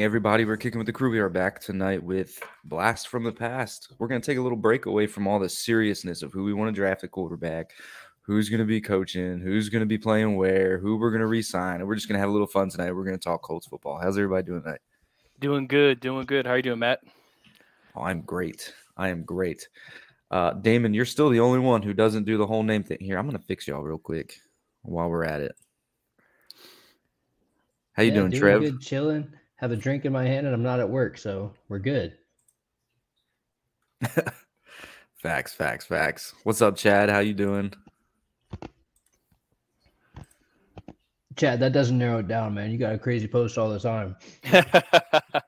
Good everybody. We're kicking with the crew. We are back tonight with Blast from the Past. We're going to take a little break away from all the seriousness of who we want to draft a quarterback, who's going to be coaching, who's going to be playing where, who we're going to resign. And we're just going to have a little fun tonight. We're going to talk Colts football. How's everybody doing tonight? Doing good, doing good. How are you doing, Matt? Oh, I'm great. I am great. Uh, Damon, you're still the only one who doesn't do the whole name thing. Here, I'm going to fix y'all real quick while we're at it. How you Yeah, doing, Trev? Good, chilling. Have a drink in my hand, and I'm not at work, so we're good. Facts, facts, facts. What's up, Chad? How you doing? Chad, that doesn't narrow it down, man. You got a crazy post all the time.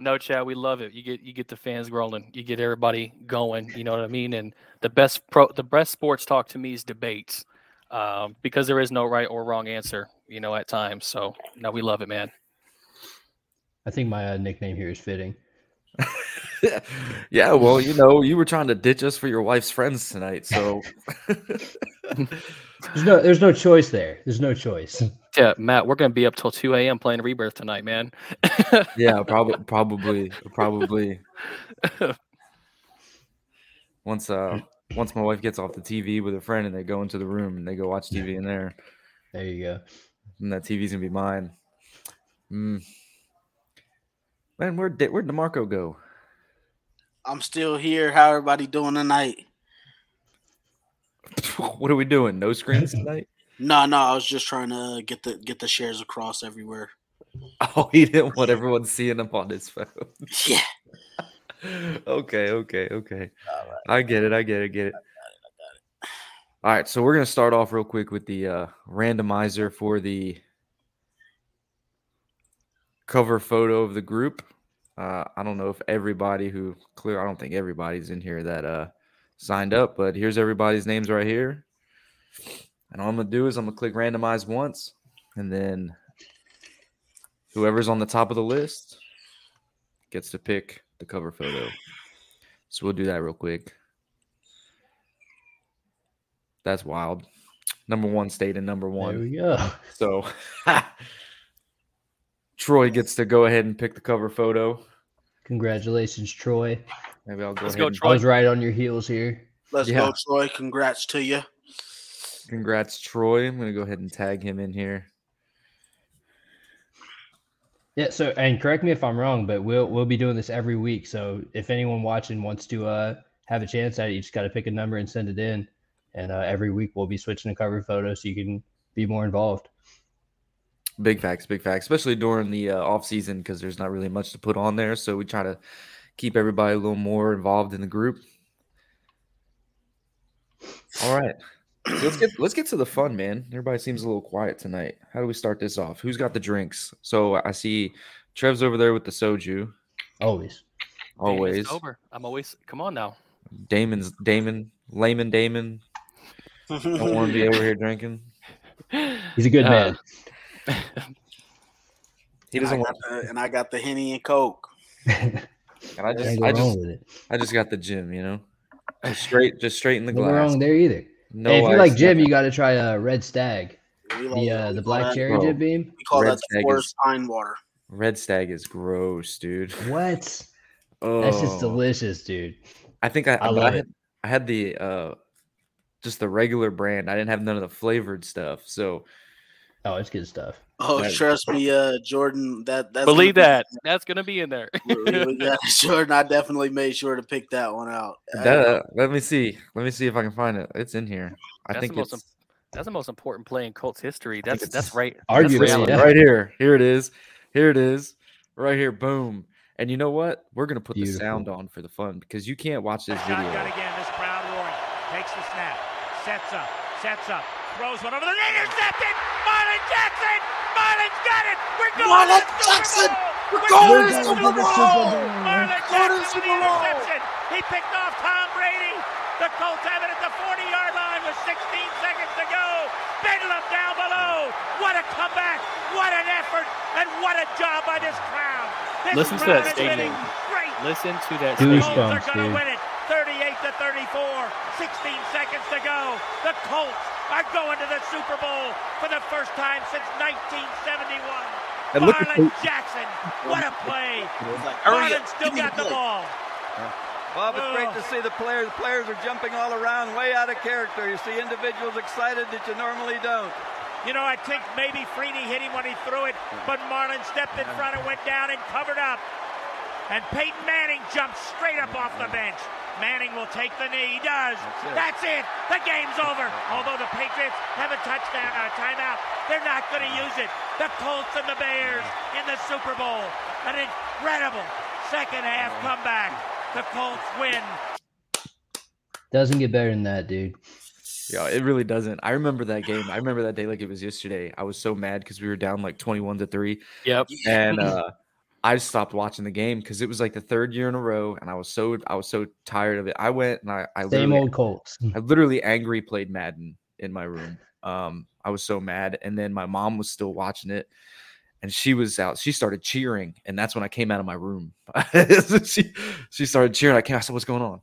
no, Chad, we love it. You get you get the fans rolling. You get everybody going. You know what I mean? And the best pro, the best sports talk to me is debates, um, because there is no right or wrong answer. You know, at times. So no, we love it, man. I think my uh, nickname here is fitting. yeah, well, you know, you were trying to ditch us for your wife's friends tonight, so There's no, there's no choice there. There's no choice. Yeah, Matt, we're gonna be up till two a.m. playing Rebirth tonight, man. yeah, probably, probably, probably. Once, uh, once my wife gets off the TV with a friend and they go into the room and they go watch TV in there, There you go. and that TV's gonna be mine. Mm. Man, where did where'd Demarco go? I'm still here. How everybody doing tonight? what are we doing? No screens tonight? No, no, I was just trying to get the get the shares across everywhere. Oh, he didn't want everyone seeing him on his phone. Yeah. okay, okay, okay. I get it. I get it. Get it. All right, so we're gonna start off real quick with the uh, randomizer for the cover photo of the group. Uh, I don't know if everybody who clear. I don't think everybody's in here that uh, signed up, but here's everybody's names right here. And all I'm gonna do is I'm gonna click randomize once, and then whoever's on the top of the list gets to pick the cover photo. So we'll do that real quick. That's wild. Number one stayed in number one. There we go. So Troy gets to go ahead and pick the cover photo. Congratulations, Troy. Maybe I'll go Let's ahead go, and I Troy. was right on your heels here. Let's Yeah. go, Troy. Congrats to you. congrats Troy. I'm gonna go ahead and tag him in here. Yeah. So, and correct me if I'm wrong, but we'll we'll be doing this every week. So, if anyone watching wants to uh, have a chance at it, you just got to pick a number and send it in. And uh, every week we'll be switching the cover photo so you can be more involved. Big facts, big facts, especially during the uh, off season because there's not really much to put on there. So we try to keep everybody a little more involved in the group. All right, So let's get let's get to the fun, man. Everybody seems a little quiet tonight. How do we start this off? Who's got the drinks? So I see Trev's over there with the soju. Always. Damon's Always, sober. I'm always. Come on now. Damon's Damon, layman Damon. Don't want to be over here drinking. He's a good Uh, man. He doesn't want. the, and I got the henny and coke. And I just, I just, it. I just got the Jim. You know, just straight, just straight in the No glass. wrong there either. No, hey, if you like Jim, you got to try uh, Red Stag, the uh, the black that- cherry Bro. Jim Beam. We call Red that the Stag Forest is- Pine Water. Red Stag is gross, dude. What? Oh, That's just delicious, dude. I think I, I love I it. I had the uh, just the regular brand. I didn't have none of the flavored stuff. So Oh, it's good stuff. Oh, That- trust me, uh, Jordan. That that's Believe gonna that. That's gonna be in there. be- yeah, Jordan, I definitely made sure to pick that one out. Uh, that, uh, let me see. Let me see if I can find it. It's in here. I That's think the most it's, That's the most important play in Colts history. That's that's right. Arguably, that's this reality. one yeah. right here. Here it is. Here it is. Right here. Boom. And you know what? We're gonna put Beautiful. the sound on for the fun because you can't watch this video. Shotgun again. This crowd roaring. Takes the snap. Sets up. Sets up. Throws one over the intercepted. Marlin Jackson. Marlin's got it. We're going Marlin to the Jackson! Super Bowl. We're We're going going to to the the Super Super Bowl! Bowl. Marlin Going the Jackson with Super the Bowl! interception. He picked off Tom Brady. The Colts have it at the 40-yard line with 16 seconds to go. Bedlam down below. What a comeback. What an effort. And what a job by this crowd. This Listen to crowd that is hitting stadium. Listen to that. The Colts are going to win it. 38 to 34. 16 seconds to go. The Colts are going to the Super Bowl for the first time since 1971. And look at Marlin Jackson. What a play. Hurry Marlin still Give me the got the play. ball. Bob, it's great to see the players. The Players are jumping all around, way out of character. You see individuals excited that you normally don't. You know, I think maybe Freeney hit him when he threw it, but Marlin stepped in front and went down and covered up. And Peyton Manning jumped straight up off the bench. Manning will take the knee. He does. That's it. That's it. The game's over. Although the Patriots have a touchdown, a timeout, they're not going to use it. The Colts and the Bears in the Super Bowl. An incredible second half comeback. The Colts win. Doesn't get better than that, dude. Yeah, it really doesn't. I remember that game. I remember that day like it was yesterday. I was so mad because we were down like 21 to 3. Yep. And uh I stopped watching the game because it was like the third year in a row, and I was so I was so tired of it. I went and I, I Same literally old Colts. I literally angry played Madden in my room. Um, I was so mad, and then my mom was still watching it, and she was out. She started cheering, and that's when I came out of my room. she she started cheering. I came. I said, "What's going on?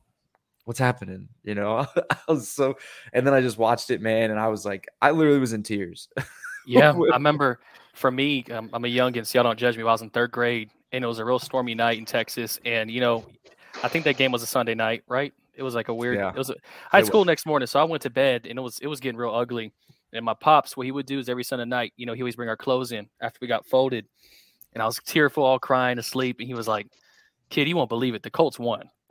What's happening?" You know, I was so, and then I just watched it, man, and I was like, I literally was in tears. Yeah, I remember for me, um, I'm a youngin, so y'all don't judge me. but I was in third grade, and it was a real stormy night in Texas. And you know, I think that game was a Sunday night, right? It was like a weird. Yeah, It was. A, I had it school next morning, so I went to bed, and it was it was getting real ugly. And my pops, what he would do is every Sunday night, you know, he always bring our clothes in after we got folded, and I was tearful, all crying, asleep, and he was like, "Kid, you won't believe it. The Colts won."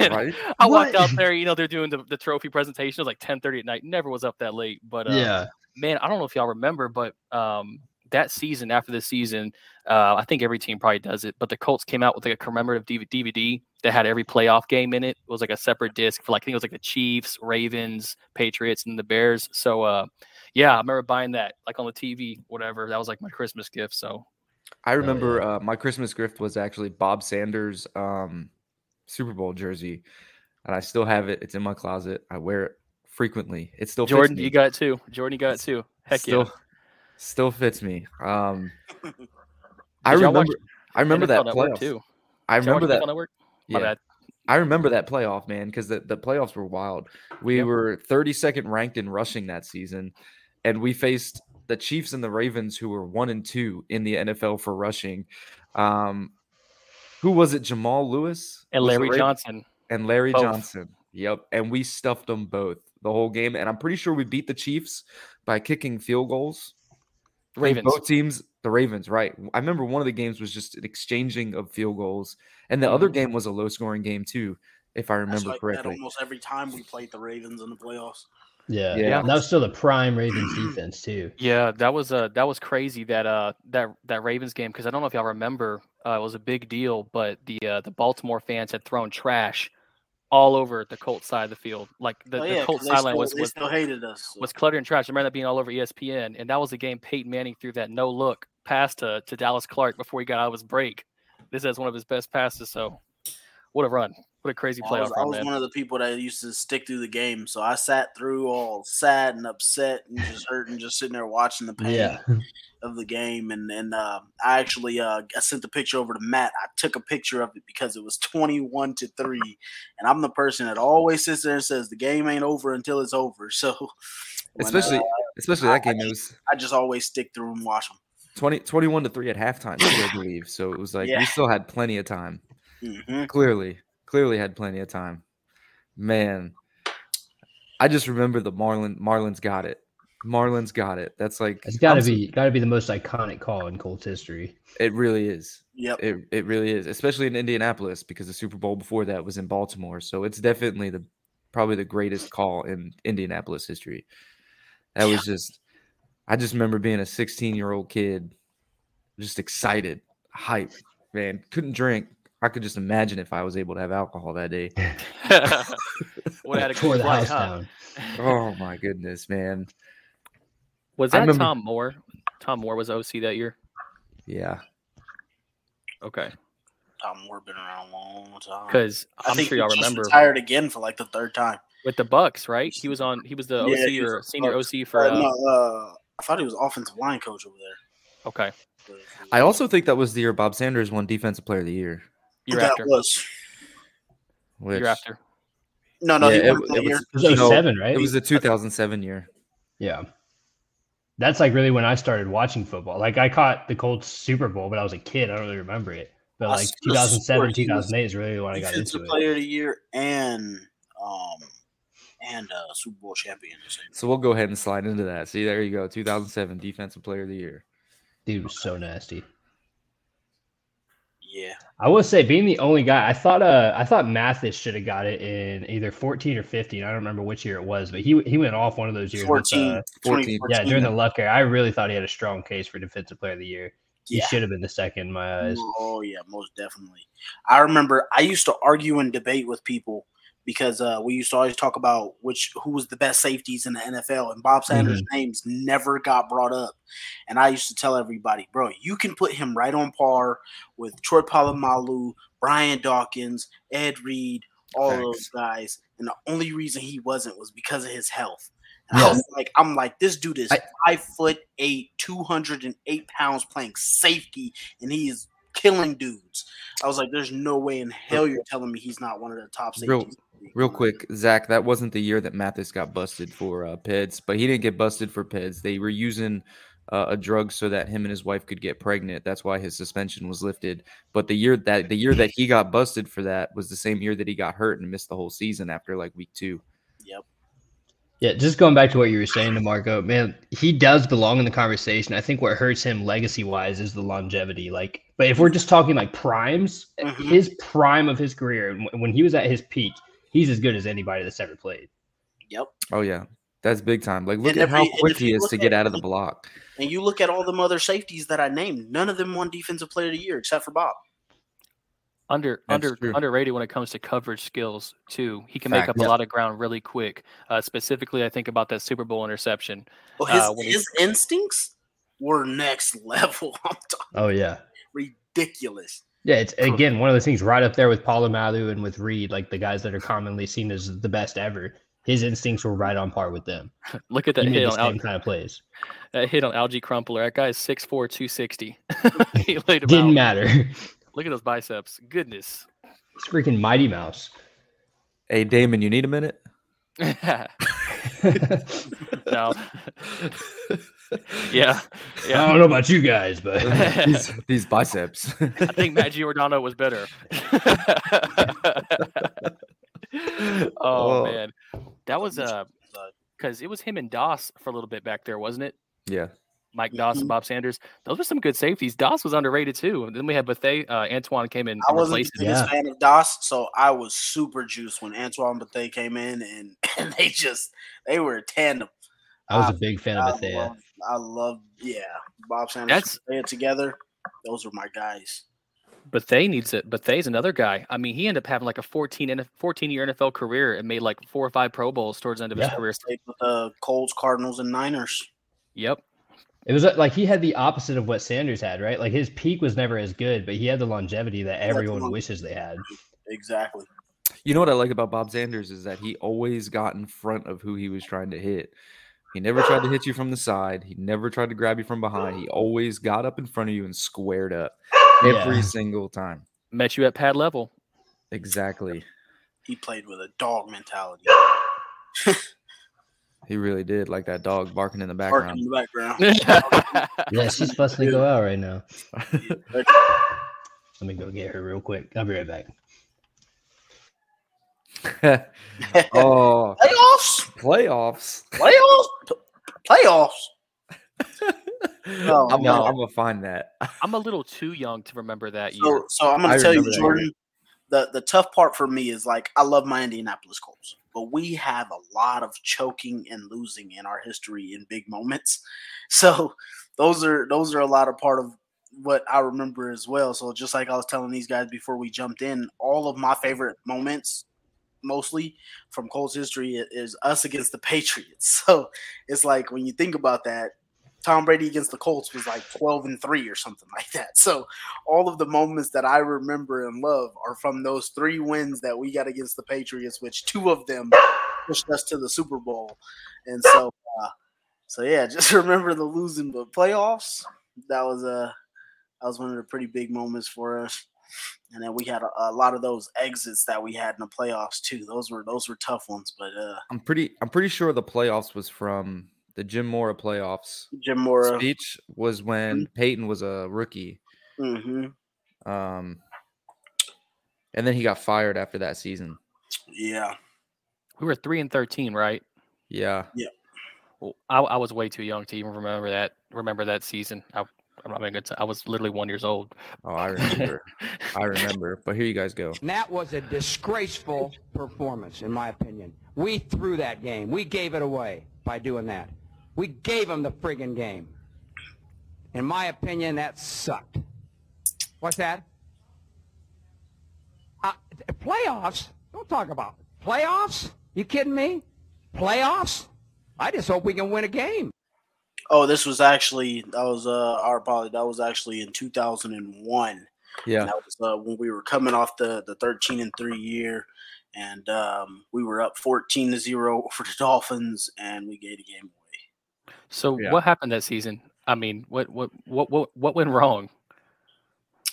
Right? I walked What? out there, you know, they're doing the, the trophy presentation. It was like 10:30 at night. Never was up that late, but uh, man, I don't know if y'all remember, but um, that season after the season, uh, I think every team probably does it. But the Colts came out with like a commemorative DVD that had every playoff game in it. It was like a separate disc for like I think it was like the Chiefs, Ravens, Patriots, and the Bears. So uh, yeah, I remember buying that like on the TV, whatever. That was like my Christmas gift. So I remember uh, my Christmas gift was actually Bob Sanders' um, Super Bowl jersey, and I still have it. It's in my closet. I wear it frequently. It still fits Jordan, you got two. Jordan, you got too. Heck still, yeah. still fits me. Um, I remember. I remember that NFL Network playoff. too. I Did y'all watch remember that. Network? My Yeah, bad. I remember that playoff, man, because the, the playoffs were wild. We Yep. were 32nd ranked in rushing that season, and we faced the Chiefs and the Ravens, who were one and two in the NFL for rushing. Um, who was it? Jamal Lewis And Larry Johnson. and Larry Both. Johnson. Yep, and we stuffed them both the whole game, and I'm pretty sure we beat the Chiefs by kicking field goals. Ravens. Both teams, the Ravens, right? I remember one of the games was just an exchanging of field goals, and the other Mhm. game was a low scoring game too, if I That's remember like that correctly. almost every time we played the Ravens in the playoffs. Yeah. Yeah. And that was still the prime Ravens defense too. Yeah, that was uh that was crazy that uh that that Ravens game because I don't know if y'all remember uh, it was a big deal, but the uh, the Baltimore fans had thrown trash all over the Colts side of the field. Like the, oh, the Colts sideline was was, still hated us. was cluttered and trash. I remember that being all over ESPN, and that was the game Peyton Manning threw that no look pass to to Dallas Clark before he got out of his break. This is one of his best passes. So what a run! What a crazy I playoff was, I was man. one of the people that used to stick through the game, so I sat through all sad and upset and just hurt and just sitting there watching the pain Yeah. of the game. And and uh, I actually uh, I sent the picture over to Matt. I took a picture of it because it was twenty one to three, and I'm the person that always sits there and says the game ain't over until it's over. So when, especially uh, especially I- that game. I It was I just always stick through and watch them. 20, 21 to three at halftime, I believe. So it was like Yeah. we still had plenty of time. hmm Clearly, clearly had plenty of time. Man, I just remember the Marlin. Marlins got it. Marlins got it. That's like It's got to be got to be the most iconic call in Colts history. It really is. Yep. It it really is, especially in Indianapolis because the Super Bowl before that was in Baltimore. So it's definitely the probably the greatest call in Indianapolis history. That was just I just remember being a 16 year old kid, just excited, hype, man. Couldn't drink. I could just imagine if I was able to have alcohol that day. what had a Tore the flight, house huh? down. Oh my goodness, man. Was that remember- Tom Moore? Tom Moore was OC that year. Yeah. Okay, Tom Moore been around a long time. because I I'm think sure y'all just remember retired again for like the third time. with the Bucks, right? He was on. He was the Yeah, OC he was or senior Bucks. OC for. Uh, Uh, no, uh, I thought he was offensive line coach over there. Okay, I also think that was the year Bob Sanders won Defensive Player of the Year. Year that after. was Which, Year after. no, no. Yeah, he it, it year. was, It was no, 07, right? it was the 2007 year. yeah. that's like really when I started watching football. Like I caught the Colts Super Bowl, but I was a kid. I don't really remember it. But I like 2007, swore he was 2008 is really when I got Defensive into it. Player of the Year and um and uh, Super Bowl champion. So we'll go ahead and slide into that. See, there you go. 2007 Defensive Player of the Year. Dude was so nasty. Yeah, I will say, being the only guy, I thought uh I thought Mathis should have got it in either 14 or 15. I don't remember which year it was, but he he went off one of those years. with, uh, 14. yeah, during the luck era, I really thought he had a strong case for defensive player of the year. He Yeah. should have been the second in my eyes. Oh yeah, most definitely. I remember I used to argue and debate with people because uh, we used to always talk about which who was the best safeties in the NFL, and Bob Sanders' names never got brought up. And I used to tell everybody, bro, you can put him right on par with Troy Polamalu, Brian Dawkins, Ed Reed, all Facts. those guys. And the only reason he wasn't was because of his health. And I was like, I'm like, this dude is I- five foot eight, two hundred and eight pounds playing safety, and he is killing dudes. I was like, there's no way in hell you're telling me he's not one of the top safeties. Real- in the league. Real quick, Zach, that wasn't the year that Mathis got busted for uh, PEDS, but he didn't get busted for PEDS. They were using uh, a drug so that him and his wife could get pregnant. That's why his suspension was lifted. But the year that the year that he got busted for that was the same year that he got hurt and missed the whole season after like week two. Yep. Yeah, just going back to what you were saying to Marco, man, he does belong in the conversation. I think what hurts him legacy wise is the longevity. Like, but if we're just talking like primes, Mhm. his prime of his career, when he was at his peak, he's as good as anybody that's ever played. Yep. Oh yeah, that's big time. Like look And at every- how quick he is to get at- out of the block. And you look at all them other safeties that I named, none of them won Defensive Player of the Year except for Bob. Under That's under true. underrated when it comes to coverage skills too. He can make up Yeah. a lot of ground really quick. Uh, specifically, I think about that Super Bowl interception. Well, his, Uh, when he- instincts were next level. I'm talking Oh yeah. ridiculous. Yeah, it's again one of those things right up there with Polamalu and with Reed, like the guys that are commonly seen as the best ever. His instincts were right on par with them. Look at that made hit on same Al- kind of plays. that hit on Alge Crumpler. That guy's 6'4", 260. he laid Didn't out. matter. Look at those biceps. Goodness. It's freaking Mighty Mouse. Hey Damon, you need a minute? no. Yeah. yeah. I don't know about you guys, but these, these biceps. I think Matt Giordano was better. oh, Oh. man, that was uh because it was him and Doss for a little bit back there, wasn't it? yeah. Mike Doss Mhm. and Bob Sanders. Those were some good safeties. Doss was underrated too. And then we had Bethea. Uh, Antoine came in I wasn't replaced the him. Yeah. fan of Doss, so I was super juiced when Antoine Bethea came in, and, and they just they were a tandem. I was I- a big fan I of Bethea. love, I love, yeah, Bob Sanders. That's- together. Those were my guys. Bethea needs it. Bethea's another guy. I mean, he ended up having like a 14, NF 14 year NFL career and made like four or five Pro Bowls towards the end of his career. Played with the Colts, Cardinals, and Niners. Yep. It was uh, like he had the opposite of what Sanders had, right? Like his peak was never as good, but he had the longevity that had the everyone lon- wishes they had. Exactly. You know what I like about Bob Sanders is that he always got in front of who he was trying to hit. He never tried to hit you from the side. He never tried to grab you from behind. He always got up in front of you and squared up every Yeah. single time. Met you at pad level. Exactly. He played with a dog mentality. He really did like that dog barking in the Barking background. in the background. Yeah, she's supposed to go out right now. Let me go get her real quick. I'll be right back. oh, Playoffs, playoffs. playoffs, playoffs. Oh, I'm, no. gonna, I'm gonna find that. I'm a little too young to remember that year. So, so I'm going to tell you, remember that Jordan. The the tough part for me is like I love my Indianapolis Colts, but we have a lot of choking and losing in our history in big moments. So those are those are a lot of part of what I remember as well. So just like I was telling these guys before we jumped in, all of my favorite moments, mostly from Colts history, is us against the Patriots. So it's like when you think about that, Tom Brady against the Colts was like 12 and 3 or something like that. So all of the moments that I remember and love are from those three wins that we got against the Patriots, which two of them pushed us to the Super Bowl. And so, uh, so yeah, just remember the losing, but playoffs. That was a that was one of the pretty big moments for us. And then we had a, a lot of those exits that we had in the playoffs too. Those were those were tough ones, but uh, I'm pretty. I'm pretty sure the playoffs was from the Jim Mora playoffs Jim Mora. speech was when Peyton was a rookie. Mm-hmm. Um, and then he got fired after that season. Yeah. We were three and thirteen, right? Yeah. Well, I, I was way too young to even remember that. Remember that season? I, I'm not making. I was literally one years old. Oh, I remember. I remember. But here you guys go. And that was a disgraceful performance, in my opinion. We threw that game. We gave it away by doing that. We gave them the friggin' game. In my opinion, that sucked. What's that? Uh, playoffs? Don't talk about it. playoffs. You kidding me? Playoffs? I just hope we can win a game. Oh, this was actually that was uh our apology. That was actually in 2001. Yeah. And that was uh, when we were coming off the the 13 and three year, and um, we were up 14 to zero for the Dolphins, and we gave the game away. So Yeah. what happened that season? I mean, what what what what what went wrong?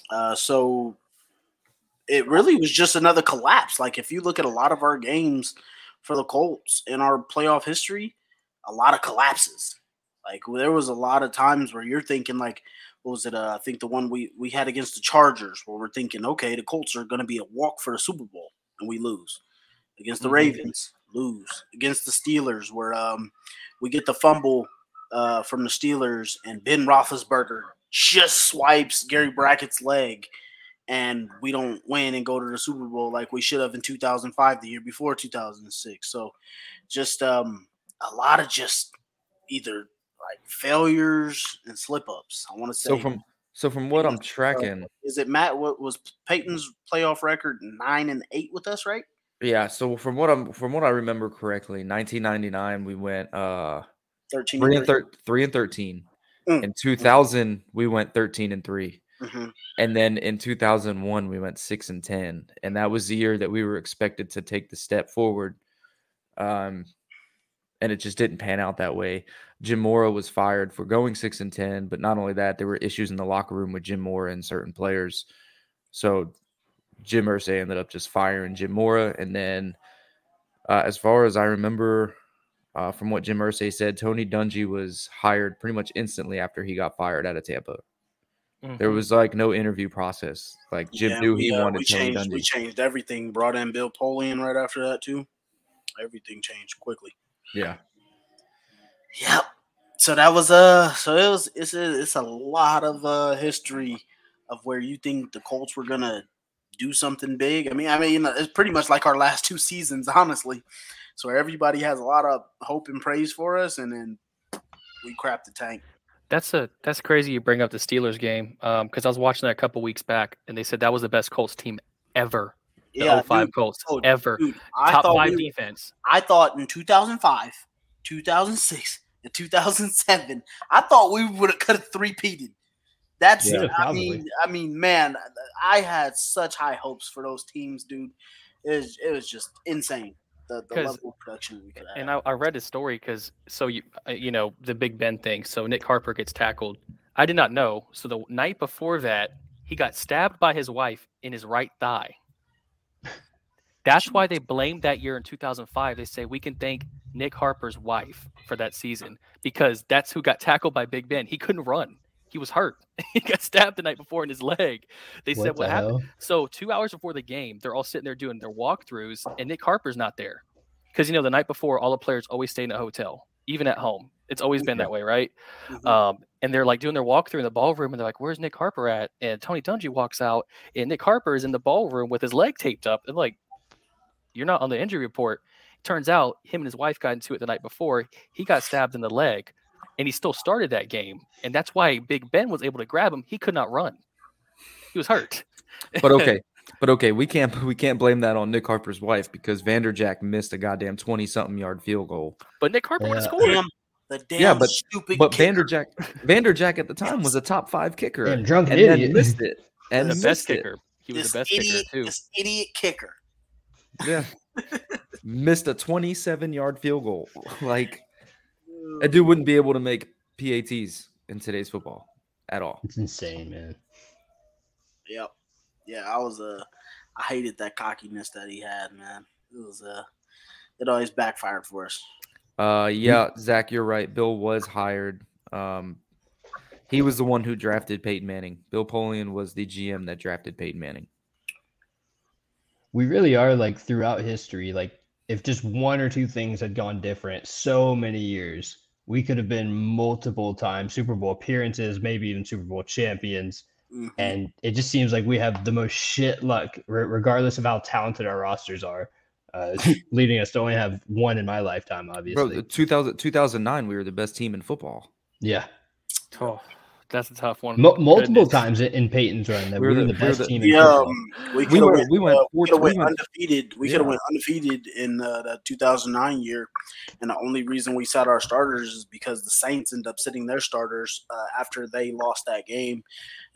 Uh, so it really was just another collapse. Like if you look at a lot of our games for the Colts in our playoff history, a lot of collapses. Like there was a lot of times where you're thinking like, what was it? Uh, I think the one we we had against the Chargers, where we're thinking, okay, the Colts are going to be a walk for the Super Bowl, and we lose. Against the Mhm. Ravens, lose. Against the Steelers, where um we get the fumble uh, from the Steelers, and Ben Roethlisberger just swipes Gary Brackett's leg, and we don't win and go to the Super Bowl like we should have in 2005, the year before 2006. So, just um, a lot of just either like failures and slip ups. I want to say. So from so from what I'm uh, tracking, is it Matt? What was Peyton's playoff record? Nine and eight with us, right? yeah. So from what I'm from what I remember correctly, 1999 we went uh Thirteen. three and thir- three and thirteen. Mm. In 2000 we went 13 and three. Mhm. And then in 2001, we went six and 10. And that was the year that we were expected to take the step forward. Um, and it just didn't pan out that way. Jim Mora was fired for going six and 10. But not only that, there were issues in the locker room with Jim Mora and certain players. So Jim Irsay ended up just firing Jim Mora. And then, uh, as far as I remember, uh, from what Jim Irsay said, Tony Dungy was hired pretty much instantly after he got fired out of Tampa. There Mhm. was like no interview process. Like Jim Yeah, knew he uh, wanted we Tony changed, We changed everything. Brought in Bill Polian right after that too. Everything changed quickly. Yeah. Yep. So that was uh so it was it's a, it's a lot of uh history of where you think the Colts were gonna do something big. I mean, I mean, you know, it's pretty much like our last two seasons, honestly. So everybody has a lot of hope and praise for us, and then we crap the tank. That's a that's crazy. You bring up the Steelers game um, because I was watching that a couple weeks back, and they said that was the best Colts team ever. The Yeah, 05 dude, Colts oh, ever. dude, I Top thought five we- defense. I thought in 2005, 2006, and 2007, I thought we would have could have three peated. That's Yeah, I mean, I mean, man, I had such high hopes for those teams, dude. It was, it was just insane the, the 'Cause- level of production we could have. And I, I read his story because so you uh, you know the Big Ben thing. So Nick Harper gets tackled. I did not know. So the night before that, he got stabbed by his wife in his right thigh. That's why they blamed that year in 2005. They say we can thank Nick Harper's wife for that season because that's who got tackled by Big Ben. He couldn't run. He was hurt. he got stabbed the night before in his leg. They said What what the happened. hell? So two hours before the game, they're all sitting there doing their walkthroughs, and Nick Harper's not there because you know the night before, all the players always stay in a hotel, even at home. It's always been that way, right? Mhm. Um, and they're like doing their walkthrough in the ballroom, and they're like, "Where's Nick Harper at?" And Tony Dungy walks out, and Nick Harper is in the ballroom with his leg taped up. And like, "You're not on the injury report." Turns out, him and his wife got into it the night before. He got stabbed in the leg, and he still started that game. And that's why Big Ben was able to grab him. He could not run. He was hurt. But okay. But okay, we can't we can't blame that on Nick Harper's wife because Vanderjagt missed a goddamn 20 something yard field goal. But Nick Harper would have Yeah. scored. damn, the damn Yeah, but- stupid. But kicker. Vanderjagt Vanderjagt at the time was a top 5 kicker Damn drunk and then idiot. missed it. And the missed best it. kicker. He was this the best idiot, kicker too. This idiot kicker. Yeah. missed a 27 yard field goal. Like a dude wouldn't be able to make PATs in today's football at all. It's insane, man. Yep. Yeah, I was uh I hated that cockiness that he had, man. It was uh it always backfired for us. Uh, yeah, Zach, you're right. Bill was hired. Um, he was the one who drafted Peyton Manning. Bill Polian was the GM that drafted Peyton Manning. We really are like throughout history, like if just one or two things had gone different so many years, we could have been multiple times Super Bowl appearances, maybe even Super Bowl champions. Mhm. And it just seems like we have the most shit luck, re- regardless of how talented our rosters are, uh, leading us to only have one in my lifetime, obviously. Bro, 2000, 2009, we were the best team in football. yeah. Oh, that's a tough one. Mu multiple Goodness. times in- in Peyton's run that we We're were the- the, we're best the- team in We football. um we We could have went- went, we went uh, we could have went went- undefeated. We could have Yeah. went undefeated in uh, the 2009 year, and the only reason we sat our starters is because the Saints ended up sitting their starters uh, after they lost that game,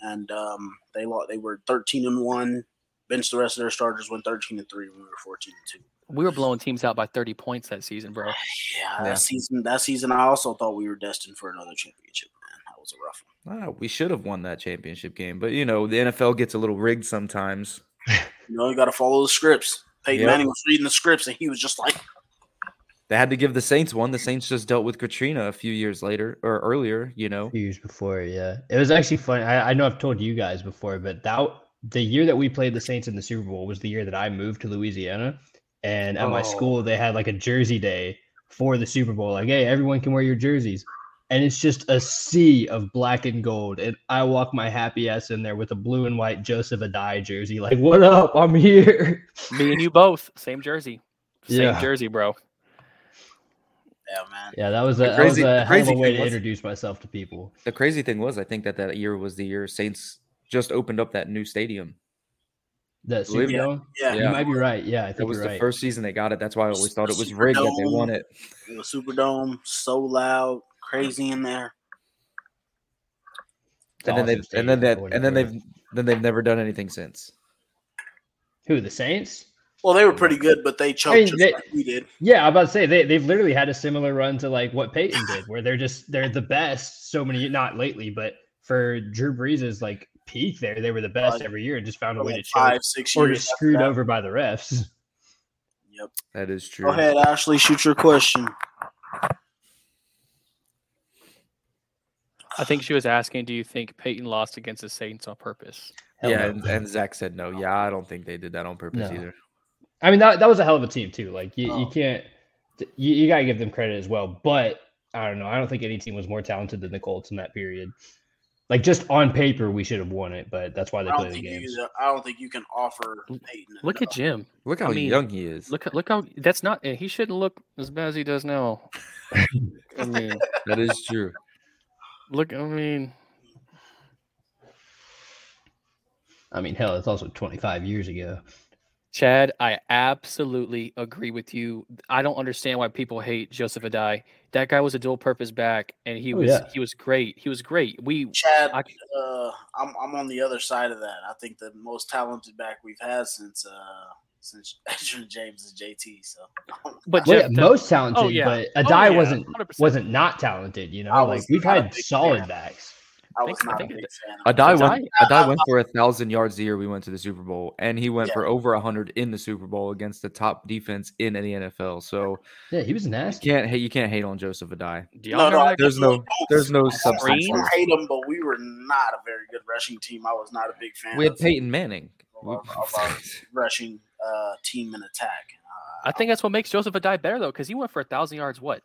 and um, they lost. They were 13 and one. Bench the rest of their starters. Went 13 and three. when We were 14 and two. We were blowing teams out by 30 points that season, bro. Yeah, that Yeah. season. That season, I also thought we were destined for another championship. Man, that was a rough one. Ah, we should have won that championship game, but you know the NFL gets a little rigged sometimes. You know, you got to follow the scripts. Peyton Yep. Manning was reading the scripts, and he was just like, They had to give the Saints one. The Saints just dealt with Katrina a few years later or earlier. You know, few years before. Yeah, it was actually funny. I, I know I've told you guys before, but that the year that we played the Saints in the Super Bowl was the year that I moved to Louisiana, and at my Oh. school they had like a jersey day for the Super Bowl. Like, hey, everyone can wear your jerseys, and it's just a sea of black and gold. And I walk my happy ass in there with a blue and white Joseph Addai jersey. Like, what up? I'm here. Me and you both, same jersey. Same Yeah. jersey, bro. "Yeah, man." Yeah, that was a, The that was crazy- a the hell of a way to was- introduce myself to people. the crazy thing was, I think that that year was the year Saints just opened up that new stadium. That Believe Super it. Yeah, You might be right. Yeah, I think it was you're the right. first season they got it. That's why I always thought it was rigged that they won it. The Superdome, so loud, crazy in there. And then Awesome they've and then that and then they've then they've never done anything since. who the Saints? Well, they were pretty good, but they choked mean, just they- like we did. Yeah, I'm about to say they they've literally had a similar run to like what Peyton did, where they're just they're the best. So many, not lately, but for Drew Brees' like peak there, they were the best Uh, every year and just found a way like to choke five, six or years. get after screwed that. over by the refs. Yep. That is true. Go ahead, Ashley. Shoot your question. I think she was asking, do you think Peyton lost against the Saints on purpose? Hell yeah, no. and, and Zach said no. Yeah, I don't think they did that on purpose No. either. I mean that that was a hell of a team too. Like you, you Oh. can't you, you gotta give them credit as well. But I don't know. I don't think any team was more talented than the Colts in that period. Like just on paper, we should have won it, but that's why they I play the game. I don't think you can offer Peyton. Look at. Jim. Look how I mean, young he is. Look, look how that's not. He shouldn't look as bad as he does now. I mean, That is true. Look. I mean, I mean, hell, it's also 25 years ago. Chad, I absolutely agree with you. I don't understand why people hate Joseph Addai. That guy was a dual purpose back, and he Oh, was yeah. he was great. He was great. We Chad, I- uh, I'm I'm on the other side of that. I think the most talented back we've had since uh since Edgerrin James is JT. So, But Well, yeah, most talented, Oh, yeah. but Oh, Addai yeah, wasn't 100%. wasn't not talented. You know, like we've had solid fan. backs. I think- was I not a think big fan. Addai went. Addai went for a thousand yards the year we went to the Super Bowl, and he went Yeah. for over hundred in the Super Bowl against the top defense in the NFL. So Yeah, he was you nasty. can't hate. You can't hate on Joseph Addai. do y'all No, no, that There's no. There's no I substance. don't hate him, but we were not a very good rushing team. I was not a big fan We had of, Peyton Manning. of, our- of uh, rushing uh, team in attack. Uh, I think that's what makes Joseph Addai better though, because he went for a thousand yards. What?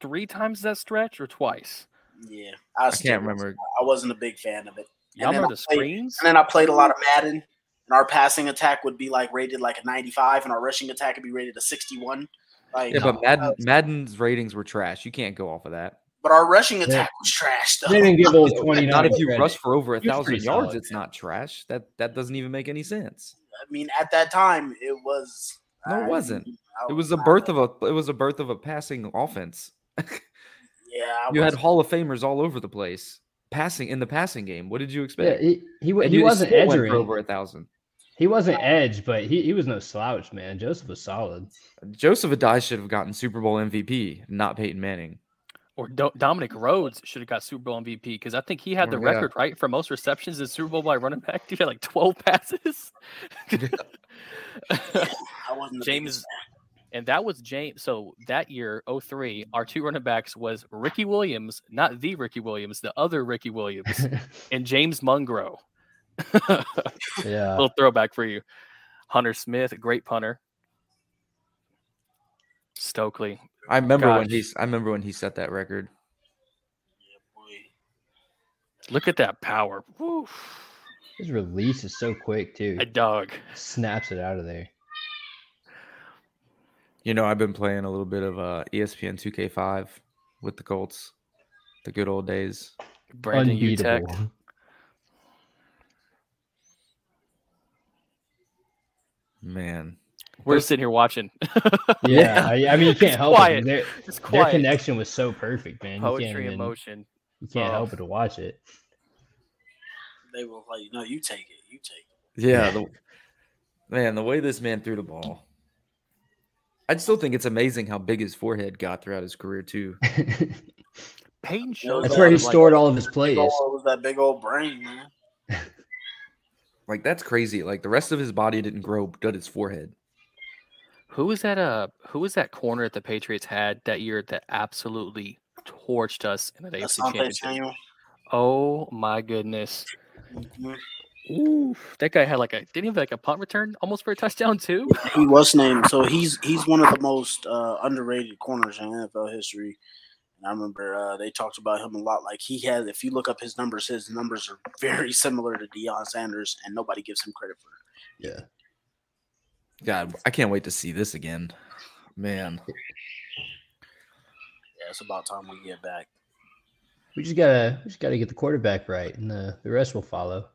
Three times that stretch or twice? yeah, I, I can't wasn't- remember. I wasn't a big fan of it. Y'all And then remember I the played- screens? And then I played a lot of Madden, and our passing attack would be like rated like a 95, and our rushing attack would be rated a 61. Like, Yeah, but uh, Madden Madden's ratings were trash. You can't go off of that. but our rushing attack was trash. Though. They didn't give old 29. Not if you credit. rush for over a thousand yards. solid, It's man. not trash. That that doesn't even make any sense. I mean, at that time, it was. No, it I- wasn't. I It was the birth of a. It was a birth of a passing offense. Yeah, I You had wasn't- Hall of Famers all over the place passing in the passing game. What did you Yeah, expect? he he, he wasn't still went Edgerrin. for over a thousand. He wasn't edge, but he, he was no slouch, man. Joseph was solid. Joseph Addai should have gotten Super Bowl MVP, not Peyton Manning. Or Do- Dominic Rhodes should have got Super Bowl MVP because I think he had oh, the Oh, yeah. record right for most receptions in Super Bowl by running back. He had like twelve passes. I wasn't James And that was James. So that year, 03, our two running backs was Ricky Williams, not the Ricky Williams, the other Ricky Williams, and James Mungro. yeah. Little throwback for you. Hunter Smith, great punter. Stokley. I remember when he's. I remember when he set that record. Yeah, boy. Look at that power. Woo. His release is so quick too. A dog. Snaps it out of there. You know, I've been playing a little bit of uh, ESPN 2K5 with the Colts, the good old days. Brandon Utek. Unbeatable. Man, We're sitting here watching. Yeah, I, I mean you can't It's help quiet. it. Their, it's their connection was so perfect, man. You can't, Poetry in even- motion. you can't Oh. help but to watch it. They were like, no, you take it. You take it. yeah, the, man, the way this man threw the ball, I still think it's amazing how big his forehead got throughout his career too. Peyton showed That's where he was like- stored all of his plays. Was that big old brain, man. Like that's crazy. Like the rest of his body didn't grow, but his forehead. Who was that? Uh, who was that corner that the Patriots had that year that absolutely torched us in the AFC Championship? Samuel. Oh my goodness! Mhm. Ooh, that guy had like a didn't he have like a punt return almost for a touchdown too? He was named. So he's he's one of the most uh, underrated corners in NFL history. And I remember uh, they talked about him a lot. Like he has, if you look up his numbers, his numbers are very similar to Deion Sanders, and nobody gives him credit for it. Yeah. God, I can't wait to see this again. Man, Yeah, it's about time we get back. We just gotta we just gotta get the quarterback right, and the, the rest will follow.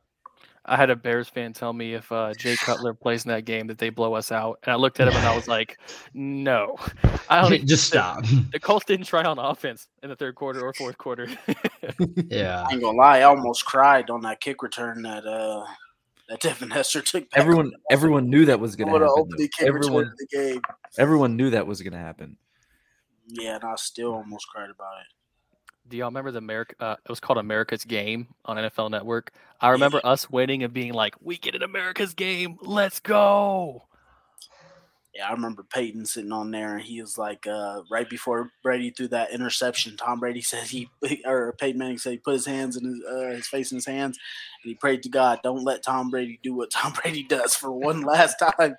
I had a Bears fan tell me if uh, Jay Cutler plays in that game that they blow us out, and I looked at him and I was like, "No, I don't." just stop. The Colts didn't try on offense in the third quarter or fourth quarter. yeah. I ain't gonna lie, I almost cried on that kick return that uh that Devin Hester took. Back everyone, everyone knew that was gonna happen. opening though. kick return Everyone, the game. everyone knew that was gonna happen. Yeah, and I still almost cried about it. Do y'all remember the America? Uh, it was called America's Game on NFL Network. I remember us waiting and being like, "We get an America's Game, let's go!" Yeah, I remember Peyton sitting on there, and he was like, uh, right before Brady threw that interception, Tom Brady said he, or Peyton Manning said he put his hands in his, uh, his face in his hands, and he prayed to God, don't let Tom Brady do what Tom Brady does for one last time.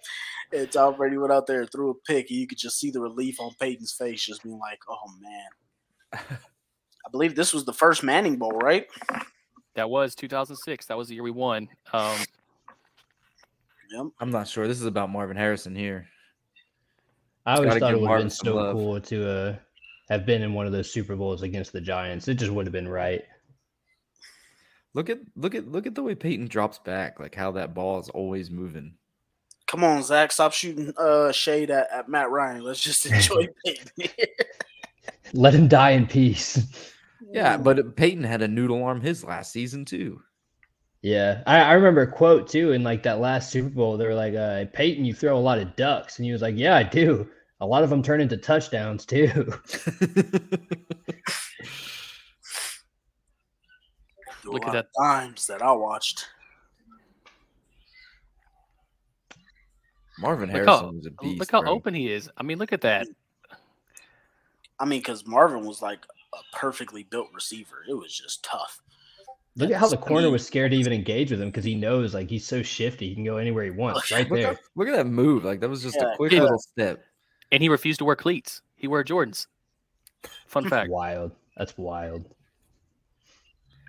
And Tom Brady went out there and threw a pick, and you could just see the relief on Peyton's face, just being like, oh man. I believe this was the first Manning Bowl, right? That was 2006. That was the year we won. Um, Yep. I'm not sure. This is about Marvin Harrison here. I always gotta thought it would have been so love. cool to uh, have been in one of those Super Bowls against the Giants. It just would have been right. Look at look at look at the way Peyton drops back, like how that ball is always moving. Come on, Zach, stop shooting uh, shade at, at Matt Ryan. Let's just enjoy Peyton. Let him die in peace. Yeah, but Peyton had a noodle arm his last season too. Yeah, I, I remember a quote too in like that last Super Bowl. They were like, uh, "Peyton, you throw a lot of ducks," and he was like, "Yeah, I do. A lot of them turn into touchdowns too." Look at that. times that I watched. Marvin Look Harrison how- was a beast. look how bro. open he is. I mean, look at that. I mean, because Marvin was like a perfectly built receiver. It was just tough. Look at how the I corner mean- was scared to even engage with him because he knows like he's so shifty, he can go anywhere he oh, wants. Right Look, there. at, look at that move. Like that was just Yeah, a quick yeah. little step. And he refused to wear cleats. He wore Jordans. Fun fact. Wild. That's wild.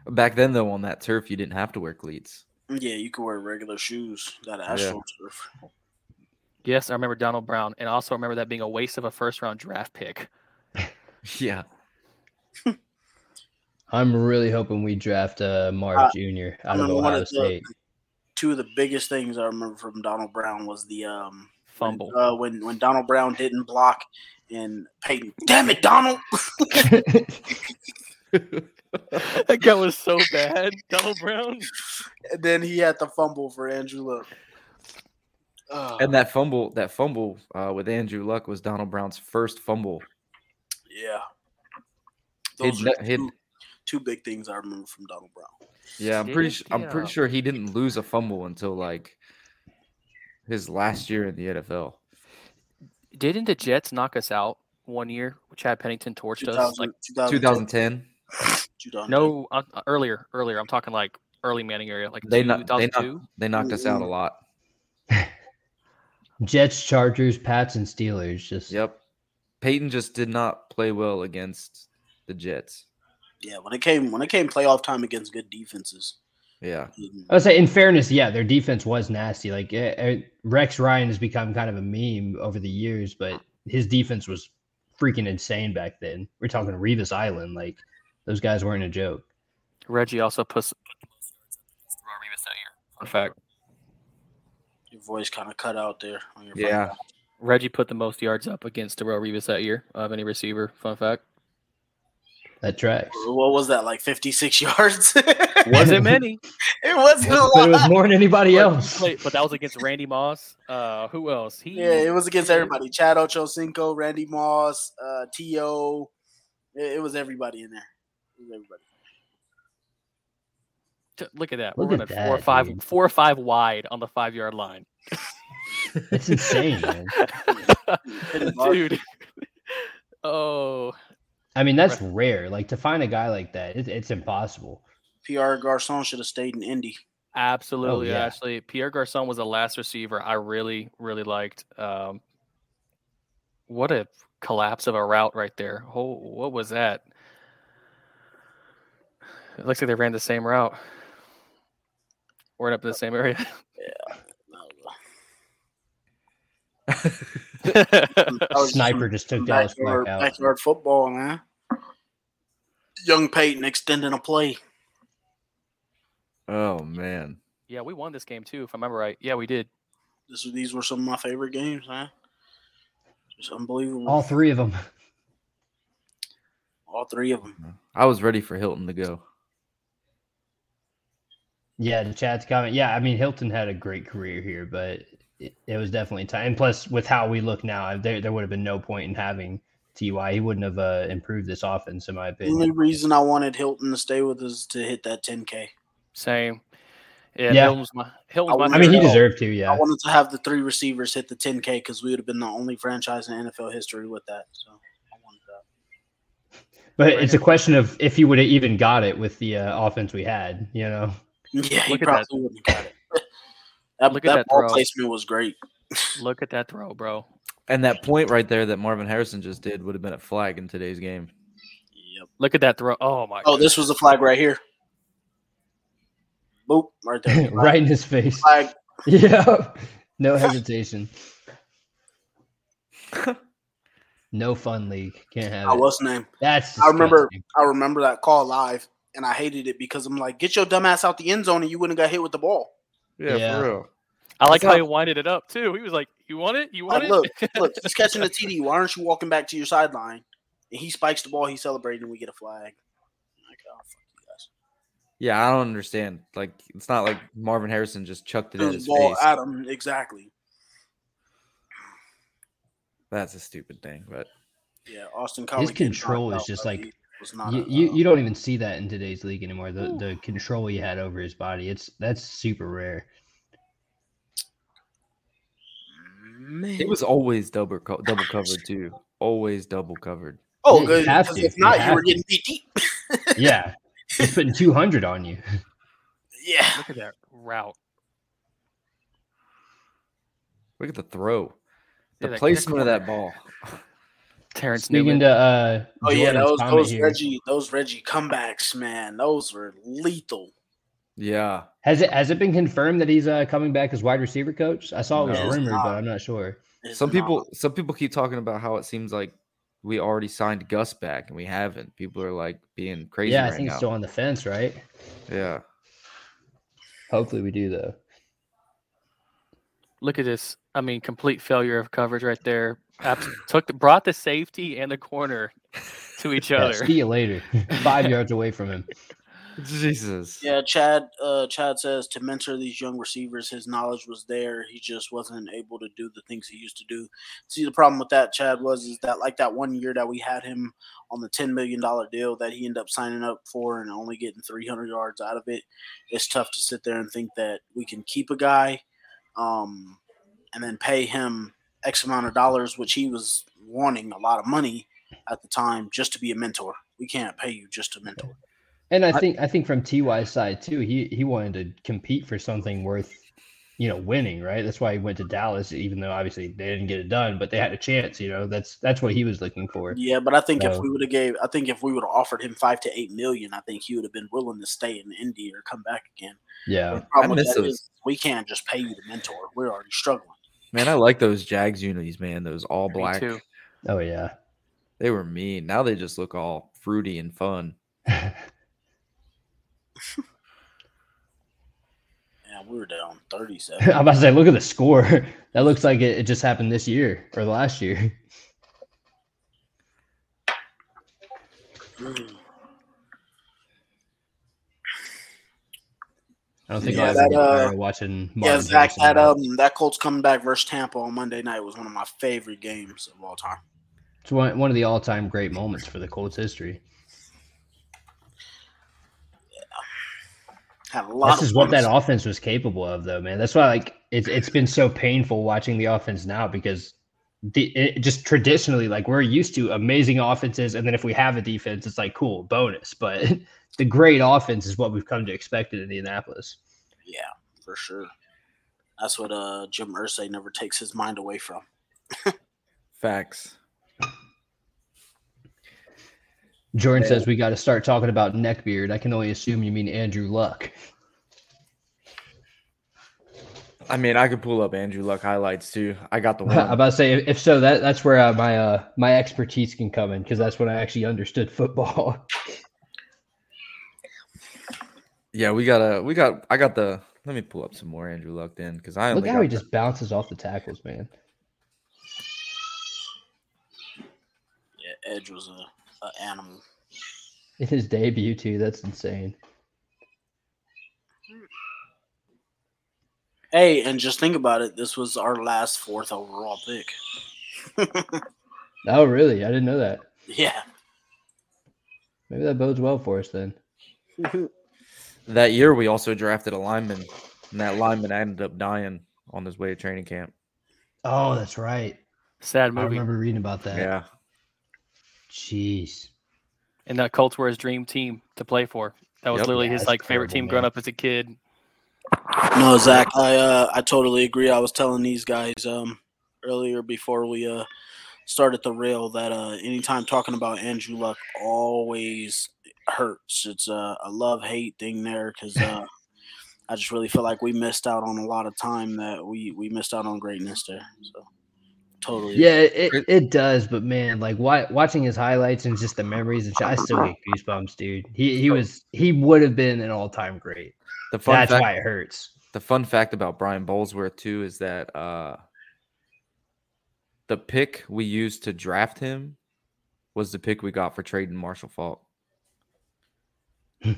Back then though, on that turf, you didn't have to wear cleats. Yeah, you could wear regular shoes. That Yeah. astroturf. Yes, I remember Donald Brown, and also remember that being a waste of a first round draft pick. Yeah. I'm really hoping we draft uh, Marv Uh, Jr. I out of Ohio of the- State. Two of the biggest things I remember from Donald Brown was the um Fumble. when, uh, when when Donald Brown didn't block and Peyton. Damn it, Donald! that guy was so bad. Donald Brown. and then he had the fumble for Andrew Luck. Oh, And that fumble, that fumble uh, with Andrew Luck was Donald Brown's first fumble. yeah, He'd those ne- are he'd- two, two big things I remember from Donald Brown. Yeah, I'm pretty. Did Su- I'm pretty sure he didn't lose a fumble until like his last year in the NFL. Didn't the Jets knock us out one year? Chad Pennington torched us. Like 2010. 2010. no, uh, earlier, earlier. I'm talking like early Manning area, like They knocked they 2002. knocked, they knocked us out a lot. Jets, Chargers, Pats, and Steelers. Just Yep. Peyton just did not play well against the Jets. Yeah, when it came when it came playoff time against good defenses. Yeah. I would say, in fairness, yeah, their defense was nasty. Like eh, eh, Rex Ryan has become kind of a meme over the years, but his defense was freaking insane back then. We're talking Revis Island. Like those guys weren't a joke. Reggie also put some Revis that year. Fun fact. Your voice kind of cut out there on your Yeah. phone. Reggie put the most yards up against Darrelle Revis that year of any receiver. Fun fact. That tracks. What was that? Like 56 yards? Wasn't many. it wasn't a But it was more than anybody but, else. wait, but that was against Randy Moss. Uh, who else? He Yeah, it was against everybody. Chad Ochocinco, Randy Moss, uh, T.O. It, it was everybody in there. It was everybody. Look at that. Look We're at running four or five, dude. four or five wide on the five yard line. It's insane, man. Dude. oh, I mean, that's rare. Like to find a guy like that, it, it's impossible. Pierre Garcon should have stayed in Indy. absolutely. yeah. Actually, Pierre Garcon was the last receiver I really, really liked. Um, what a collapse of a route right there. Oh, what was that? It looks like they ran the same route. We're up in the same area. That was just Sniper just took Dallas backyard, out. backyard football, man. Young Peyton extending a play. Oh man. yeah, we won this game too, if I remember right. Yeah, we did. This, these were some of my favorite games, man. Just unbelievable. All three of them. All three of them. I was ready for Hilton to go. Yeah, the chat's comment. Yeah, I mean Hilton had a great career here, but it, it was definitely time. And plus, with how we look now, there there would have been no point in having Ty. He wouldn't have uh, improved this offense, in my opinion. The only reason I wanted Hilton to stay with us to hit that 10K. Same. Yeah, Yeah. Hilton's my Hilton's my I I mean, he deserved to. Yeah, I wanted to have the three receivers hit the 10K because we would have been the only franchise in NFL history with that. So I wanted that. but it's a question of if he would have even got it with the uh, offense we had. You know, Yeah, he Look probably wouldn't have got it. That Look at that that ball throw. placement was great. Look at that throw, bro. And that point right there that Marvin Harrison just did would have been a flag in today's game. Yep. Look at that throw. Oh my. God. Oh, this was a flag right here. Boop, right there. right in his face. Flag. Yeah, no hesitation. no fun league. Can't have I it. was name. That's I remember. I remember that call live, and I hated it because I'm like, get your dumb ass out the end zone, and you wouldn't have got hit with the ball. Yeah, Yeah. for real. I like how he winded it up too. He was like, "You want it? You want Like, it?" look, look, he's catching the TD. Why aren't you walking back to your sideline? And he spikes the ball. He's celebrating. and We get a flag. Like, oh, fuck you guys. Yeah, I don't understand. Like, it's not like Marvin Harrison just chucked it in his ball face. at him. Exactly. That's a stupid thing, but Yeah, Austin Collie. getting control is just like- not You, a, you uh, you don't even see that in today's league anymore. The the control he had over his body. It's that's super rare. Man. it was always double co- double covered too. Always double covered. Oh, good. have because to. If You not, you, have were to. getting beat deep. Yeah, he's putting two hundred on you. yeah. Look at that route. Look at the throw. The Yeah, placement of that that ball. Terrence Speaking Newman. to uh, Oh yeah, those those here, Reggie those Reggie comebacks, man, those were lethal. Yeah. has it has it been confirmed that he's uh, coming back as wide receiver coach? I saw it was No. rumored, but. I'm not sure. It's Some not- people some people keep talking about how it seems like we already signed Gus back and we haven't. People are like being crazy yeah, I right think now. it's still on the fence, right? Yeah. Hopefully, we do though. Look at this. I mean, complete failure of coverage right there. Abs- took the, brought the safety and the corner to each Yeah, other. see you later. Five yards away from him. Jesus. Yeah, Chad. Uh, Chad says to mentor these young receivers, his knowledge was there. He just wasn't able to do the things he used to do. See, the problem with that, Chad, was is that like that one year that we had him on the ten million dollar deal that he ended up signing up for and only getting three hundred yards out of it. It's tough to sit there and think that we can keep a guy, um, and then pay him X amount of dollars, which he was wanting a lot of money at the time, just to be a mentor. We can't pay you just to mentor. And I think I think from Ty's side too, he he wanted to compete for something worth, you know, winning, right? That's why he went to Dallas, even though obviously they didn't get it done, but they had a chance, you know. That's that's what he was looking for. Yeah, but I think if we would have gave, I think if we would have offered him five to eight million, I think he would have been willing to stay in Indy or come back again. Yeah. I miss those. is we can't just pay you to mentor. We're already struggling. Man, I like those Jags unis, man. Those all Me black. too. Oh yeah. They were mean. Now they just look all fruity and fun. Yeah, we were down thirty-seven. I'm about to say, look at the score. That looks like it, it just happened this year or last year. Mm. I don't think Yeah, I'll that, uh, tired of watching. yeah, Zach, Harrison that um, that Colts coming back versus Tampa on Monday night was one of my favorite games of all time. It's one, one of the all-time great moments for the Colts history. Had a lot. This of is what that offense was capable of, though, man. That's why, like, it's it's been so painful watching the offense now because the it, just traditionally, like, we're used to amazing offenses, and then if we have a defense, it's like cool bonus. But the great offense is what we've come to expect in Indianapolis. Yeah, for sure. That's what uh Jim Irsay never takes his mind away from. Facts. Jordan says we got to start talking about neckbeard. I can only assume you mean Andrew Luck. I mean, I could pull up Andrew Luck highlights too. I got the I'm about to say, if, if so, that that's where uh, my uh my expertise can come in because that's when I actually understood football. yeah, we got a we got I got the let me pull up some more Andrew Luck then because I Look only how got he the- just bounces off the tackles, man. Yeah, Edge was a, a animal. In his debut too, that's insane. Hey, and just think about it. This was our last fourth overall pick. Oh, really? I didn't know that. yeah. Maybe that bodes well for us then. that year we also drafted a lineman, and that lineman ended up dying on his way to training camp. Oh, that's right. Sad movie. I remember reading about that. Yeah, Jeez. And that Colts were his dream team to play for. That was Yep. literally Yeah, his like favorite terrible, team growing up as a kid. No, Zach, I uh, I totally agree. I was telling these guys um earlier before we uh started the rail that uh anytime talking about Andrew Luck always hurts. It's uh, a love hate thing there because uh, I just really feel like we missed out on a lot of time that we we missed out on greatness there. So totally, Yeah, it, it does, but man, like why, watching his highlights and just the memories and shit, I still get goosebumps, dude. He he was he would have been an all time great. the fun That's fact, why it hurts. the fun fact about Brian Burlsworth too is that uh the pick we used to draft him was the pick we got for trading Marshall Faulk. and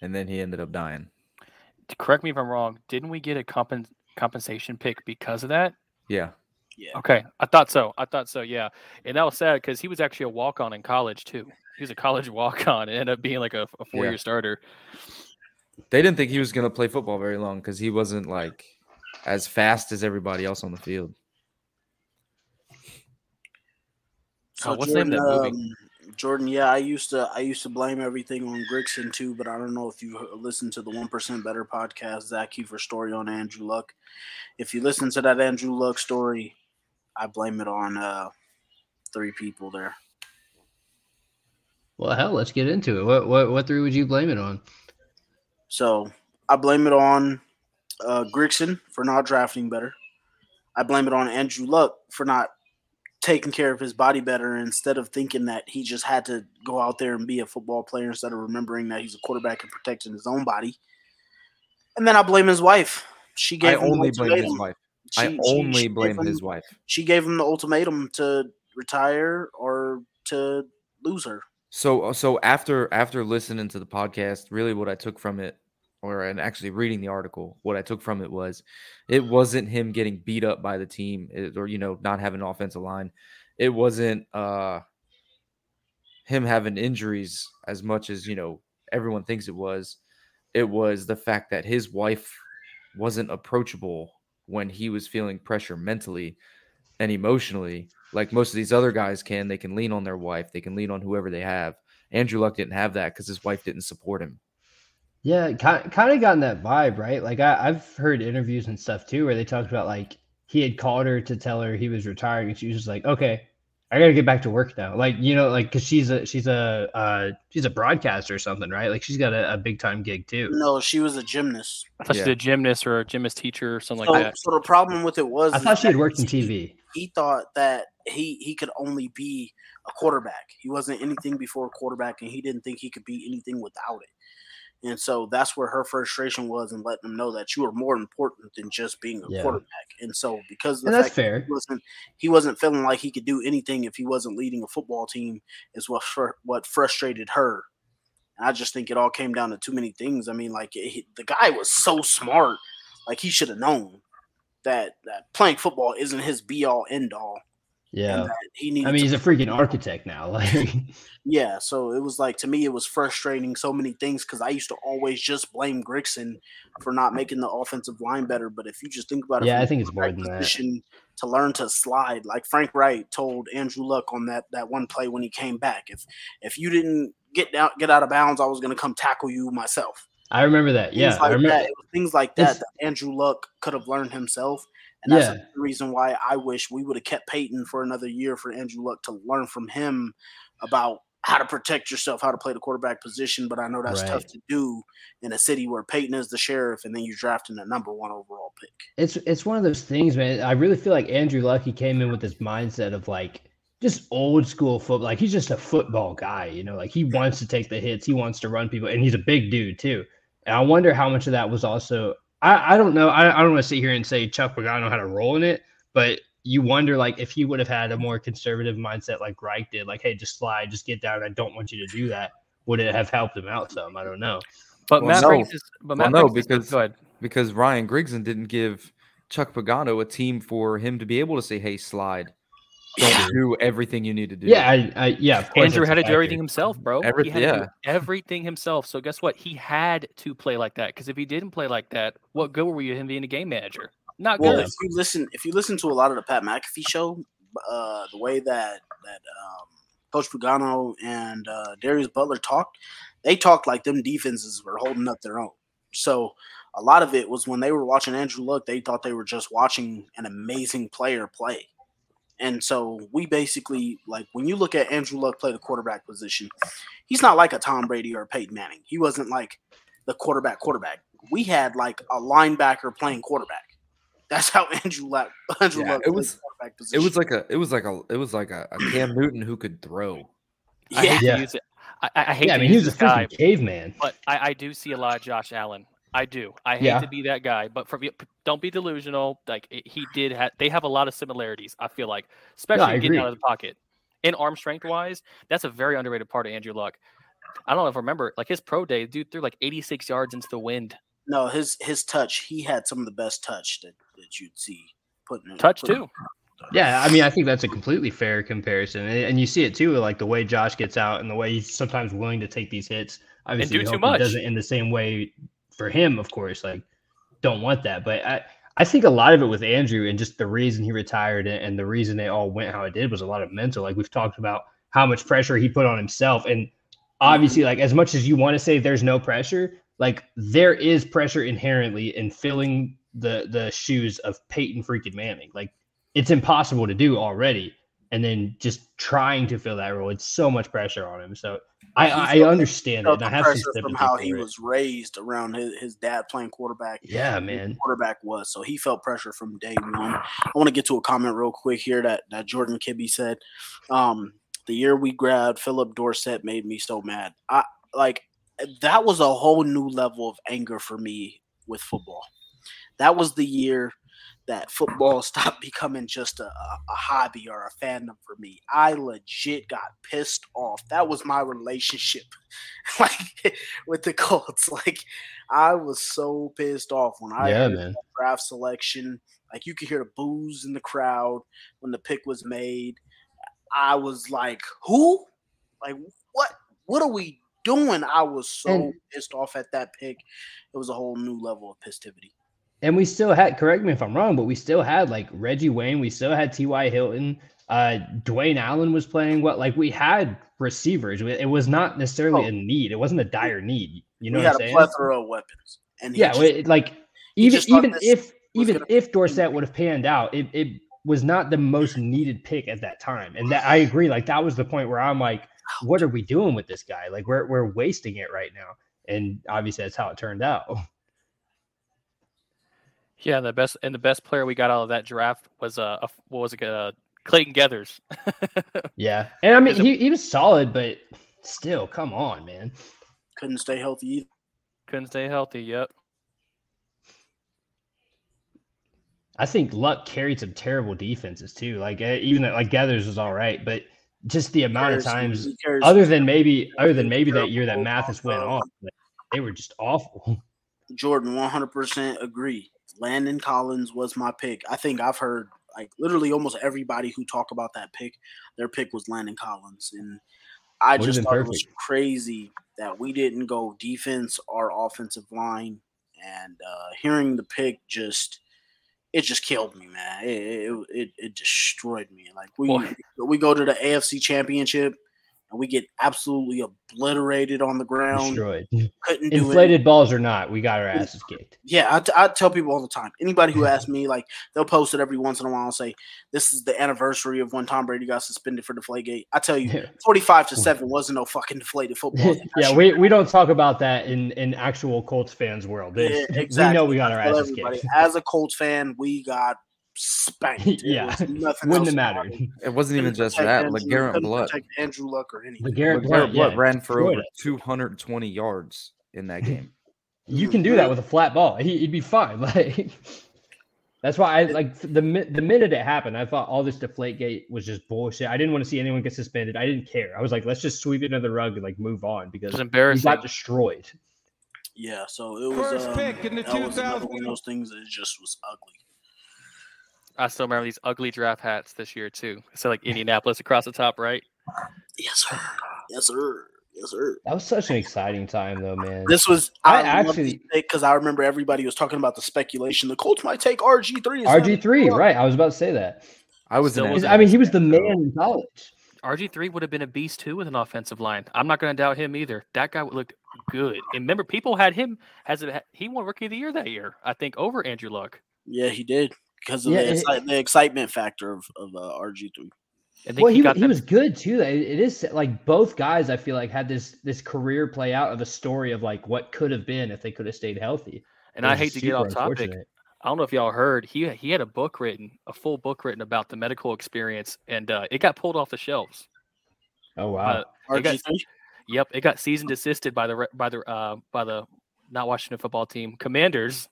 then he ended up dying. Correct me if I'm wrong. Didn't we get a compen- compensation pick because of that? Yeah. yeah. Okay, I thought so. I thought so. Yeah, and that was sad because he was actually a walk on in college too. He was a college walk on. and ended up being like a, a four year Yeah. starter. They didn't think he was going to play football very long because he wasn't like as fast as everybody else on the field. Oh, what's the name of that movie? um, Jordan, yeah, I used to I used to blame everything on Grigson too, but I don't know if you h- listened to the One Percent Better podcast, Zak Keefer story on Andrew Luck. If you listen to that Andrew Luck story, I blame it on uh, three people there. Well, hell, let's get into it. What what what three would you blame it on? So I blame it on uh, Grigson for not drafting better. I blame it on Andrew Luck for not taking care of his body better instead of thinking that he just had to go out there and be a football player instead of remembering that he's a quarterback and protecting his own body. And then I blame his wife. She I gave him the only blame his ultimatum. wife. She- I only she blame gave his wife. She gave him the ultimatum to retire or to lose her. So uh, so after after listening to the podcast, really what I took from it, or and actually reading the article, what I took from it was, it wasn't him getting beat up by the team, or you know not having an offensive line. It wasn't uh him having injuries as much as you know everyone thinks it was. It was the fact that his wife wasn't approachable when he was feeling pressure mentally and emotionally, like most of these other guys can. They can lean on their wife, they can lean on whoever they have. Andrew Luck didn't have that because his wife didn't support him. Yeah, kind kind of gotten that vibe, right? Like I, I've heard interviews and stuff too where they talked about like he had called her to tell her he was retiring, and she was just like, "Okay, I gotta get back to work now." Like you know, like because she's a she's a uh, she's a broadcaster or something, right? Like she's got a, a big time gig too. No, she was a gymnast. I thought Yeah. she's a gymnast or a gymnast teacher or something So, like that. so the problem with it was I thought she had worked in he- TV. He thought that he he could only be a quarterback. He wasn't anything before a quarterback, and he didn't think he could be anything without it. And so that's where her frustration was, and letting them know that you are more important than just being a Yeah. quarterback. And so because And that's fact that fair. he wasn't he wasn't feeling like he could do anything if he wasn't leading a football team is what fr- what frustrated her. And I just think it all came down to too many things. I mean, like he, the guy was so smart, like he should have known that that playing football isn't his be all end all. Yeah, he needed. I mean he's a freaking architect now. Like yeah, so it was like to me, it was frustrating so many things because I used to always just blame Grigson for not making the offensive line better. But if you just think about it, yeah, I think it's more right than that. to learn to slide, like Frank Reich told Andrew Luck on that that one play when he came back. If if you didn't get down, get out of bounds, I was going to come tackle you myself. I remember that. Things Yeah, I remember. that. Things like that that Andrew Luck could have learned himself. And that's Yeah. the reason why I wish we would have kept Peyton for another year for Andrew Luck to learn from him about how to protect yourself, how to play the quarterback position. But I know that's tough to do in a city where Peyton is the sheriff and then you're drafting a number one overall pick. It's it's one of those things, man. I really feel like Andrew Lucky came in with this mindset of like just old school football. Like he's just a football guy, you know. Like he wants to take the hits, he wants to run people, and he's a big dude too. And I wonder how much of that was also. I, I don't know. I, I don't want to sit here and say Chuck Pagano had a role in it, but you wonder like if he would have had a more conservative mindset like Reich did, like hey, just slide, just get down. I don't want you to do that. Would it have helped him out some? I don't know. But Well, Matt no. brings this. But Well, Matt no, brings this- because- go ahead. because Ryan Grigson didn't give Chuck Pagano a team for him to be able to say, "Hey, slide, don't do everything you need to do." Yeah, I, I yeah. Of course, Andrew had to do everything himself, bro. Every- he had to do yeah. everything himself. So guess what? He had to play like that because if he didn't play like that, what good were you him being a game manager? Not Well, good. if you listen, if you listen to a lot of the Pat McAfee show, uh, the way that that um, Coach Pagano and uh, Darius Butler talked, they talked like them defenses were holding up their own. So a lot of it was when they were watching Andrew Luck, they thought they were just watching an amazing player play. And so we basically like when you look at Andrew Luck play the quarterback position, he's not like a Tom Brady or a Peyton Manning. He wasn't like the quarterback quarterback. We had like a linebacker playing quarterback. That's how Andrew Luck Andrew Yeah, Luck it played was- quarterback It was like a, it was like a, it was like a, a Cam Newton who could throw. I hate Yeah. to use it. I, I I hate Yeah, I mean he use was a this guy, caveman. but I, I do see a lot of Josh Allen. I do. I hate Yeah. to be that guy, but for don't be delusional. Like it, he did, ha- they have a lot of similarities. I feel like, especially I getting out of the pocket, in arm strength wise, that's a very underrated part of Andrew Luck. I don't know if I remember, like his pro day, dude threw like 86 yards into the wind. no his his touch. He had some of the best touch that, that you'd see putting in- Touch putting- too. Yeah, I mean, I think that's a completely fair comparison, and, and you see it too, like the way Josh gets out and the way he's sometimes willing to take these hits. Obviously, do we too much. He does it in the same way for him, of course. Like, don't want that, but I, I think a lot of it with Andrew and just the reason he retired and, and the reason they all went how it did was a lot of mental. Like we've talked about how much pressure he put on himself, and obviously, mm-hmm. like as much as you want to say there's no pressure, like there is pressure inherently in filling the the shoes of Peyton freaking Manning. Like it's impossible to do already. And then just trying to fill that role, it's so much pressure on him. So I, I understand it. And I have pressure from how he it. was raised around his, his dad playing quarterback. Yeah, man. quarterback was. So he felt pressure from day one. I want to get to a comment real quick here that, that Jordan Kibbe said. Um, the year we grabbed Phillip Dorsett made me so mad. I like that was a whole new level of anger for me with football. That was the year that football stopped becoming just a, a, a hobby or a fandom for me. I legit got pissed off. That was my relationship like with the Colts. Like I was so pissed off when I Yeah, man. draft selection. Like you could hear the boos in the crowd when the pick was made. I was like, "Who? Like what? What are we doing?" I was so And- pissed off at that pick. It was a whole new level of festivity. And we still had correct me if I'm wrong, but we still had like Reggie Wayne, we still had T.Y. Hilton, uh, Dwayne Allen was playing well. Like we had receivers. It was not necessarily Oh. a need. It wasn't a dire need. You know we what had I'm a saying? plethora of weapons, and yeah, just- it- like even even if even gonna- if Dorsett would have panned out, it, it was not the most needed pick at that time. And that I agree. Like that was the point where I'm like, what are we doing with this guy? Like we're we're wasting it right now. And obviously that's how it turned out. Yeah, and the best and the best player we got out of that draft was uh, a, what was it? Uh, Clayton Geathers. Yeah. And I mean he, he was solid, but still, come on, man. couldn't stay healthy either. Couldn't stay healthy. Yep. I think Luck carried some terrible defenses too. Like uh, even like Geathers was all right, but just the amount of times other than maybe other than maybe that year that Mathis went off, like, they were just awful. Jordan, one hundred percent agree. Landon Collins was my pick. I think I've heard like literally almost everybody who talk about that pick, their pick was Landon Collins, and I Would've just been thought it was crazy that we didn't go defense or offensive line, and uh, hearing the pick just it just killed me, man. It it, it, it destroyed me. Like we Boy. we go to the AFC Championship and we get absolutely obliterated on the ground. Destroyed. Couldn't do. Inflated balls or not, we got our asses kicked. Yeah, I, t- I tell people all the time. Anybody who asks me, like, they'll post it every once in a while and say, "This is the anniversary of when Tom Brady got suspended for Deflategate." I tell you, forty-five to seven wasn't no fucking deflated football. Yeah, we, we don't talk about that in, in actual Colts fans world. Yeah, exactly. We know we got our asses kicked. As a Colts fan, we got spanked. Yeah, nothing wouldn't else have mattered. it. It wasn't even just that. Andrew- LeGarrette couldn't Blood. Andrew Luck or anything. LeGarrette LeGarrette Blunt, Blood yeah, ran for destroyed over us. 220 yards in that game. You can do that with a flat ball. He, he'd be fine. Like that's why I like the the minute it happened, I thought all this deflate gate was just bullshit. I didn't want to see anyone get suspended. I didn't care. I was like, let's just sweep it under the rug and like move on because it's embarrassing. we embarrassing. got destroyed. Yeah, so it was. First um, pick in the that was another 2000 one of those things that just was ugly. I still remember these ugly draft hats this year too. So like Indianapolis across the top, right? Yes, sir. Yes, sir. Yes, sir. That was such an exciting time, though, man. This was I I, actually- actually because I remember everybody was talking about the speculation. The Colts might take RG three. RG three, right? I was about to say that. I was Still was- I mean, he was the man in college. RG three would have been a beast too with an offensive line. I'm not going to doubt him either. That guy looked good. And remember, people had him as a he won Rookie of the Year that year. I think over Andrew Luck. Yeah, he did because of Yeah, the, it- exci- the excitement factor of, of uh, RG three. I think Well, he, he, got he was good too. It it is like both guys. I feel like had this this career play out of a story of like what could have been if they could have stayed healthy. And I hate to get off topic. I don't know if y'all heard he he had a book written, a full book written about the medical experience, and uh, it got pulled off the shelves. Oh wow! Uh, It got- RG three. Yep, it got season desisted by the by the uh, by the not Washington football team commanders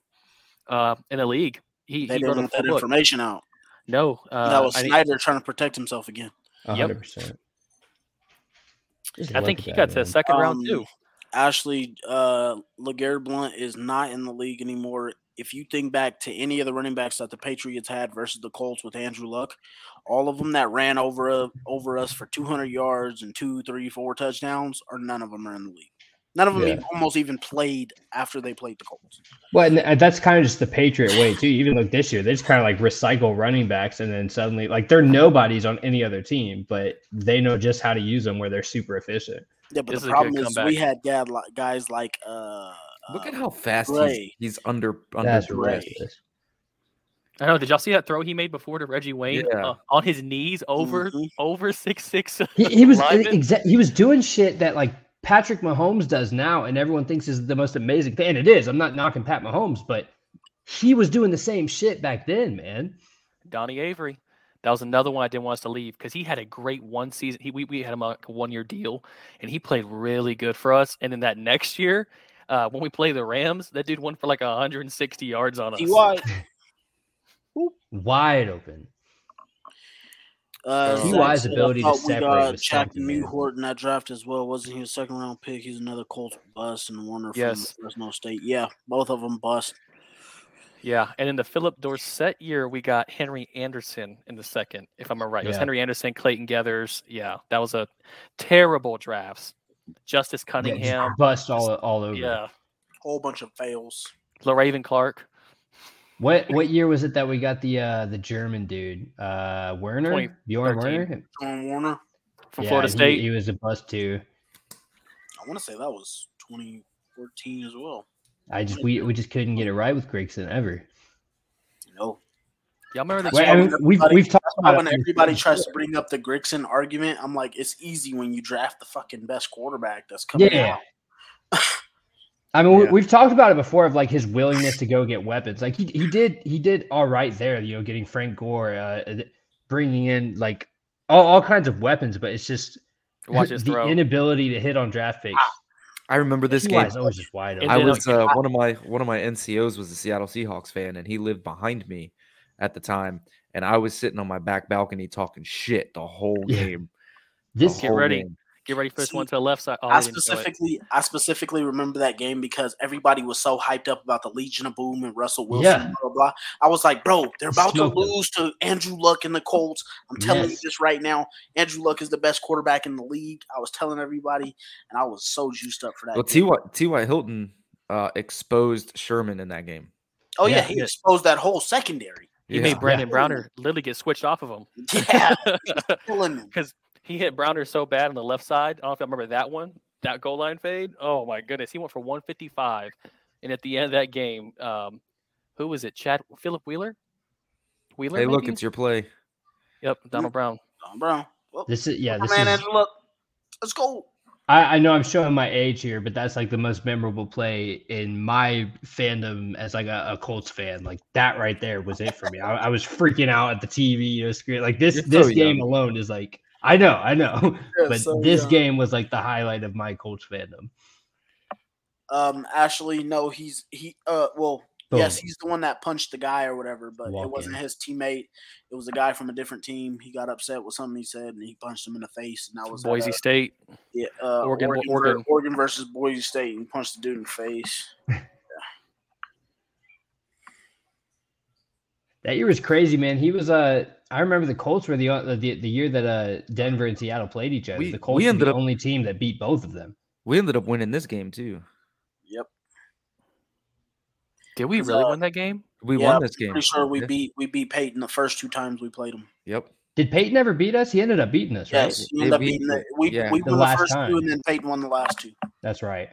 uh, in the league. He, They he didn't a want full that book. information out. No, uh, that was I, think- Snyder trying to protect himself again. Yep. hundred percent. Just I think he that, got to the second round Um, too. Ashley uh, Legarrette Blunt is not in the league anymore. If you think back to any of the running backs that the Patriots had versus the Colts with Andrew Luck, all of them that ran over uh, over us for 200 yards and two, three, four touchdowns, or none of them are in the league. None of them Yeah. even, almost even played after they played the Colts. Well, and that's kind of just the Patriot way too. Even like this year, they just kind of like recycle running backs, and then suddenly like they're nobodies on any other team, but they know just how to use them where they're super efficient. Yeah, but This the a problem is we had guy, li- guys like uh, Look at uh, how fast he's, he's under under That's duress. I know. Did y'all see that throw he made before to Reggie Wayne Yeah. uh, on his knees over Mhm. over six six? He, he was linemen? exa- he was doing shit that like Patrick Mahomes does now, and everyone thinks is the most amazing thing. And it is. I'm not knocking Pat Mahomes, but he was doing the same shit back then, man. Donnie Avery. That was another one I didn't want us to leave because he had a great one season. He we, we had him on like a one year deal, and he played really good for us. And then that next year, uh, when we play the Rams, that dude went for like 160 yards on us. Ty. Wide open. Uh, T.Y.'s Zach said, ability to thought we got was Jack something, man. Mewhort in that draft as well. Wasn't he a second round pick? He's another Colts bust and Warner from Yes. Fresno State. Yeah, both of them bust. Yeah, and in the Phillip Dorsett year, we got Henry Anderson in the second, if I'm right. It was Yeah. Henry Anderson, Clayton Geathers. Yeah, that was a terrible drafts. Justice Yeah, just Cunningham. bust all all over. Yeah, Whole bunch of fails. Le'Raven Clark. What what year was it that we got the uh the German dude? Uh Werner? Bjorn 2013. Werner? John Warner. From Yeah, Florida he- State. He, was a bust too. I want to say that was 2014 as well. I just we, we just couldn't get it right with Grigson ever. No. Y'all remember that? Well, I mean, we've we've talked about when it. everybody tries to bring up the Grigson argument, I'm like, it's easy when you draft the fucking best quarterback that's coming Yeah. out. I mean, we, Yeah. we've talked about it before of like his willingness to go get weapons. Like he he did he did all right there. You know, getting Frank Gore, uh, bringing in like all, all kinds of weapons, but it's just Watch his the throw. inability to hit on draft picks. I remember this This game. guy's always just wide And I was uh, one of my one of my NCOs was a Seattle Seahawks fan, and he lived behind me at the time, and I was sitting on my back balcony talking shit the whole Yeah. game. This the Get ready. game. Get ready for this See, one to the left side. Oh, I they didn't show it. specifically, I specifically remember that game because everybody was so hyped up about the Legion of Boom and Russell Wilson. Yeah. Blah, blah blah. I was like, bro, they're about to lose to Andrew Luck and the Colts. I'm telling you this right now. Andrew Luck is the best quarterback in the league. I was telling everybody, and I was so juiced up for that. Well, game. T.Y. T.Y. Hilton uh, exposed Sherman in that game. oh yeah, Yeah. he exposed that whole secondary. He Yeah. made Brandon Yeah. Browner literally get switched off of him. Yeah, because he hit Browner so bad on the left side. I don't know if I remember that one, that goal line fade. Oh my goodness, he went for 155, and at the end of that game, um, who was it? Chad Philip Wheeler. Wheeler. Hey, look, it's your play. yep, Donald Brown. Oh, Brown. Well, this is yeah. This man, is. Andrew Luck. Let's go. I, I know I'm showing my age here, but that's like the most memorable play in my fandom as like a, a Colts fan. Like that right there was it for me. I, I was freaking out at the TV, you know, screen. Like this You're this so game young. alone is like I know, I know, Yeah, but so this young. game was like the highlight of my Colts fandom. Um, actually, no, he's he. Uh, well, yes, he's the one that punched the guy or whatever, but Walk it wasn't in. his teammate. It was a guy from a different team. He got upset with something he said, and he punched him in the face. And that was at, Boise uh, State. yeah, uh, Oregon- Oregon, Oregon. Oregon versus Boise State, and he punched the dude in the face. That year was crazy, man. He was uh I remember the Colts were the uh, the, the year that uh Denver and Seattle played each other. We- the Colts we were the up- only team that beat both of them. We ended up winning this game too. Yep. Did we really uh, win that game? We Yeah, won this game. Pretty sure we Yeah. beat we beat Peyton the first two times we played him. Yep. Did Peyton ever beat us? He ended up beating us, right? Yes, he ended up beating the, we yeah. we The won the last first time. two, and then Peyton won the last two. That's right.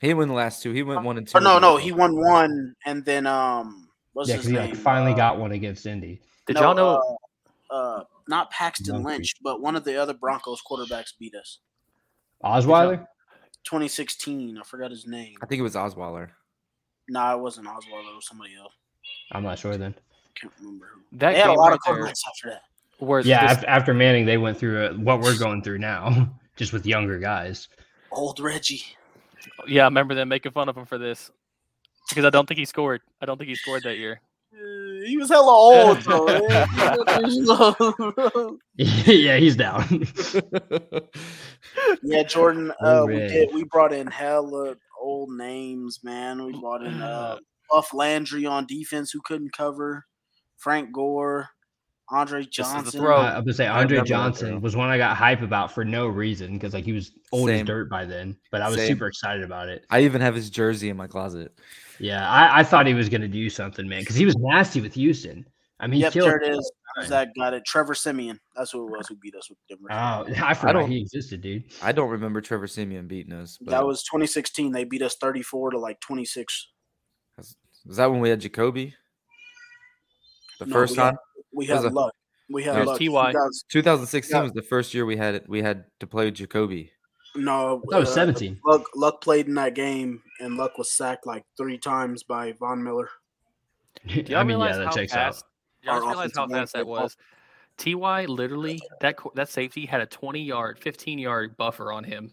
He didn't the last two. He went one and two. Or no, no, he won one, and then um, what's yeah, his because he name? like finally Uh, got one against Indy. Did no, y'all know? Uh, uh, not Paxton Moncrief. Lynch, but one of the other Broncos quarterbacks beat us. Osweiler? 2016. I forgot his name. I think it was Osweiler. No, it wasn't Oswald. It was somebody else. I'm not sure then. I Can't remember who. that They had a lot right of there, quarterbacks after that. where Yeah, this- after Manning, they went through uh what we're going through now, just with younger guys. Old Reggie. yeah, I remember them making fun of him for this because I don't think he scored. I don't think he scored that year. He was hella old, though. yeah, he's down. yeah, Jordan. Uh, we did. We brought in hella old names, man. We brought in uh, Buff Landry on defense who couldn't cover. Frank Gore, Andre Johnson. Uh, I'm gonna say Andre Johnson was one I got hype about for no reason because like he was old as dirt by then, but I was Same. super excited about it. I even have his jersey in my closet. Yeah, I, I thought he was gonna do something, man, because he was nasty with Houston. I mean, he Yep, killed. there it is. Zach got it. Trevor Siemian. That's who it was who beat us with Denver. Oh, I forgot don't- he existed, dude. I don't remember Trevor Siemian beating us. But that was 2016. They beat us 34 to like 26. was that when we had Jacoby? The No, first we had- time, We had a- luck. We had It luck. TY. 2016 Yeah. was the first year we had it. We had to play with Jacoby. No, That was uh, 17. Luck, Luck played in that game, and Luck was sacked like three times by Von Miller. Do y'all I mean, realize yeah, that how fast? out. Do y'all realize how fast that was? Ty literally that that safety had a 20 yard, 15 yard buffer on him,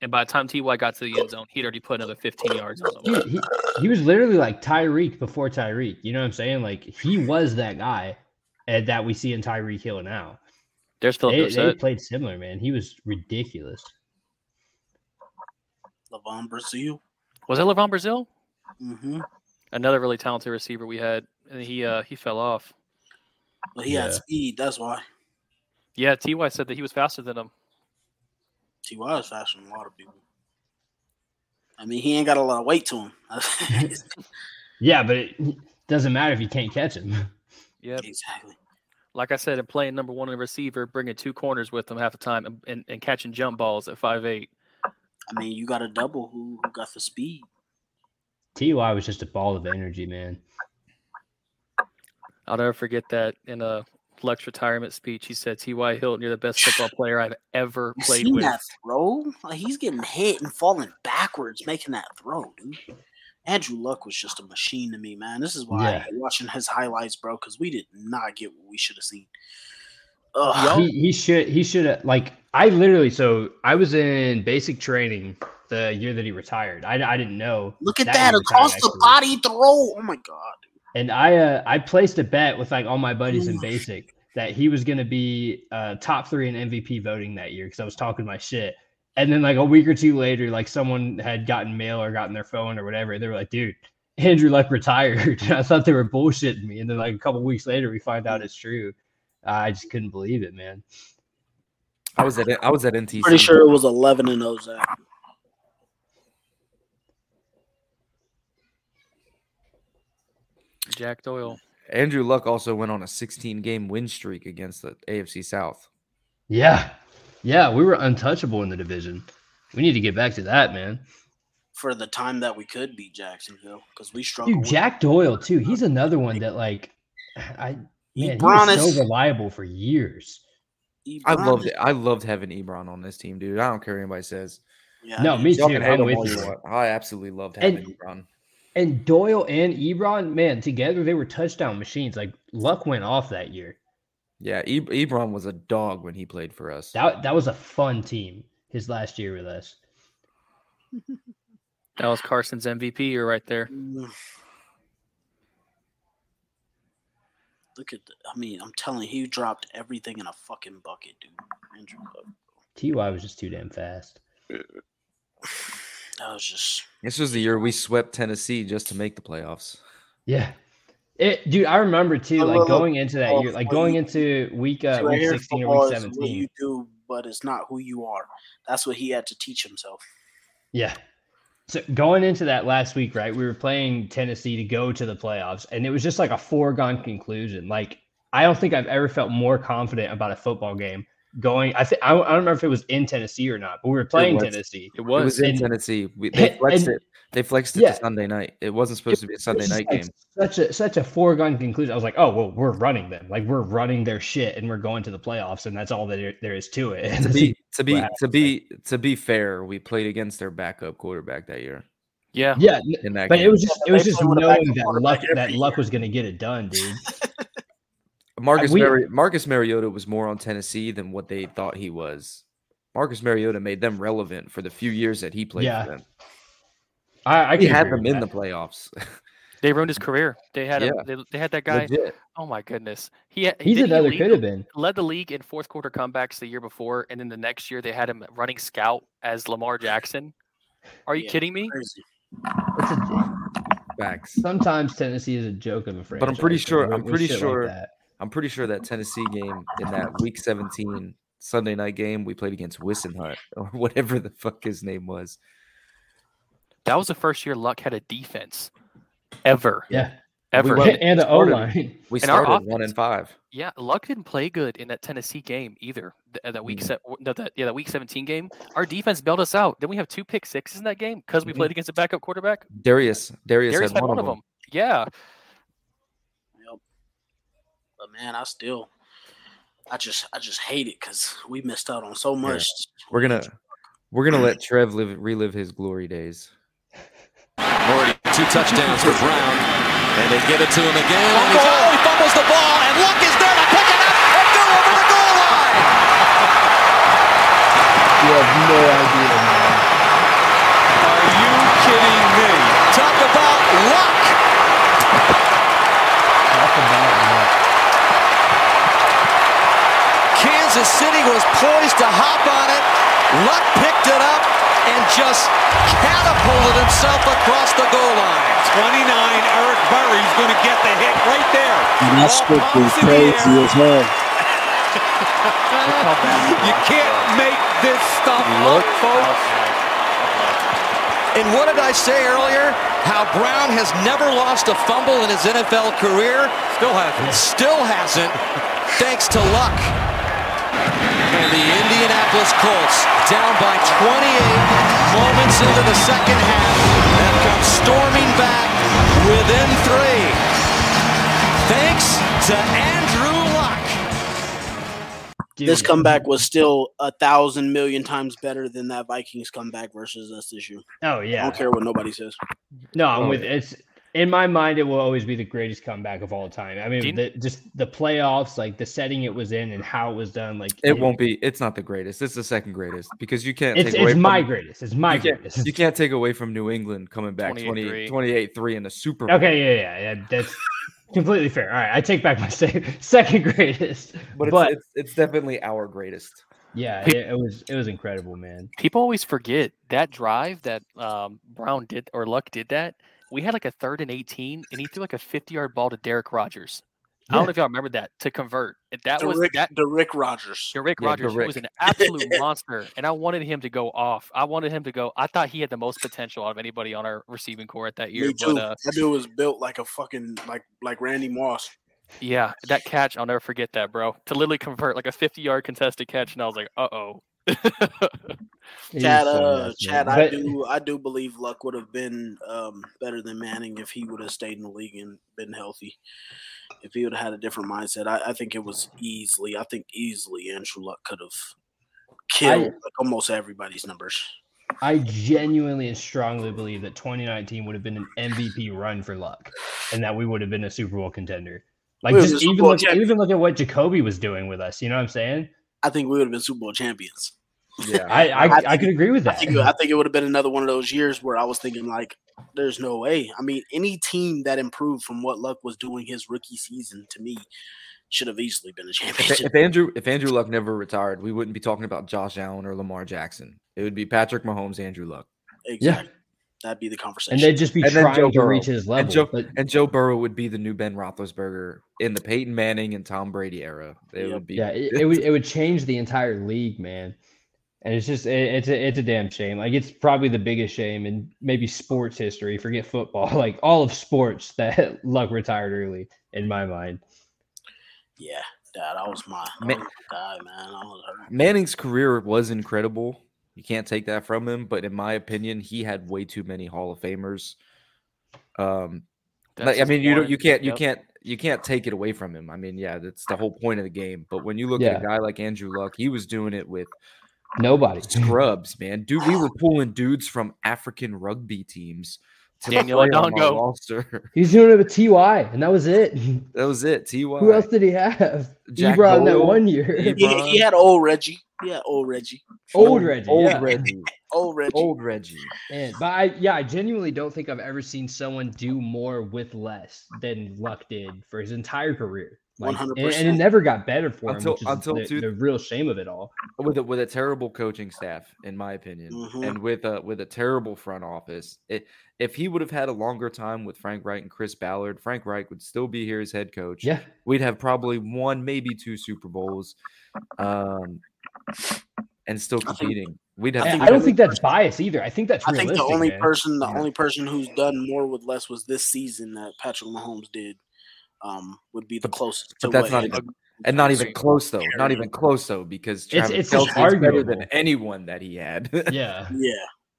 and by the time Ty got to the end zone, he'd already put another 15 yards on him. Dude, he, he was literally like Tyreek before Tyreek. You know what I'm saying? Like he was that guy and that we see in Tyreek Hill now. There's Philip They, they played similar, man. He was ridiculous. LaVon Brazill. Was that LaVon Brazill? Mm-hmm. Another really talented receiver we had, and he uh he fell off. But he Yeah. had speed. That's why. Yeah, Ty said that he was faster than him. Ty is faster than a lot of people. I mean, he ain't got a lot of weight to him. Yeah, but it, Doesn't matter if you can't catch him. Yep. Exactly. Like I said, and playing number one in receiver, bringing two corners with him half the time, and, and, and catching jump balls at five eight. I mean, you got a double who, who got the speed. Ty was just a ball of energy, man. I'll never forget that in a Flex retirement speech. He said, "T.Y. Hilton, you're the best football player I've ever You played seen with." that throw? Like he's getting hit and falling backwards, making that throw, dude. Andrew Luck was just a machine to me, man. This is why Yeah. I hate watching his highlights, bro, because we did not get what we should have seen. Ugh. He, he should he should have like I literally so I was in basic training the year that he retired. I, I didn't know. Look at that that across the body throw. Oh my god. And I uh, I placed a bet with like all my buddies in Oof. basic that he was going to be uh, top three in MVP voting that year because I was talking my shit. And then like a week or two later, like someone had gotten mail or gotten their phone or whatever. They were like, "Dude, Andrew Luck retired." I thought they were bullshitting me. And then like a couple weeks later, we find out it's true. I just couldn't believe it, man. I was at I was at NTC. Pretty sure it was eleven and those. Zach. Jack Doyle. Andrew Luck also went on a 16 game win streak against the AFC South. Yeah, yeah, we were untouchable in the division. We need to get back to that, man. for the time that we could beat Jacksonville because we struggled. Dude, Jack Doyle too. He's another one that like I man, he Ebron was is- so reliable for years. I loved is- it. I loved having Ebron on this team, dude. I don't care what anybody says. Yeah, No, I me mean, Y'all too. can hate I'm him with you. you. I absolutely loved And- having Ebron. And Doyle and Ebron, man, together they were touchdown machines. Like Luck went off that year. Yeah, e- Ebron was a dog when he played for us. That that was a fun team. His last year with us. That was Carson's MVP year right there. Mm. Look at, the, I mean, I'm telling you, he dropped everything in a fucking bucket, dude. Andrew Luck. Ty was just too damn fast. That was just This was the year we swept Tennessee just to make the playoffs. Yeah. It, dude, I remember too, I like going into that football year, like going you. into week uh, week sixteen or week is what seventeen. you do, but it's not who you are. That's what he had to teach himself. Yeah. So going into that last week, right? We were playing Tennessee to go to the playoffs, and it was just like a foregone conclusion. Like I don't think I've ever felt more confident about a football game going. I think I, don't- remember if it was in Tennessee or not, but we were playing was. Tennessee. It It was was. in Tennessee. We, they and- it. They flexed it Yeah. to Sunday night. It wasn't supposed to be a Sunday night like game. Such a such a foregone conclusion. I was like, oh well, we're running them. Like we're running their shit, and we're going to the playoffs, and that's all that there- there is to it. And To be to be to be to be fair, we played against their backup quarterback that year. Yeah. yeah, In that but game. it was just it was just play with a knowing that luck that every luck was going to get it done, dude. Marcus we- Mari- Marcus Mariota was more on Tennessee than what they thought he was. Marcus Mariota made them relevant for the few years that he played Yeah, for them. I, I He can had them in that. the playoffs. They ruined his career. They had him, Yeah. they, they had that guy. Legit. Oh my goodness. He had, He's didn't he could have been. led the league in fourth quarter comebacks the year before, and then the next year they had him running scout as Lamar Jackson. Are you Yeah, kidding me? Crazy. It's a, Facts. sometimes Tennessee is a joke of a franchise. I'm pretty so sure- I'm pretty shit like sure- that. I'm pretty sure that Tennessee game in that Week 17 Sunday night game we played against Wissenhut or whatever the fuck his name was. That was the first year Luck had a defense ever. Yeah, Ever. went- and the O started- line. We And our started one offense- and five. Yeah, Luck didn't play good in that Tennessee game either. th- uh, that week Mm. se- no, that yeah, that week 17 game. Our defense bailed us out. Then we have two pick sixes in that game because we Mhm. played against a backup quarterback. Darius, Darius, Darius had, one, of them. Yeah, Yep. But man, I still, I just, I just hate it because we missed out on so much. We're gonna we're gonna let Trev live relive his glory days. Already two touchdowns for Brown. And they get it to him again. And he's, oh, he fumbles the ball. And Luck is there to pick it up and go over the goal line. You have no idea, man. Are you kidding me? Talk about luck. Talk about luck. Kansas City was poised to hop on it. Luck picked it up and just catapulted himself across the goal line. 29, Eric Berry's going to get the hit right there. And that Ball script was pops in crazy as hell. You can't make this stuff up, folks. And what did I say earlier? How Brown has never lost a fumble in his NFL career. Still hasn't. Still hasn't, thanks to luck. And the Indianapolis Colts down by 28 moments into the second half have come storming back within three. Thanks to Andrew Luck. This comeback was still a thousand million times better than that Vikings comeback versus us this year. Oh yeah. I don't care what nobody says. No, I'm Oh, with yeah. it's in my mind. It will always be the greatest comeback of all time. I mean, you- the, just the playoffs, like the setting it was in and how it was done. Like It won't be. It's not the greatest. It's the second greatest because you can't. It's take away my from, greatest. It's my you can't, greatest. you can't take away from New England coming back 28-3. 28 3 in the Super Bowl. Okay, yeah, yeah, yeah. That's completely fair. All right, I take back my second second greatest. But, But, it's, it's, it's definitely our greatest. yeah, it, it was it was incredible, man. People always forget that drive that um, Brown did or Luck did that. We had like a third and 18, and he threw like a 50 yard ball to Da'Rick Rogers. I don't know if y'all remember that to convert. That The was Rick, that Da'Rick Rogers. to Rick Yeah, Rogers, who was an absolute monster, and I wanted him to go off. I wanted him to go. I thought he had the most potential out of anybody on our receiving corps at that year. Me too. But uh, that dude was built like a fucking like like Randy Moss. yeah, that catch, I'll never forget that, bro. To literally convert like a 50 yard contested catch, and I was like, uh oh. Chad, uh, Chad. I do, I do believe Luck would have been um, better than Manning if he would have stayed in the league and been healthy. If he would have had a different mindset, I, I think it was easily. I think easily Andrew Luck could have killed like, almost everybody's numbers. I genuinely and strongly believe that 2019 would have been an MVP run for Luck, and that we would have been a Super Bowl contender. Like We just even look, even look at what Jacoby was doing with us. You know what I'm saying? I think we would have been Super Bowl champions. Yeah. I I, I I, think- could agree with I that. think, I think it would have been another one of those years where I was thinking like, "There's no way." I mean, any team that improved from what Luck was doing his rookie season to me should have easily been a If, championship. if Andrew if Andrew Luck never retired, we wouldn't be talking about Josh Allen or Lamar Jackson. It would be Patrick Mahomes, Andrew Luck, exactly. That'd be the conversation. and they'd just be And trying Joe to Burrow. reach his level. and Joe but and Joe Burrow would be the new Ben Roethlisberger in the Peyton Manning and Tom Brady era. It Yep. would be yeah, it, it would it would change the entire league, man. And it's just it, it's a it's a damn shame. Like it's probably the biggest shame in maybe sports history. Forget football, like all of sports that Luck retired early. In my mind, yeah, that, that was my, that Man- was my guy, man. I was hurt. Manning's career was incredible. You can't take that from him, but in my opinion, he had way too many Hall of Famers. Um, That's like, I mean, you don't, you can't, you Yep. can't, you can't take it away from him. I mean, yeah, that's the whole point of the game. But when you look at a guy like Andrew Luck, he was doing it with nobody. scrubs, man. Dude, we were pulling dudes from African rugby teams to Daniel play Adongo. He's doing it with Ty, and that was it. that was it. Ty. Who else did he have? Jack Ebron that one year. He, he had old Reggie. Yeah, old Reggie. Old Reggie, Old yeah. Reggie. Old Reggie. Old Reggie. And but I yeah, I genuinely don't think I've ever seen someone do more with less than Luck did for his entire career. Like, and- And, it never got better for him, Until- which is until the, two- the real shame of it all. with a, with a terrible coaching staff, in my opinion, Mhm. and with a with a terrible front office. It, if he would have had a longer time with Frank Reich and Chris Ballard, Frank Reich would still be here as head coach. Yeah. we'd have probably one, maybe two Super Bowls, um, and still I think- competing. We'd have. I, I don't think that's bias either. I think that's I think the only man. person, the Yeah. only person who's done more with less was this season that Patrick Mahomes did. Um, would be the closest. but to that's not even and not even close though. Not even close though, because Travis it's just Kelce is better than anyone that he had. Yeah. Yeah,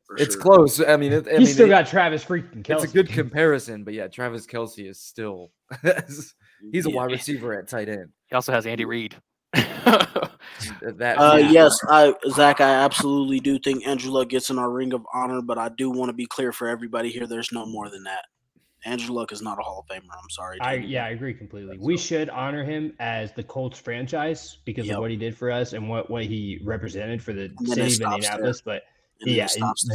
for it's sure. close. I mean, it, I He's mean, still it- got Travis freaking Kelce. it's a good comparison, but yeah, Travis Kelce is still he's a Yeah. wide receiver at tight end. He also has Andy Reid. That Uh, yeah. yes, I Zach, I absolutely do think Andrew Luck gets in our ring of honor, but I do want to be clear for everybody here. There's no more than that. Andrew Luck is not a Hall of Famer. I'm sorry. I yeah, I agree completely. We should honor him as the Colts franchise because Yep. of what he did for us and what, what he represented for the city of stops there. Indianapolis. But And yeah,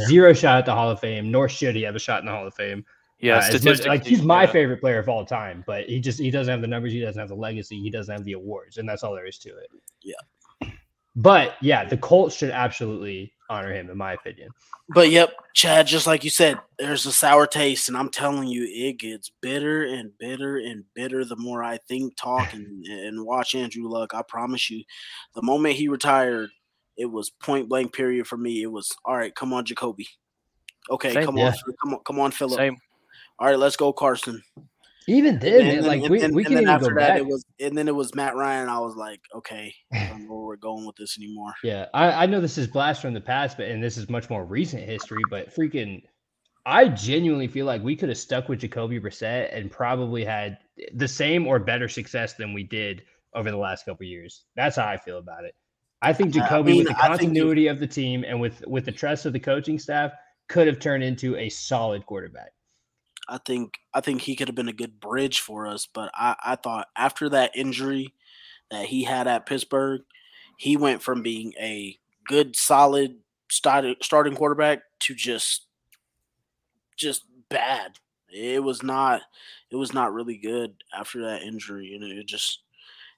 zero shot at the Hall of Fame, nor should he have a shot in the Hall of Fame. Yeah, Uh, much- like he's my yeah. favorite player of all time, but he just he doesn't have the numbers, he doesn't have the legacy, he doesn't have the awards, and that's all there is to it. Yeah. But yeah, the Colts should absolutely honor him, in my opinion. But yep, Chad, just like you said, there's a sour taste, and I'm telling you, it gets bitter and bitter and bitter the more I think, talk, and, and watch Andrew Luck. I promise you, the moment he retired, it was point blank period for me. It was all right, come on, Jacoby. Okay, Same. come Yeah. on, come on, come on, Philip. Same. All right, let's go, Carson. Even then, man, like we, and, we and can even after go that, back. it was, and then it was Matt Ryan. I was like, okay, I don't know where we're going with this anymore. Yeah, I, I know this is blast from the past, but and this is much more recent history. But freaking, I genuinely feel like we could have stuck with Jacoby Brissett and probably had the same or better success than we did over the last couple years. That's how I feel about it. I think I Jacoby, mean, with the I you- continuity of the team and with with the trust of the coaching staff, could have turned into a solid quarterback. I think I think he could have been a good bridge for us, but I, I thought after that injury that he had at Pittsburgh, he went from being a good, solid starting starting quarterback to just just bad. It was not it was not really good after that injury, and it just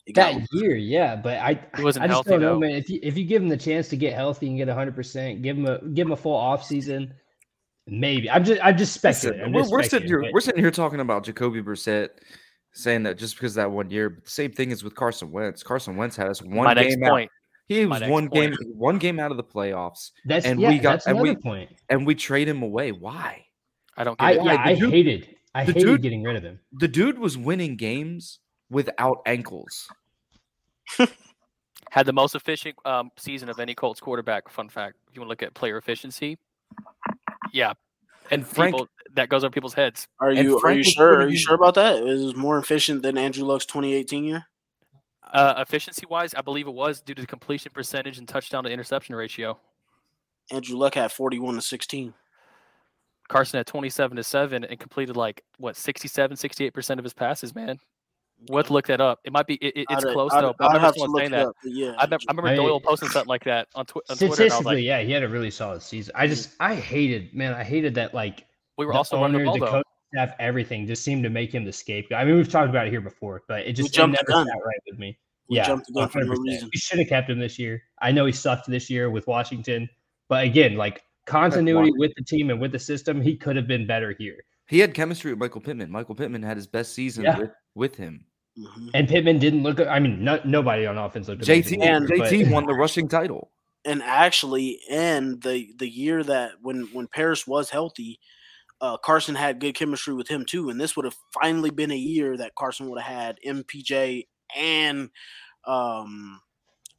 it got That year, yeah, but I He wasn't I just healthy, don't know, though. man. If you if you give him the chance to get healthy and get 100, percent give him a give him a full off season, maybe. I'm just I'm just Listen, speculating. I'm we're, just we're sitting here. but- We're sitting here talking about Jacoby Brissett, saying that just because of that one year. But the same thing is with Carson Wentz. Carson Wentz had us one My game next out. point. He was next one point. game, one game out of the playoffs, That's and yeah, we got- that's and we- point. and we trade him away. Why? I don't get I yeah, I dude- hated I the hated dude- getting rid of him. The dude was winning games without ankles. Had the most efficient um, season of any Colts quarterback. Fun fact: if you want to look at player efficiency, yeah, And Frank, people, that goes over people's heads. Are you are you sure? Are you sure about that? Is It more efficient than Andrew Luck's 2018 year. Uh, efficiency wise, I believe it was due to the completion percentage and touchdown to interception ratio. Andrew Luck had 41 to 16. Carson had 27 to 7 and completed like what 67 68% of his passes, man. We'll have to look that up. It might be it, it- it's I'd- close I'd- though. But I I'd remember to someone look saying that. up, yeah, I, remem- I remember I Doyle posting something like that on, twi- on Twitter. And I was Statistically, like, yeah, he had a really solid season. I just I hated, man, I hated that like we were the also running the ball the coach staff, everything just seemed to make him the scapegoat. I mean, we've talked about it here before, but it just it jumped the never gun. sat right with me. We yeah, jumped the gun for no 100%. reason. We should have kept him this year. I know he sucked this year with Washington, but again, like continuity with the team and with the system, he could have been better here. he had chemistry with Michael Pittman. Michael Pittman had his best season Yeah. with, with him. Mhm. And Pittman didn't look. I mean, no, nobody on offense looked. JT amazing And- either, but- JT won the rushing title. and actually in the the year that when when Parris was healthy, uh, Carson had good chemistry with him too, and this would have finally been a year that Carson would have had MPJ and um,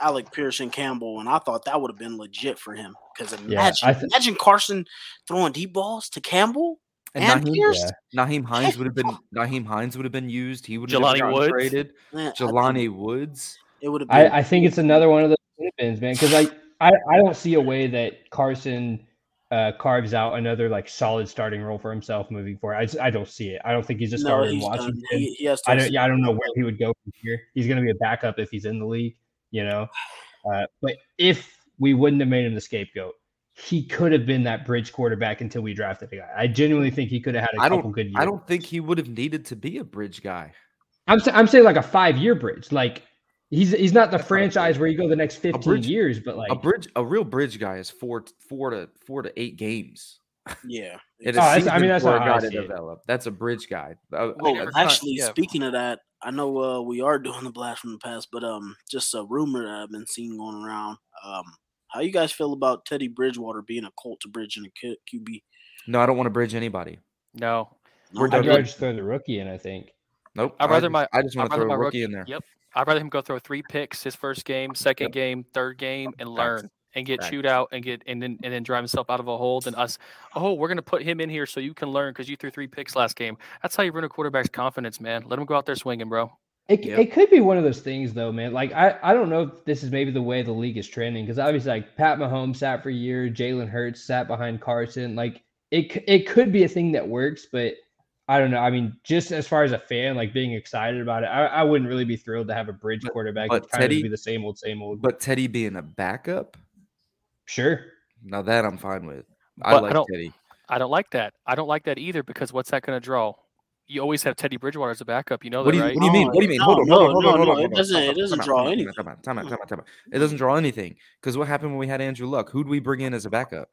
Alec Pierce and Campbell, and I thought that would have been legit for him because imagine I th- imagine Carson throwing deep balls to Campbell And, and, Nyheim, Pierce. yeah. Nyheim Hines would have been Nyheim Hines would have been used. He would have Jelani gotten Woods. traded. Man, I Jelani Woods. it would have been. I, I think it's another one of those bins, man. Because I, I I don't see a way that Carson uh, carves out another like solid starting role for himself moving forward. I, just, I don't see it. I don't think he's a no, starter in he's done. Washington. He, he has to I don't. Yeah, I don't know where he would go from here. He's going to be a backup if he's in the league, you know. Uh, but if we wouldn't have made him the scapegoat, he could have been that bridge quarterback until we drafted a guy. I genuinely think he could have had a I couple don't. good years. I don't think he would have needed to be a bridge guy. I'm sa- I'm saying like a five year bridge. Like he's he's not the That's franchise where you go the next 15 bridge- years, but like a bridge, a real bridge guy is four, four to four to eight games. Yeah. It Oh, is I mean, that's for not how I guy to it. develop. That's a bridge guy. Uh, Oh, that's actually, yeah. speaking of that, I know uh, we are doing the blast from the past, but um, just a rumor that I've been seeing going around. Um, how you guys feel about Teddy Bridgewater being a Colt to bridge in a QB? no, I don't want to bridge anybody. No, We're done I'd rather just throw the rookie in. I think. Nope. I'd rather just, my- I just want to throw a my rookie in there. Yep. I'd rather him go throw three picks his first game, second Yep. game, third game, and Facts. learn and get Facts. chewed out and get and then and then drive himself out of a hole than us. Oh, we're gonna put him in here so you can learn because you threw three picks last game. That's how you ruin a quarterback's confidence, man. Let him go out there swinging, bro. It, Yep. it could be one of those things though, man. Like I, I don't know if this is maybe the way the league is trending because obviously like Pat Mahomes sat for a year, Jalen Hurts sat behind Carson. Like it it could be a thing that works, but I don't know. I mean, just as far as a fan, like being excited about it, I, I wouldn't really be thrilled to have a bridge But- quarterback. but It's Teddy- be the same old, same old. But Teddy being a backup, sure. now that I'm fine with. I But like don't- Teddy. I don't like that. I don't like that either because what's that gonna draw? You always have Teddy Bridgewater as a backup. You know What do you, right? what do you mean? What do you mean? no, hold on, no, hold on, hold no, on, hold on, it hold on. doesn't- it doesn't draw anything. Time out, time out, time out, time out. It doesn't draw anything because what happened when we had Andrew Luck? Who'd we bring in as a backup?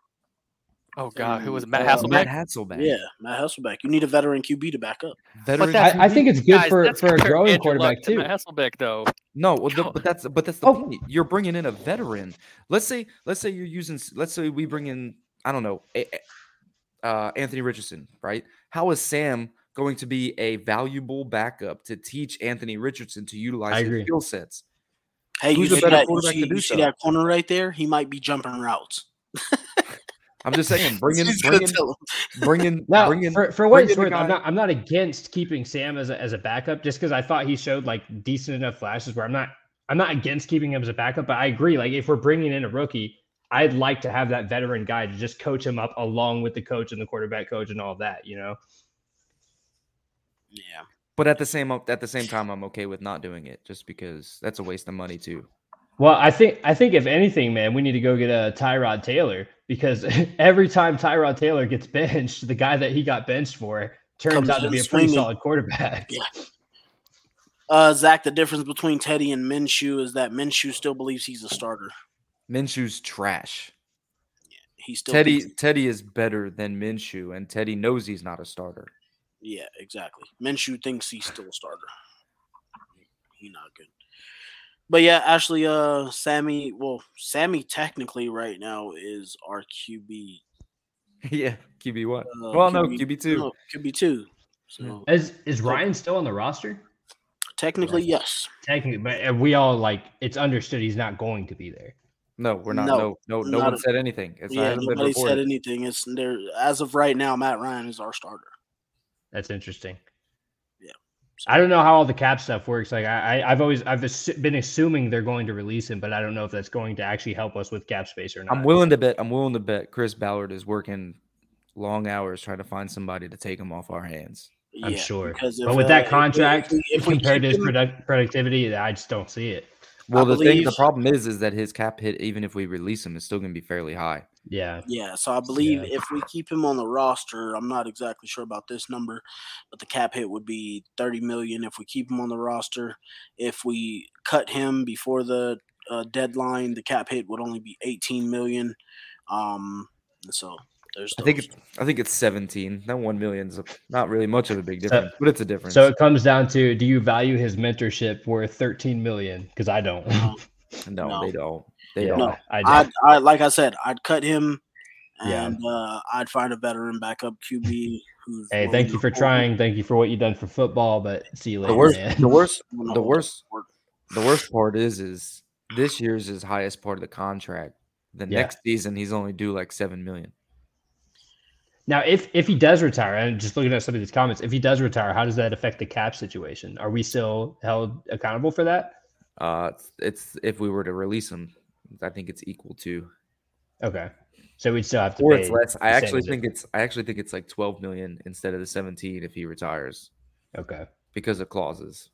Oh God, who was it? Matt Uh, Hasselbeck? Matt Hasselbeck. Yeah, Matt Hasselbeck. You need a veteran QB to back up. veteran. that's- I, I think it's good Guys, for for a growing Andrew quarterback to too. Matt Hasselbeck, though. No, well, the, but that's but that's the Oh. point. You're bringing in a veteran. Let's say let's say you're using. Let's say we bring in. I don't know. A, uh, Anthony Richardson, right? How is Sam going to be a valuable backup to teach Anthony Richardson to utilize I his skill sets? Hey, Who's you a see, better that, you quarterback see, to do you see that corner right there? He might be jumping routes. I'm just saying, bring in, He's bring in, bring in, Now, bring in. for, for what it's worth, I'm not I'm not against keeping Sam as a, as a backup just because I thought he showed like decent enough flashes where I'm not I'm not against keeping him as a backup, but I agree. Like if we're bringing in a rookie, I'd like to have that veteran guy to just coach him up along with the coach and the quarterback coach and all that. You know, Yeah. But at the same at the same time, I'm okay with not doing it, just because that's a waste of money too. Well, I think I think if anything, man, we need to go get a Tyrod Taylor because every time Tyrod Taylor gets benched, the guy that he got benched for turns Comes out to be a pretty solid quarterback. Yeah. Uh, Zach, the difference between Teddy and Minshew is that Minshew still believes he's a starter. Minshew's trash. He still Teddy Teddy is better than Minshew, and Teddy knows he's not a starter. Yeah, exactly. Minshew thinks he's still a starter. He not good. But yeah, actually, uh, Sammy. Well, Sammy technically right now is our QB. yeah, QB what? Uh, well, no, QB two. No, QB two. So Is is Ryan still on the roster? technically, yes. Technically, but uh, we all like it's understood he's not going to be there. No, we're not. No, No, no, no, not one a- said anything. It's yeah, hasn't nobody said anything. It's there as of right now. Matt Ryan is our starter. That's interesting. Yeah. I don't know how all the cap stuff works. Like I, I I've always I've been assuming they're going to release him, but I don't know if that's going to actually help us with cap space or not. I'm willing to bet. I'm willing to bet Chris Ballard is working long hours trying to find somebody to take him off our hands. I'm Yeah, sure. because But with uh, that contract, if we- if compared to his product, productivity, I just don't see it. Well, the thing, the problem is, is that his cap hit, even if we release him, is still going to be fairly high. Yeah. Yeah, so I believe Yeah. if we keep him on the roster, I'm not exactly sure about this number, but the cap hit would be 30 million if we keep him on the roster. If we cut him before the uh, deadline, the cap hit would only be 18 million. Um, so there's I think those. it's, I think it's 17. That one million is not really much of a big So- difference, but it's a difference. So it comes down to do you value his mentorship worth 13 million? Because I don't. no, no. they don't. They Yeah, don't. No, I I'd. I like I said, I'd cut him, Yeah. and uh, I'd find a veteran backup QB who's. Hey, thank you for hold- trying. Thank you for what you've done for football. But see you later, The worst, man. the worst, the worst, the worst part is, is this year's his highest part of the contract. The Yeah. next season, he's only due like seven million. Now, if if he does retire, and just looking at some of these comments, if he does retire, how does that affect the cap situation? Are we still held accountable for that? Uh, it's, it's if we were to release him, I think it's equal to, Okay, so we'd still have to or pay. it's less. I actually think it's, I actually think it's like twelve million instead of the seventeen if he retires Okay, because of clauses.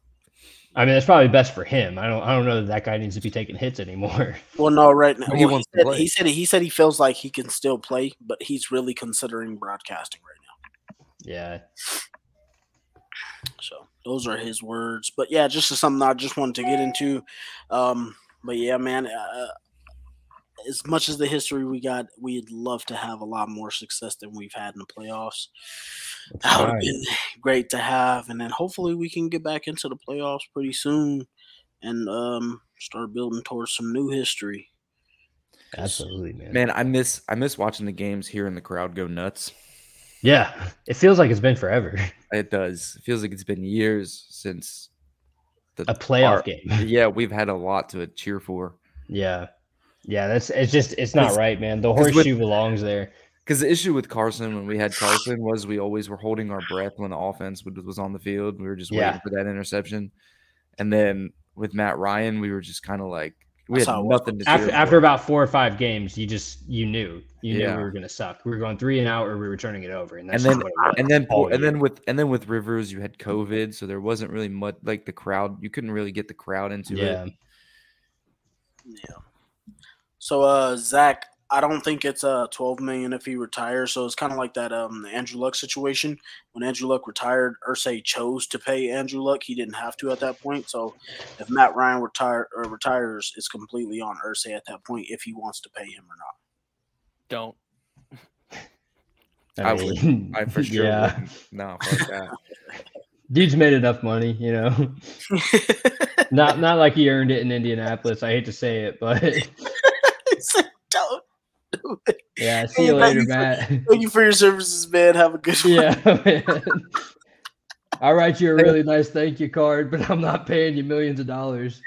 I mean that's probably best for him. I don't. I don't know that that guy needs to be taking hits anymore. Well, no, right now He well, he, wants to said, play. he said he said he feels like he can still play, but he's really considering broadcasting right now. yeah, So those are his words. But yeah, just something I just wanted to get into. Um, but yeah, man, uh, as much as the history we got, we'd love to have a lot more success than we've had in the playoffs. That would have right. been great to have, and then hopefully we can get back into the playoffs pretty soon and um, start building towards some new history. absolutely, man. Man, I miss, I miss watching the games, here hearing the crowd go nuts. Yeah, it feels like it's been forever. It does. It feels like it's been years since the A playoff our- game. Yeah, we've had a lot to cheer for. Yeah, yeah. That's it's just it's not right, man. The 'cause with- horseshoe belongs there. Because the issue with Carson when we had Carson was we always were holding our breath when the offense was on the field. We were just Yeah. waiting for that interception. And then with Matt Ryan, we were just kind of like we had how it was. nothing to After after about four or five games, you just you knew you knew we were gonna suck. We were going three and out, or we were turning it over, and that's And then what and then and year. then with and then with Rivers, you had COVID, so there wasn't really much like the crowd. You couldn't really get the crowd into yeah, it. Yeah. So uh Zach, I don't think it's uh 12 million if he retires. So it's kind of like that um Andrew Luck situation. When Andrew Luck retired, Irsay chose to pay Andrew Luck. He didn't have to at that point. So if Matt Ryan retire or retires, it's completely on Irsay at that point if he wants to pay him or not. Don't. I would. mean, I for sure. Yeah, wouldn't. No, fuck that. dude's made enough money, you know. not not like he earned it in Indianapolis. I hate to say it, but It's like, don't. Yeah, see you later, thank Matt. Thank you for your services, man. Have a good one. yeah, man. I'll write you a really nice thank you card, but I'm not paying you millions of dollars.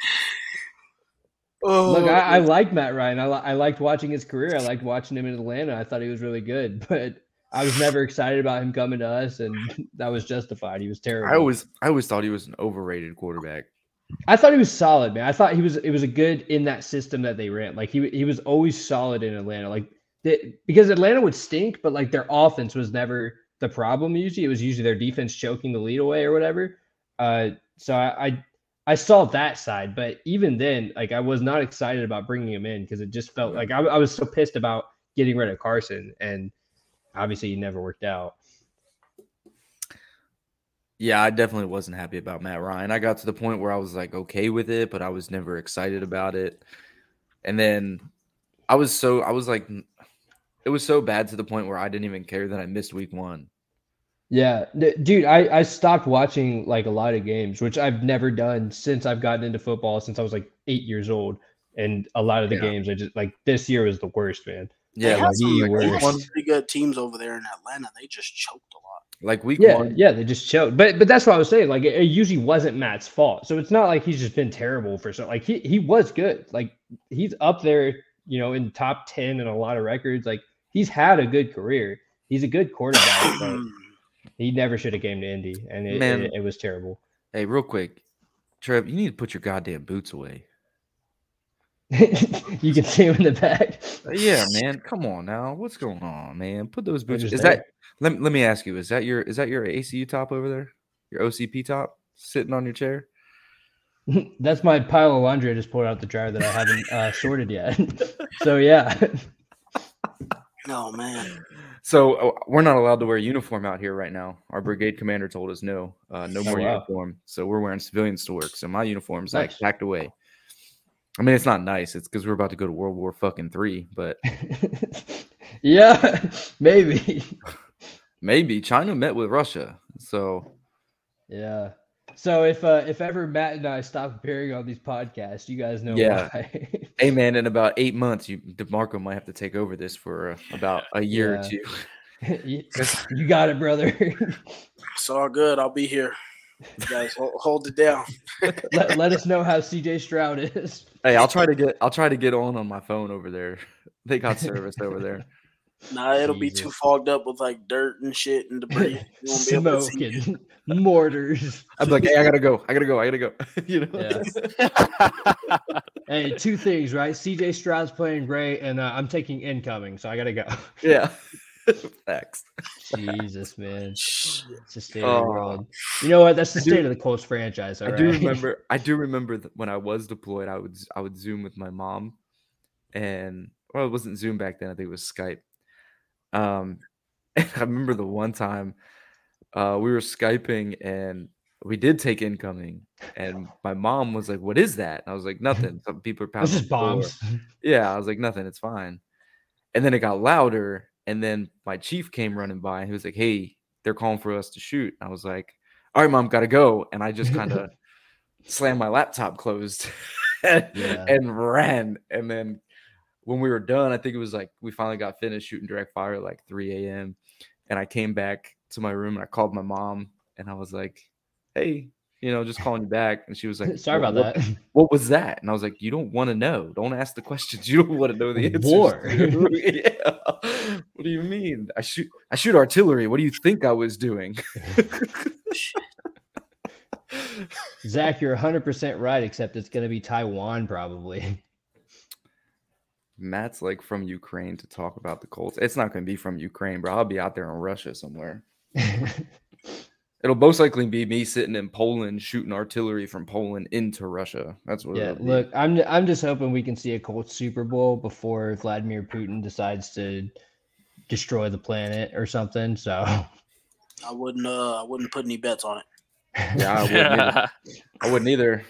Oh, Look, I, I oh. like Matt Ryan. I, li- I liked watching his career. I liked watching him in Atlanta. I thought he was really good, but I was never excited about him coming to us, and that was justified. He was terrible. I always I always thought he was an overrated quarterback. I thought he was solid, man. I thought he was it was a good in that system that they ran. Like he he was always solid in Atlanta. Like they, because Atlanta would stink, but like their offense was never the problem. Usually, it was usually their defense choking the lead away or whatever. Uh, so I, I I saw that side, but even then, like I was not excited about bringing him in because it just felt like I, I was so pissed about getting rid of Carson, and obviously he never worked out. Yeah, I definitely wasn't happy about Matt Ryan. I got to the point where I was like okay with it, but I was never excited about it. And then I was so I was like it was so bad to the point where I didn't even care that I missed week 1. Yeah, dude, I, I stopped watching like a lot of games, which I've never done since I've gotten into football since I was like eight years old. And a lot of the Yeah. games, I just like this year was the worst, man. Yeah, had like, some, the they worst. some pretty good teams over there in Atlanta. They just choked a lot. Like week Yeah, 1 yeah, they just choked. But but that's what I was saying. Like it, it usually wasn't Matt's fault, so it's not like he's just been terrible for so. Like he he was good. Like he's up there, you know, in top ten and a lot of records. Like he's had a good career. He's a good quarterback, but he never should have came to Indy, and it, Man. it, it was terrible. Hey, real quick. Trev, you need to put your goddamn boots away. you can see him in the back. Uh, Yeah, man. Come on now. What's going on, man? Put those boots. Is there. that let, me- let me ask you, is that your is that your ACU top over there? Your OCP top sitting on your chair? That's my pile of laundry I just pulled out the dryer that I haven't uh, sorted yet. so yeah, No man. So uh, we're not allowed to wear uniform out here right now. Our brigade commander told us no, uh, no Oh, more wow. uniform. So we're wearing civilians to work. So my uniform's like packed away. I mean, it's not nice. It's because we're about to go to World War fucking three. But yeah, maybe. maybe China met with Russia. So Yeah. So if uh, if ever Matt and I stop appearing on these podcasts, you guys know Yeah. why. hey, man, in about eight months, you Demarco might have to take over this for uh, about a year Yeah. or two. you, you got it, brother. It's all good. I'll be here. You guys hold, hold it down. let, let us know how CJ Stroud is. Hey, I'll try to get I'll try to get on on my phone over there. They got service over there. Nah, it'll be too fogged up with like dirt and shit and debris. You won't be able to Smoke see. and mortars. I'd be like, hey, I gotta go. I gotta go. I gotta go. you know? Yeah. Hey, two things, right? CJ Stroud's playing great, and uh, I'm taking incoming, so I gotta go. yeah. Facts. Jesus, man, it's the state Oh. of the world. You know what? That's the I do- state of the Colts franchise. I do remember. I do remember that when I was deployed, I would I would Zoom with my mom, and well, it wasn't Zoom back then. I think it was Skype. Um, I remember the one time uh, we were skyping and we did take incoming, and my mom was like, "What is that?" And I was like, "Nothing. Some people are passing bombs. Yeah, I was like, "Nothing. It's fine." And then it got louder, and then my chief came running by, and he was like, "Hey, they're calling for us to shoot." I was like, "All right, mom, gotta go," and I just kind of slammed my laptop closed and, Yeah. and ran. And then when we were done, I think it was like we finally got finished shooting direct fire at like 3 a.m. And I came back to my room and I called my mom and I was like, "Hey, you know, just calling you back." And she was like, Sorry "What- about what- that. What was that?" And I was like, "You don't want to know. Don't ask the questions. You don't want to know the answers." War. yeah. What do you mean? I shoot. I shoot artillery. What do you think I was doing? Zach, you're 100% right, except it's going to be Taiwan probably. Matt's like from Ukraine to talk about the Colts. It's not going to be from Ukraine, bro. I'll be out there in Russia somewhere. It'll most likely be me sitting in Poland shooting artillery from Poland into Russia. That's what. yeah, it'll be. look, I'm I'm just hoping we can see a Colts Super Bowl before Vladimir Putin decides to destroy the planet or something. So I wouldn't. Uh, I wouldn't put any bets on it. Yeah, I wouldn't, either. I wouldn't either.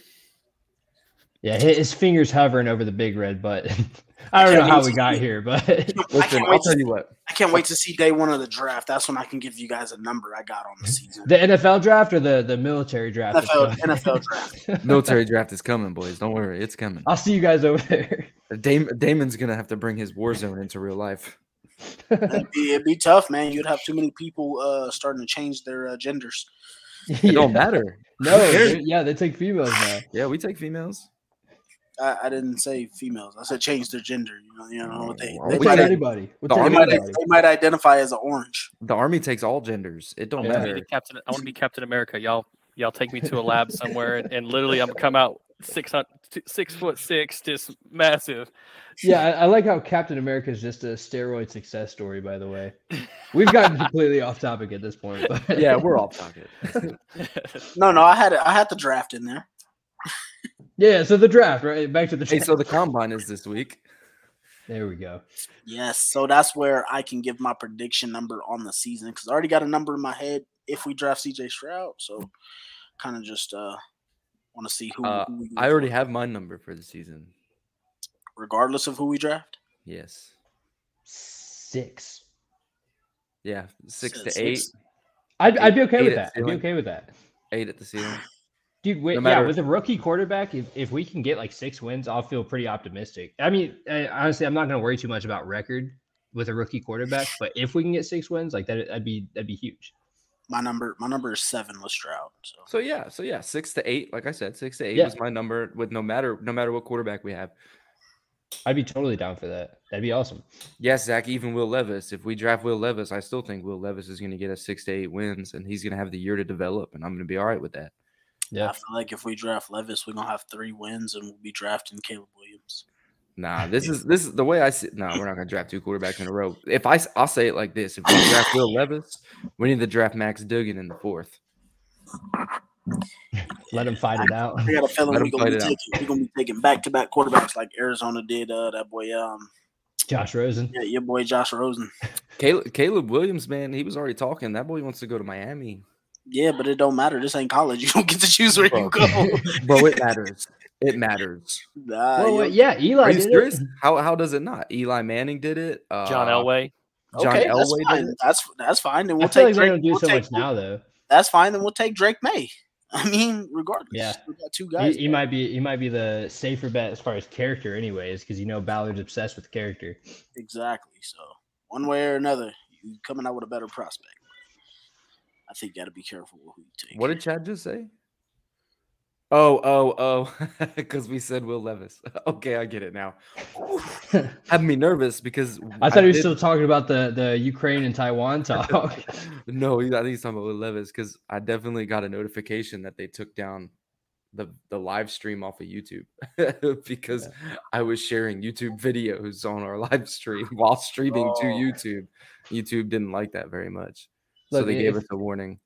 Yeah, his fingers hovering over the big red button. I don't know how we got see- here, but I Listen, can't I'll wait. tell To, you what. I can't wait to see day one of the draft. That's when I can give you guys a number I got on the season. the NFL draft or the the military draft. that's NFL coming? NFL draft. Military draft is coming, boys. Don't worry, it's coming. I'll see you guys over there. Dam- Damon's gonna have to bring his war zone into real life. It'd be, it'd be tough, man. You'd have too many people uh, starting to change their uh, genders. It don't matter. No, yeah, they take females now. Yeah, we take females. I, I didn't say females. I said change their gender. You know, you know what they, Well, they, We'll take might, anybody. The they, might, they might identify as an orange. The army takes all genders. It don't Yeah. I want to be matter. the Captain. I want to be Captain America. Y'all, y'all take me to a lab somewhere, and, and literally, I'm gonna come out six six foot six, just massive. Yeah, I, I like how Captain America is just a steroid success story. By the way, we've gotten completely off topic at this point. But Yeah, we're off target. No, no, I had. I had the draft in there. yeah. So the draft, right? Back to the hey, so the combine is this week. there we go. Yes, so that's where I can give my prediction number on the season because I already got a number in my head if we draft CJ Stroud. So kind of just uh want to see who, Uh, who we I already for, have my number for the season. regardless of who we draft. Yes. Six. Yeah, six So to six. eight. I'd, I'd be okay Eight with that. I'd be okay with that. Eight at the ceiling. Dude, wait, No yeah, with a rookie quarterback, if, if we can get like six wins, I'll feel pretty optimistic. I mean, I, honestly, I'm not going to worry too much about record with a rookie quarterback, but if we can get six wins, like that, that'd be that'd be huge. My number, my number is seven with Stroud. So So yeah, so yeah, six to eight. Like I said, six to eight Yeah. was my number. With no matter no matter what quarterback we have. I'd be totally down for that. That'd be awesome. Yes, Zach. Even Will Levis. If we draft Will Levis, I still think Will Levis is going to get us six to eight wins, and he's going to have the year to develop, and I'm going to be all right with that. Yeah. I feel like if we draft Levis, we're gonna have three wins and we'll be drafting Caleb Williams. Nah, this is this is the way I see. No, we're not going to draft two quarterbacks in a row. If I, I'll say it like this: if we draft Will Levis, we need to draft Max Duggan in the fourth. Let him fight it out. I got a feeling we're gonna, be fight it out. taking, we're gonna be taking back to back quarterbacks like Arizona did. Uh, that boy, um, Josh Rosen. yeah, your boy Josh Rosen. Caleb, Caleb Williams, man, he was already talking. That boy wants to go to Miami. Yeah, but it don't matter. This ain't college. You don't get to choose where you go. Bro, it matters. It matters. Nah, Well, wait, yeah, Eli Are you did it. How how does it not? Eli Manning did it. Uh, John Elway. John okay, Elway did fine. it. That's that's fine. Then we'll feel take like they Drake. don't do we'll so take- much now, though. That's fine. Then we'll take Drake Maye. I mean, regardless, Yeah. we got two He, guys. he might be he might be the safer bet as far as character, anyways, because you know Ballard's obsessed with character. exactly. So one way or another, you coming out with a better prospect. I think you got to be careful with who you take. What did Chad just say? Oh, oh, oh, because we said Will Levis. Okay, I get it now. Had me nervous because I thought he was did- still talking about the the Ukraine and Taiwan talk. no, I think he's talking about Will Levis because I definitely got a notification that they took down the the live stream off of YouTube because I was sharing YouTube videos on our live stream while streaming to Oh. YouTube. YouTube didn't like that very much, so Look, they gave if- us a warning.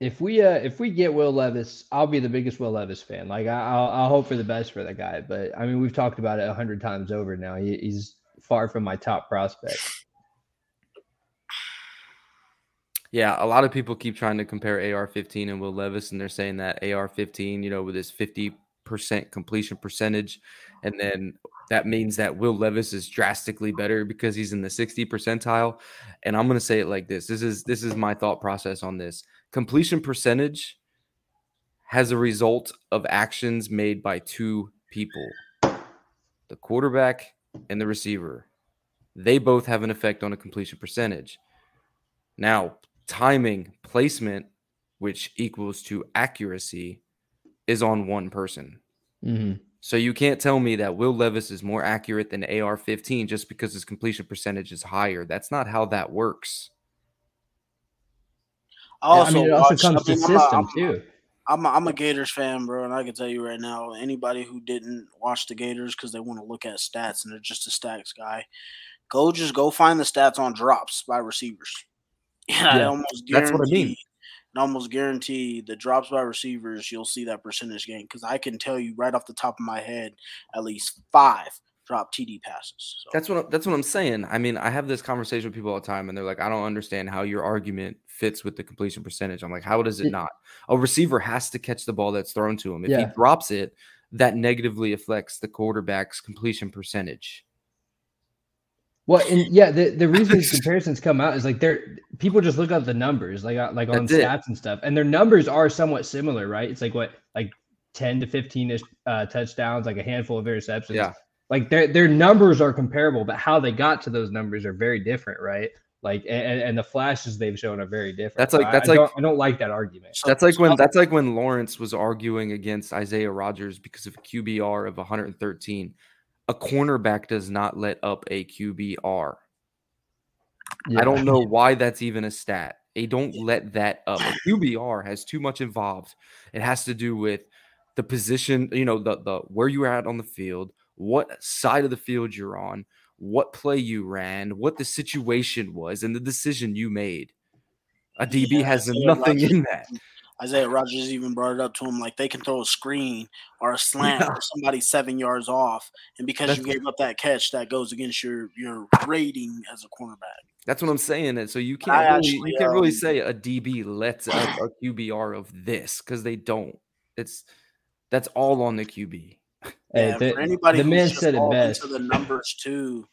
if we uh if we get Will Levis, I'll be the biggest Will Levis fan. Like I, I'll I'll hope for the best for that guy. But I mean, we've talked about it a hundred times over now. He, he's far from my top prospect. Yeah, a lot of people keep trying to compare AR-15 and Will Levis, and they're saying that AR-15, you know, with his 50% completion percentage, and then that means that Will Levis is drastically better because he's in the 60 percentile. And I'm going to say it like this: this is this is my thought process on this. Completion percentage has a result of actions made by two people, the quarterback and the receiver. They both have an effect on a completion percentage. Now, timing, placement, which equals to accuracy, is on one person. Mm-hmm. So you can't tell me that Will Levis is more accurate than AR 15 just because his completion percentage is higher. That's not how that works. I I also mean, it also watch- comes I mean, to I'm system I'm a- too. I'm a, I'm a Gators fan, bro, and I can tell you right now, anybody who didn't watch the Gators because they want to look at stats and they're just a stats guy, go just go find the stats on drops by receivers. And I Yeah, almost that's what I mean. Guarantee- I almost guarantee the drops by receivers, you'll see that percentage gain because I can tell you right off the top of my head at least five drop TD passes. So, That's what I- that's what I'm saying. I mean, I have this conversation with people all the time, and they're like, "I don't understand how your argument fits with the completion percentage." I'm like, "How does it It- not? A receiver has to catch the ball that's thrown to him. If he drops it, that negatively affects the quarterback's completion percentage." Well, and yeah, the, the reason these comparisons come out is like they're people just look up the numbers, like uh, like on That's it. stats and stuff, and their numbers are somewhat similar, right? It's like what like ten to fifteen ish uh, touchdowns, like a handful of interceptions. Yeah. like their their numbers are comparable, but how they got to those numbers are very different, right? Like and, and the flashes they've shown are very different. That's like- I- that's I like- don't, I don't like that argument. That's like when that's like when Lawrence was arguing against Isaiah Rodgers because of a QBR of 113. A cornerback does not let up a QBR. Yeah. I don't know why that's even a stat. They don't let that up. A QBR has too much involved. It has to do with the position, you know, the the where you're at on the field, what side of the field you're on, what play you ran, what the situation was, and the decision you made. A DB Yeah, has nothing in that. Isaiah Rodgers even brought it up to him like they can throw a screen or a slant Yeah. or somebody seven yards off, and because That's- you gave up that catch, that goes against your your rating as a cornerback. That's what I'm saying. And so you can't really, actually, you can't really um, say a DB lets up a QBR of this because they don't. It's that's all on the QB. Hey, Yeah, the, for anybody the who's man just said it all best. into the numbers too.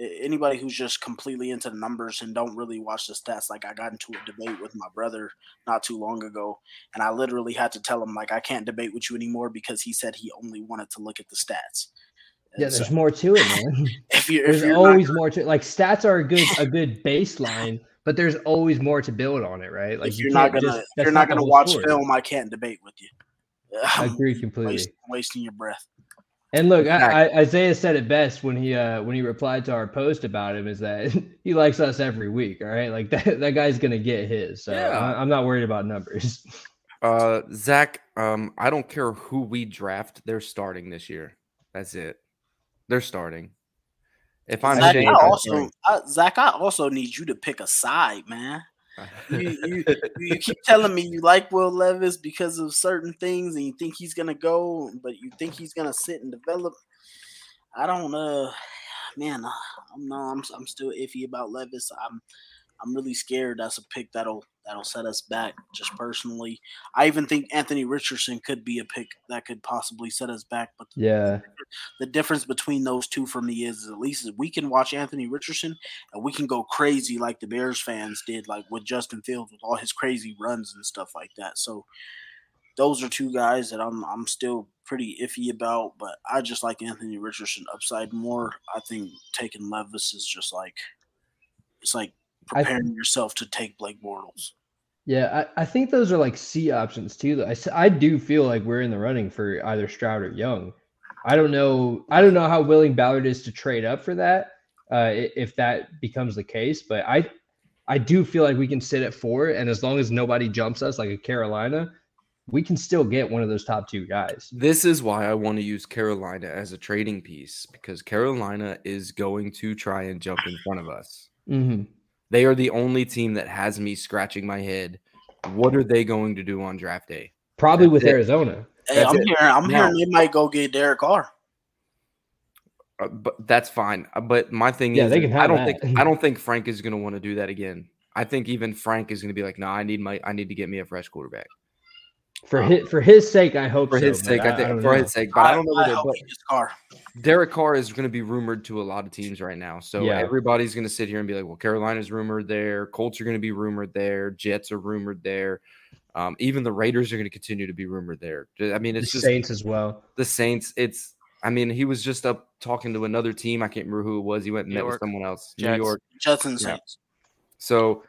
Anybody who's just completely into the numbers and don't really watch the stats, like I got into a debate with my brother not too long ago, and I literally had to tell him like I can't debate with you anymore because he said he only wanted to look at the stats. Yeah, And so there's more to it, man. if you if There's you're not always more to it like stats are a good a good baseline, but there's always more to build on it, right? Like you you're not gonna just- you're not the gonna watch story. film, I can't debate with you. I agree completely. waste, wasting your breath. And look, I, I, Isaiah said it best when he uh when he replied to our post about him is that he likes us every week. All right, like that that guy's gonna get his. So Yeah. I, I'm not worried about numbers. Uh, Zach, um, I don't care who we draft. They're starting this year. That's it. They're starting. If I'm Zach, Shane, I I'm also, I, Zach, I also need you to pick a side, man. You, you, you keep telling me you like Will Levis because of certain things, and you think he's gonna go, but you think he's gonna sit and develop. I don't uh man, uh, I'm no, I'm I'm still iffy about Levis. I'm I'm really scared that's a pick that'll that'll set us back. Just personally, I even think Anthony Richardson could be a pick that could possibly set us back. But yeah, the difference between those two for me is at least we can watch Anthony Richardson and we can go crazy like the Bears fans did, like with Justin Fields with all his crazy runs and stuff like that. So those are two guys that I'm I'm still pretty iffy about, but I just like Anthony Richardson upside more. I think taking Levis is just like it's like preparing yourself to take Blake Bortles. Yeah. I, I think those are like C options too. Though I, I do feel like we're in the running for either Stroud or Young. I don't know. I don't know how willing Ballard is to trade up for that. Uh, if that becomes the case, but I I do feel like we can sit at four, and as long as nobody jumps us like a Carolina, we can still get one of those top two guys. This is why I want to use Carolina as a trading piece because Carolina is going to try and jump in front of us. Mm-hmm. They are the only team that has me scratching my head. What are they going to do on draft day? Probably That's with it. Arizona. Hey, I'm it. hearing I'm Now- hearing they might go get Derek Carr. Uh, but that's fine. Uh, But my thing Yeah, is, they is can I don't that. think I don't think Frank is going to want to do that again. I think even Frank is going to be like, "No, I need my I need to get me a fresh quarterback For his for his sake, I hope for so, his sake." I, think don't for know. his sake, but I, don't know. I Whether, hope but he gets Carr. Derek Carr is going to be rumored to a lot of teams right now. So Yeah. everybody's going to sit here and be like, "Well, Carolina's rumored there. Colts are going to be rumored there. Jets are rumored there. Um, even the Raiders are going to continue to be rumored there." I mean, The it's just Saints as well. the Saints. It's I mean, he was just up talking to another team. I can't remember who it was. He went and New met with someone else. Jets. New York. Jets and Yeah. Saints. So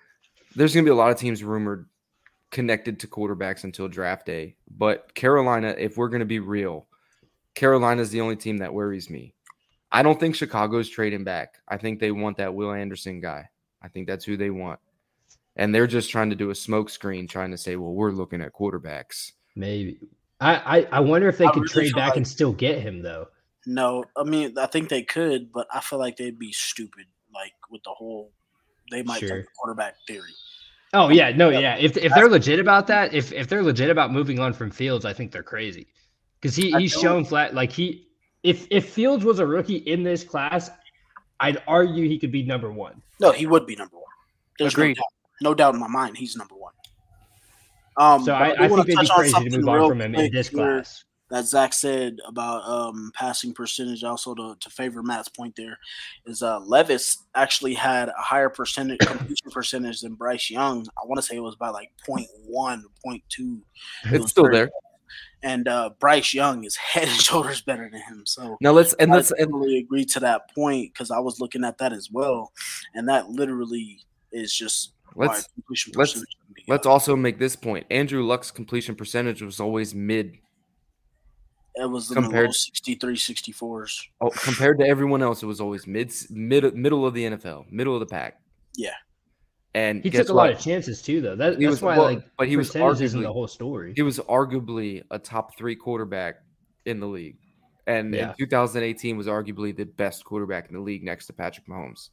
there's going to be a lot of teams rumored connected to quarterbacks until draft day. But Carolina, if we're going to be real, Carolina is the only team that worries me. I don't think Chicago's trading back. I think they want that Will Anderson guy. I think that's who they want. And they're just trying to do a smoke screen, trying to say, well, we're looking at quarterbacks. Maybe. I, I, I wonder if they I could really trade back like- and still get him though. No, I mean I think they could, but I feel like they'd be stupid. Like with the whole, they might Sure. take the quarterback theory. Oh yeah, no, Yeah. yeah. If if they're legit about that, if if they're legit about moving on from Fields, I think they're crazy. Because he he's shown flat like he if if Fields was a rookie in this class, I'd argue he could be number one. No, he would be number one. There's Agreed. no doubt, no doubt in my mind. He's number one. Um, So but I, I think they'd be crazy to move on from him in quick this here class. That Zach said about um, passing percentage, also to, to favor Matt's point there, is uh, Levis actually had a higher percentage completion percentage than Bryce Young. I want to say it was by like 0.1, 0.2. It It's still there. and uh, Bryce Young is head and shoulders better than him. So Now let's and I let's and agree to that point because I was looking at that as well, and that literally is just let's completion let's- percentage shouldn't be let's up. also make this point. Andrew Luck's completion percentage was always mid it was in compared- the low 63, 64s. oh, compared to everyone else. It was always mid mid middle of the NFL, middle of the pack. Yeah. And He took a what? lot of chances too, though. That, that's was- why, well, like, but he was percentage isn't arguably- the whole story. he was arguably a top three quarterback in the league. And Yeah. in 2018 was arguably the best quarterback in the league next to Patrick Mahomes.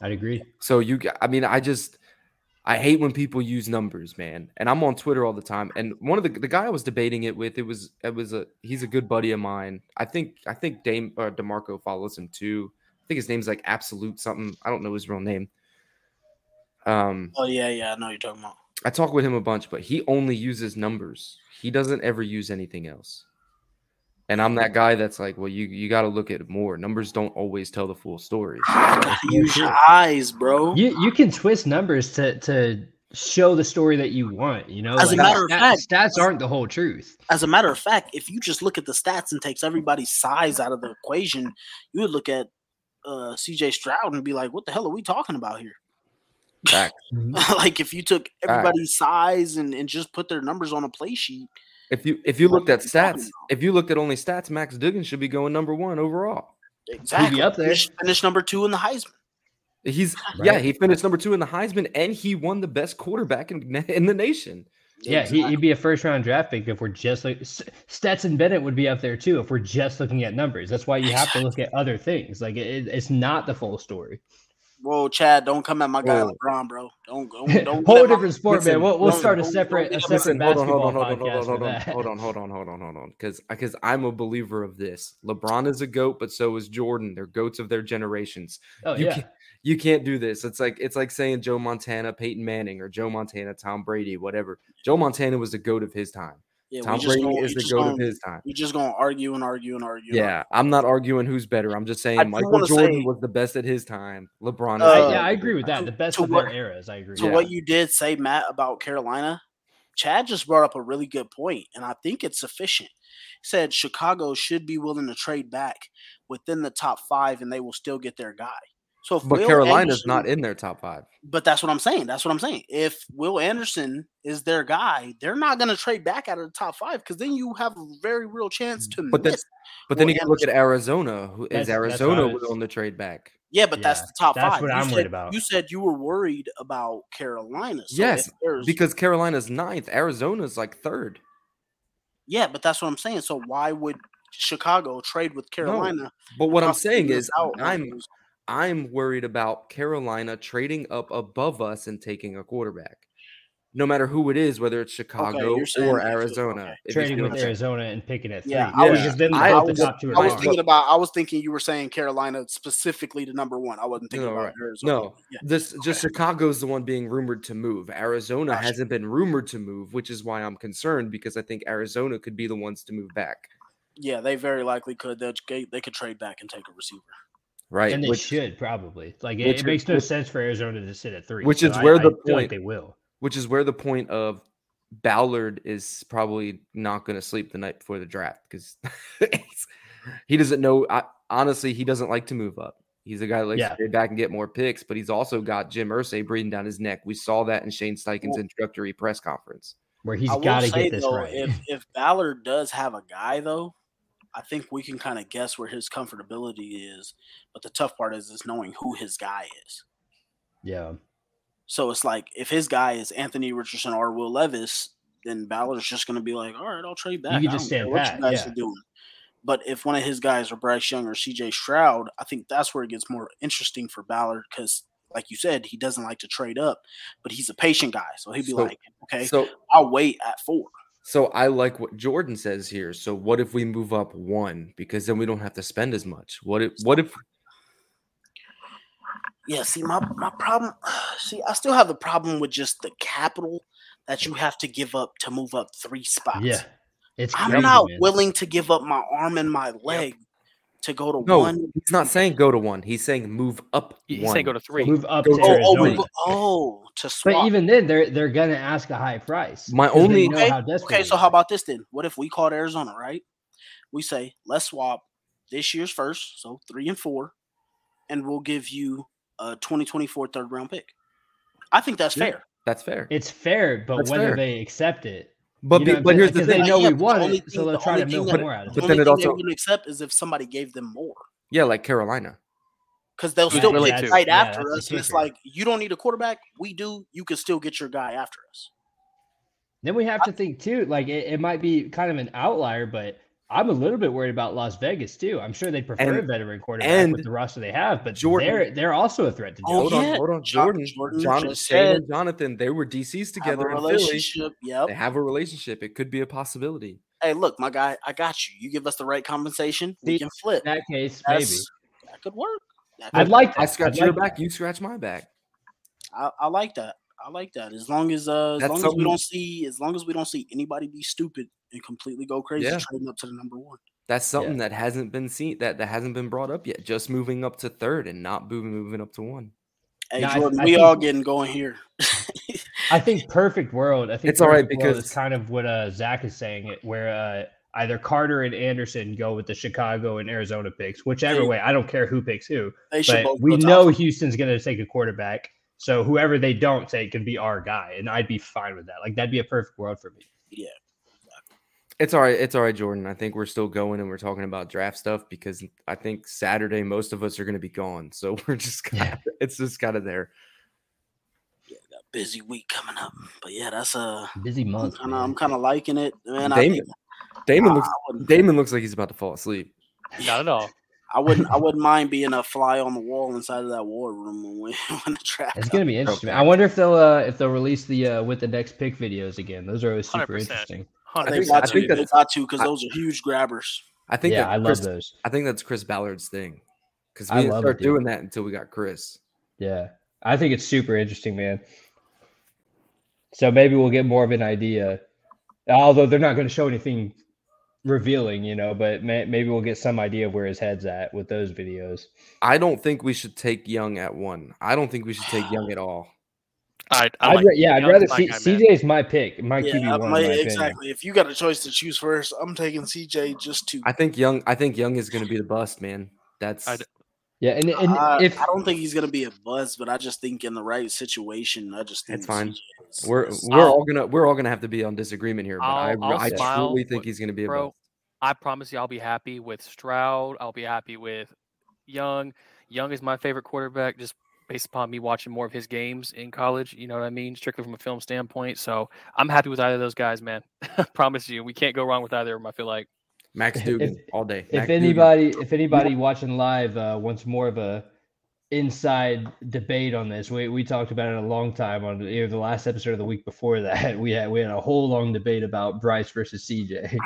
I'd agree. So you, I mean, I just, I hate when people use numbers, man. And I'm on Twitter all the time. And one of the the guy I was debating it with, it was it was a he's a good buddy of mine. I think I think Dame or Demarco follows him too. I think his name's like Absolute something. I don't know his real name. Um, Oh yeah, yeah, I know you're talking about. I talk with him a bunch, but he only uses numbers. He doesn't ever use anything else. And I'm that guy that's like, well, you you got to look at more. Numbers don't always tell the full story. Use your eyes, bro. You you can twist numbers to to show the story that you want. You know, As a matter of fact- stats aren't the whole truth. As a matter of fact, if you just look at the stats and takes everybody's size out of the equation, you would look at uh, CJ Stroud and be like, "What the hell are we talking about here?" Like if you took everybody's size and, and just put their numbers on a play sheet, If you if you looked at stats, if you looked at only stats, Max Duggan should be going number one overall. exactly up there. Finish, finish number two in the Heisman. He's yeah, he finished number two in the Heisman, and he won the best quarterback in, in the nation. Yeah, he, he'd be a first round draft pick if we're just like Stetson Bennett would be up there too if we're just looking at numbers. That's why you have to look at other things. Like it, it's not the full story. Whoa, Chad, don't come at my guy Whoa. LeBron, bro. Don't go. Don't Whole let my- different sport, listen, man. We'll, we'll start a don't- separate a don't- separate Listen, hold on, basketball hold on, hold on, hold on, hold on, hold on, hold on, hold on, because because I'm a believer of this. LeBron is a goat, but so is Jordan. They're goats of their generations. Oh you yeah, can't you can't do this. It's like it's like saying Joe Montana, Peyton Manning, or Joe Montana, Tom Brady, whatever. Joe Montana was the goat of his time. Yeah, we Tom just Brady gonna- is the goat gonna- of his time. We just gonna argue and argue and argue. and Yeah, I'm not arguing who's better. I'm just saying I Michael Jordan say- was the best at his time. LeBron Uh, the yeah, I agree with time. that. The best of what- their eras. I agree. To with what you did say, Matt, about Carolina, Chad just brought up a really good point, and I think it's sufficient. He said Chicago should be willing to trade back within the top five, and they will still get their guy. So, if But Will Carolina's Anderson- not in their top five. But that's what I'm saying. That's what I'm saying. If Will Anderson is their guy, they're not going to trade back out of the top five because then you have a very real chance mm. to But then- miss. But then Will you can look at Arizona. Who is That's- that's Arizona what I was- willing to trade back? Yeah, but that's the top that's five. what You I'm said, worried about. You said you were worried about Carolina. So Yes, Because Carolina's ninth, Arizona's like third. yeah, but that's what I'm saying. So why would Chicago trade with Carolina? But what I'm saying is, out I'm those- I'm worried about Carolina trading up above us and taking a quarterback. No matter who it is, whether it's Chicago you're or Arizona. okay. trading with Arizona and picking at three. Yeah, I was- because then I both the was- top two I was thinking about. I was thinking you were saying Carolina specifically to number one. I wasn't thinking No, about right. Arizona. No, Yeah. this just Chicago's the one being rumored to move. Arizona Gotcha. hasn't been rumored to move, which is why I'm concerned because I think Arizona could be the ones to move back. Yeah, they very likely could. They, they could trade back and take a receiver. Right. and they which, should probably. Like it, which it makes no is- sense for Arizona to sit at three. which so is where I the feel like point- they will. which is where the point of Ballard is probably not going to sleep the night before the draft because he doesn't know. I, honestly, he doesn't like to move up. He's a guy that likes Yeah. to stay back and get more picks, but he's also got Jim Irsay breathing down his neck. We saw that in Shane Steichen's Well- introductory press conference. Where he's got to get this though, right. if if Ballard does have a guy though, I think we can kind of guess where his comfortability is. But the tough part is is knowing who his guy is. yeah, So it's like if his guy is Anthony Richardson or Will Levis, then Ballard's just going to be like, all right, I'll trade back. can just stand what pat, you guys yeah. are doing. But if one of his guys are Bryce Young or CJ Stroud, I think that's where it gets more interesting for Ballard because, like you said, he doesn't like to trade up, but he's a patient guy. So he'd be So- like, okay, So, I'll wait at four. So I like what Jordan says here. So, what if we move up one because then we don't have to spend as much? What if? What if? Yeah, see, my my problem. See, I still have the problem with just the capital that you have to give up to move up three spots. yeah, it's I'm crazy, not man. willing to give up my arm and my leg to go to No, one. he's not saying go to one. He's saying move up. He's one. saying go to three. Move up Go to to- Oh, oh, move- oh, to swap. But even then, they're they're gonna ask a high price. My 'cause they only- okay, okay. So how about this then? What if we called Arizona, right? We say let's swap this year's first, so three and four, and we'll give you a 2024 third round pick. I think that's Yeah. fair. That's fair. It's fair, but That's whether fair. they accept it, But you know what but saying? here's the 'Cause they thing. know Yeah, we but the want only it, so they'll the try to thing milk that- more out of but it. the then it also- they wouldn't accept is if somebody gave them more, Yeah, like Carolina. because they'll Yeah, still really pick too. right Yeah, after us. And it's like you don't need a quarterback. We do. You can still get your guy after us. Then we have to think too, like it, it might be kind of an outlier, but I'm a little bit worried about Las Vegas too. I'm sure they'd prefer a veteran quarterback and with the roster they have, but Jordan- they're they're also a threat to Oh, hold on, yeah. hold on. John- Jordan, Jordan John, and said- Jonathan, they were DCs Have together a in Philly. relationship. Yep. They have a relationship. It could be a possibility. Hey, look, my guy, I got you. You give us the right compensation, we can flip. In that case, maybe. That could work. That I'd like that. I scratch I'd your like back, that. you scratch my back. I, I like that. I like that. As long as uh, as That's long as we don't see, as long as we don't see anybody be stupid and completely go crazy Yeah. trading up to the number one. That's something that hasn't been seen that that hasn't been brought up yet. Just moving up to third and not moving moving up to one. Hey, No, Jordan, I we think- all getting going here. I think perfect world. I think It's all right because- it's kind of what uh, Zach is saying. It where uh, either Carter and Anderson go with the Chicago and Arizona picks, whichever They- way. I don't care who picks who, They but we go top know. Houston's going to take a quarterback. So whoever they don't take can be our guy, and I'd be fine with that. Like that'd be a perfect world for me. It's all right. It's all right, Jordan. I think we're still going and we're talking about draft stuff because I think Saturday most of us are going to be gone. So we're just kind Yeah. of, it's just kind of there. Yeah, got busy week coming up. But yeah, that's a Busy I'm month. kind of I'm kind of liking it, man. I, Damon, think, Damon I, looks wouldn't, Damon looks like he's about to fall asleep. Not at all. I wouldn't I wouldn't mind being a fly on the wall inside of that war room when we when the draft. It's gonna be interesting. I wonder if they'll uh, if they'll release the uh, with the next pick videos again. Those are always super 100%. interesting. Hundred They think- got I to. think They that's- got to because those are huge grabbers. I think Yeah, that I love Chris, those. I think that's Chris Ballard's thing because I we didn't love it, start dude. doing that until we got Chris. Yeah, I think it's super interesting, man. So maybe we'll get more of an idea. Although they're not going to show anything revealing, you know, but may, maybe we'll get some idea of where his head's at with those videos. I don't think we should take Young at one. I don't think we should take Young at all. I, I I'd like ra- yeah, I'd rather my see guy, man. CJ's my pick, my Yeah, QB one. I'm in my opinion. exactly. If you got a choice to choose first, I'm taking CJ just to. I think Young. I think Young is going to be the bust, man. That's I'd- Yeah, and, and I, if I don't think he's gonna be a buzz, but I just think in the right situation, I just think That's fine. CJ is- we're we're I'll- all gonna we're all gonna have to be on disagreement here. But I I'll- I'll I smile truly think with- he's going to be a bro. bust. I promise you, I'll be happy with Stroud. I'll be happy with Young. Young is my favorite quarterback, just based upon me watching more of his games in college. You know what I mean, strictly from a film standpoint. So I'm happy with either of those guys, man. I promise you, we can't go wrong with either of them. I feel like. Max If- Duggan all day. if Max Duggan. anybody if anybody watching live uh, wants more of a inside debate on this we, we talked about it a long time on either the last episode or the week before that we had we had a whole long debate about bryce versus cj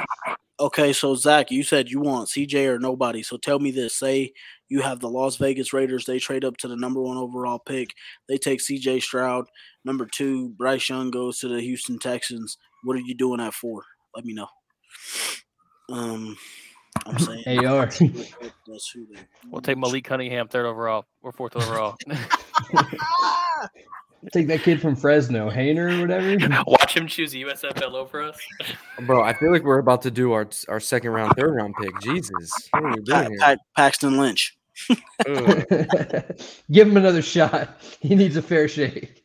Okay, so Zach, you said you want CJ or nobody. So tell me this: Say you have the Las Vegas Raiders, they trade up to the number one overall pick. They take CJ Stroud. Number two, Bryce Young goes to the Houston Texans. What are you doing that for? Let me know. Um, I'm saying AR. That's who. We'll take Malik Cunningham third overall or fourth overall. take that kid from fresno Haener or whatever Watch him choose a USFL over us. bro, I feel like we're about to do our our second round, third round pick. Jesus, what are we Pa- doing here? Pa- Paxton Lynch. Ugh. give him another shot he needs a fair shake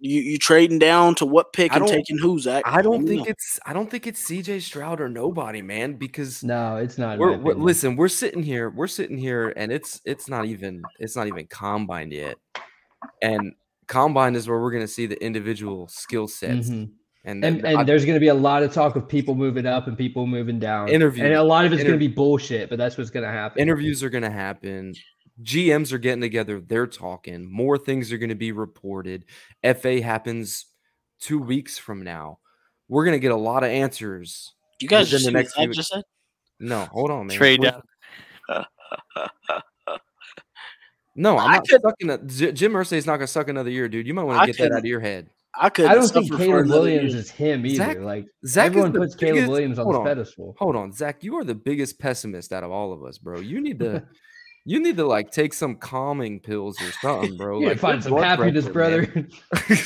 You you trading down to what pick and taking who, Zach? I don't think know. it's I don't think it's CJ Stroud or nobody, man, because no it's not we're, we're listen, we're sitting here, we're sitting here, and it's it's not even it's not even combine yet, and combine is where we're gonna see the individual skill sets, Mhm. And, and, then and there's going to be a lot of talk of people moving up and people moving down Interview- and a lot of it's going to be bullshit but that's what's going to happen interviews are gonna happen. GMs are getting together, they're talking. More things are going to be reported. FA happens two weeks from now. We're going to get a lot of answers. You guys within just the next few just said. No, hold on, man. Trade down. No, I'm I not could- sucking. A, J- Jim Irsay is not going to suck another year, dude. You might want to get that out of your head. I could. I don't think Caleb Williams is him either. Zach- like Zach everyone the puts Caleb Williams on hold this pedestal. Hold on, Zach. You are the biggest pessimist out of all of us, bro. You need to, you need to like take some calming pills or something, bro. You like find some blood happiness, pressure, brother.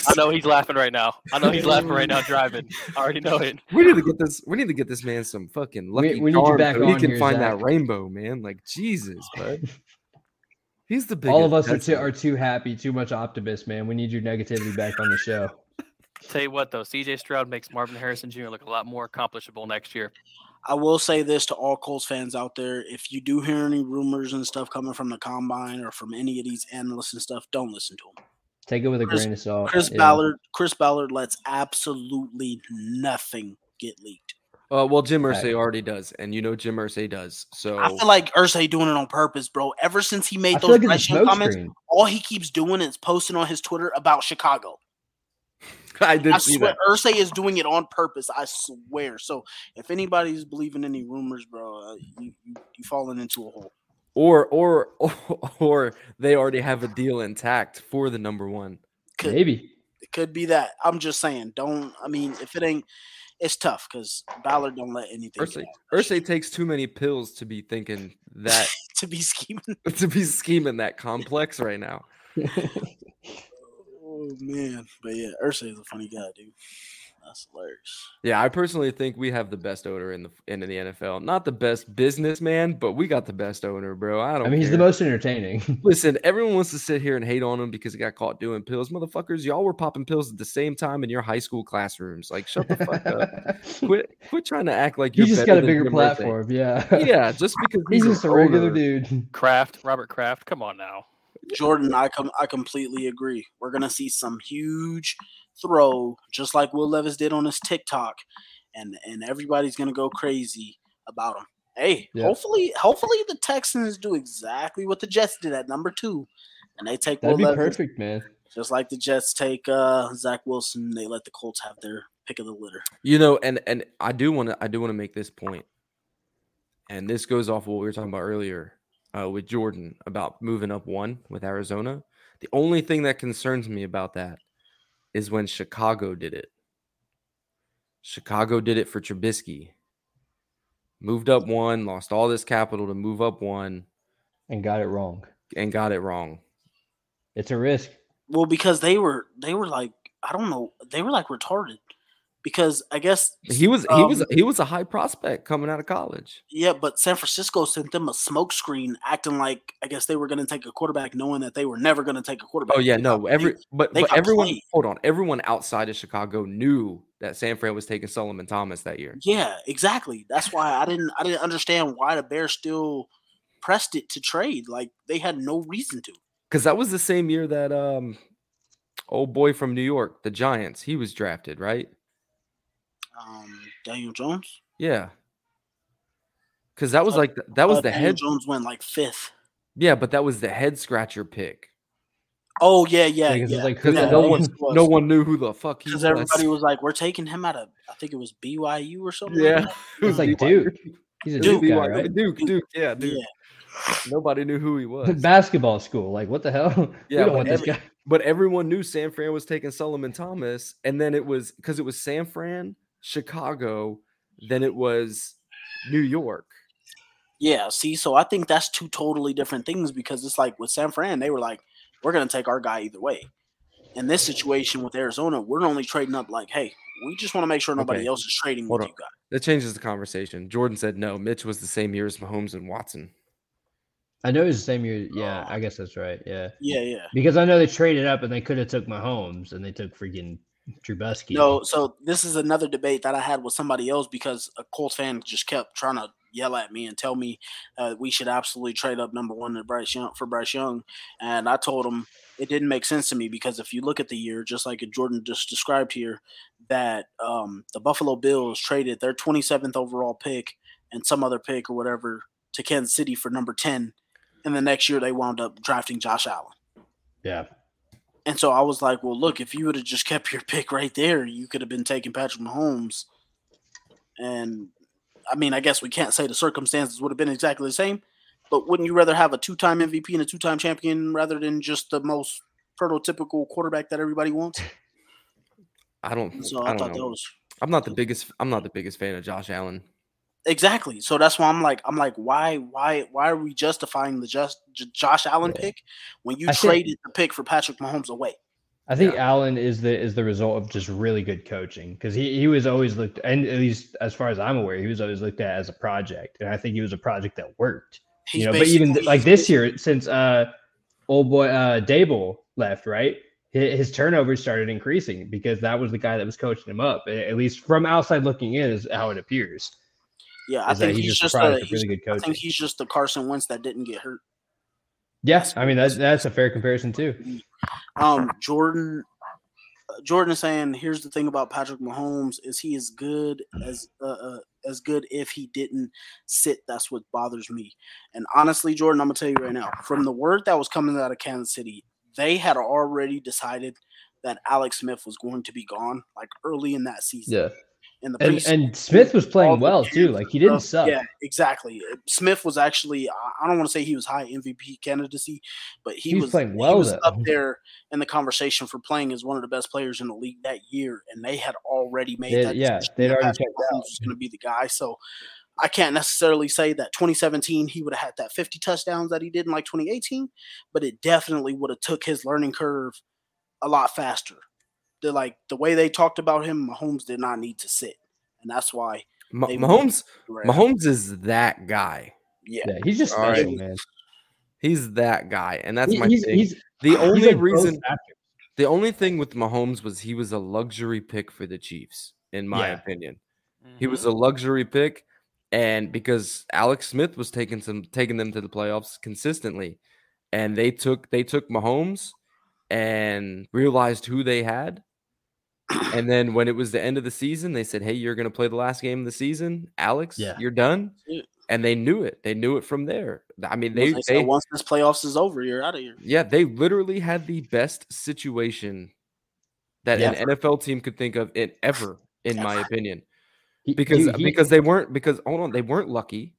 I know he's laughing right now. I know he's laughing right now driving. I already know it. we need to get this. We need to get this man some fucking lucky we need you back so he on can here, find Zach. that rainbow, man. Like Jesus, bud. He's the biggest. All of us are too, are too happy, too much optimist, man. We need your negativity back on the show. Tell you what though, CJ Stroud makes Marvin Harrison Jr. look a lot more accomplishable next year. I will say this to all Colts fans out there: if you do hear any rumors and stuff coming from the combine or from any of these analysts and stuff, don't listen to them. Take it with a Chris- grain of salt. Chris yeah. Ballard, Chris Ballard lets absolutely nothing get leaked. Uh, well, Jim Irsay Right. already does, and you know Jim Irsay does. So I feel like Irsay doing it on purpose, bro. Ever since he made I those like it's a Bryce Young smoke comments, screen. all he keeps doing is posting on his Twitter about Chicago. I did I see swear, that. Irsay is doing it on purpose. I swear. So if anybody's believing any rumors, bro, uh, you, you you falling into a hole. Or, or, or, they already have a deal intact for the number one. Could Maybe. it could be that. I'm just saying. Don't. I mean, if it ain't, it's tough because Ballard don't let anything Irsay. Irsay takes too many pills to be thinking that to be scheming. to be scheming that complex right now. Oh man, but yeah, Irsay is a funny guy, dude. That's hilarious. Yeah, I personally think we have the best owner in the in the NFL. Not the best businessman, but we got the best owner, bro. I don't. I mean, he's the most entertaining. Listen, everyone wants to sit here and hate on him because he got caught doing pills. Motherfuckers, y'all were popping pills at the same time in your high school classrooms. Like, shut the fuck up. Quit, quit trying to act like you're. just better got a bigger Jim Irsay. platform. Yeah. Yeah, just because he's he's, just a regular owner. dude. Kraft, Robert Kraft, come on now. Jordan, I com- I completely agree. We're gonna see some huge throw, just like Will Levis did on his TikTok, and and everybody's gonna go crazy about him. Hey, Yeah. hopefully, hopefully the Texans do exactly what the Jets did at number two, and they take That'd Will be Levis, perfect, man. just like the Jets take uh, Zach Wilson. They let the Colts have their pick of the litter. You know, and and I do want to I do want to make this point, and this goes off of what we were talking about earlier uh, with Jordan about moving up one with Arizona. The only thing that concerns me about that is when Chicago did it. Chicago did it for Trubisky. Moved up one, lost all this capital to move up one, And got it wrong. and got it wrong. It's a risk. Well, because they were they were like I don't know they were like retarded because I guess He was he was um, he was a high prospect coming out of college. Yeah, but San Francisco sent them a smokescreen, acting like I guess they were going to take a quarterback, knowing that they were never going to take a quarterback. Oh yeah, They no, got- every they- but, they but everyone played. hold on, everyone outside of Chicago knew that San Fran was taking Solomon Thomas that year. yeah, exactly. That's why I didn't I didn't understand why the Bears still pressed it to trade. Like they had no reason to. Because that was the same year that um old boy from New York, the Giants, he was drafted, right? Um, Daniel Jones. Yeah. Cause that was Uh, like the, that was Uh, the Daniel head Jones went like fifth. yeah, but that was the head scratcher pick. Oh yeah, yeah, Yeah, 'cause yeah. it's like, Because no one no one knew who the fuck he was. because everybody was like, "We're taking him out of I think it was BYU or something." yeah. like It It's like BYU. Duke. He's a Duke, Duke guy, right? Duke, Duke, yeah, that. Duke. Yeah. Nobody knew who he was. Basketball school. Like, what the hell? we Yeah, don't but want this guy. But everyone knew San Fran was taking Solomon Thomas, and then it was because it was San Fran, Chicago, than it was New York. Yeah, see, so I think that's two totally different things because it's like with San Fran, they were like, we're going to take our guy either way. In this situation with Arizona, we're only trading up like, hey, we just want to make sure nobody Okay. else is trading Hold with on. you guys. That changes the conversation. Jordan said no. Mitch was the same year as Mahomes and Watson. I know it was the same year. Yeah, oh. I guess that's right. Yeah. Yeah, yeah. Because I know they traded up and they could have took Mahomes and they took freaking Trubisky. No, so this is another debate that I had with somebody else because a Colts fan just kept trying to yell at me and tell me uh, we should absolutely trade up number one to Bryce Young for Bryce Young, and I told him it didn't make sense to me because if you look at the year, just like Jordan just described here, that um, the Buffalo Bills traded their 27th overall pick and some other pick or whatever to Kansas City for number 10, and the next year they wound up drafting Josh Allen. Yeah. And so I was like, well, look, if you would have just kept your pick right there, you could have been taking Patrick Mahomes. And I mean, I guess we can't say the circumstances would have been exactly the same, but wouldn't you rather have a two time MVP and a two time champion rather than just the most prototypical quarterback that everybody wants? I don't. So I, I, don't thought know. that was I'm not the biggest. I'm not the biggest fan of Josh Allen. Exactly. So that's why I'm like, I'm like, why, why, why are we justifying the just J- Josh Allen Yeah. pick when you I think- traded the pick for Patrick Mahomes away? I think Allen is the is the result of just really good coaching because he, he was always looked and at least as far as I'm aware he was always looked at as a project and I think he was a project that worked He's you know but even like this year since uh old boy uh Daboll left right his, his turnovers started increasing because that was the guy that was coaching him up at least from outside looking in is how it appears yeah, I think he's he's just a a, product he's- really good coach. I think he's just the Carson Wentz that didn't get hurt. yeah I mean that's that's a fair comparison too Um, Jordan, Jordan is saying, here's the thing about Patrick Mahomes: is he as good as uh, uh, as good if he didn't sit? That's what bothers me. And honestly, Jordan, I'm gonna tell you right now, from the word that was coming out of Kansas City, they had already decided that Alex Smith was going to be gone, like early in that season. yeah In the and and Smith was playing well too like he didn't suck Yeah, exactly. Smith was actually I- don't want to say he was high MVP candidacy, but he, He was was playing he well, was though. up there in the conversation for playing as one of the best players in the league that year, and they had already made They- that. yeah, they'd already checked out. Was going to be the guy. So I can't necessarily say that 2017 he would have had that 50 touchdowns that he did in like 2018, but it definitely would have took his learning curve a lot faster. The like the way they talked about him, Mahomes did not need to sit, and that's why Ma- They- Mahomes. Mahomes is that guy. Yeah. yeah he's just All right. special man He's that guy, and that's He- my he's, thing. he's the he's only like reason, the only thing with Mahomes was he was a luxury pick for the Chiefs, in my Yeah. opinion. He mm-hmm. was a luxury pick, and because Alex Smith was taking some taking them to the playoffs consistently, and they took they took Mahomes and realized who they had. And then when it was the end of the season, they said, "Hey, you're going to play the last game of the season, Alex. Yeah. You're done." Yeah. And they knew it. They knew it from there. I mean, They, they, said they once this playoffs is over, you're out of here. yeah, they literally had the best situation that Yeah. an NFL team could think of in ever, in my opinion. Because he- he- because they weren't because hold on, they weren't lucky,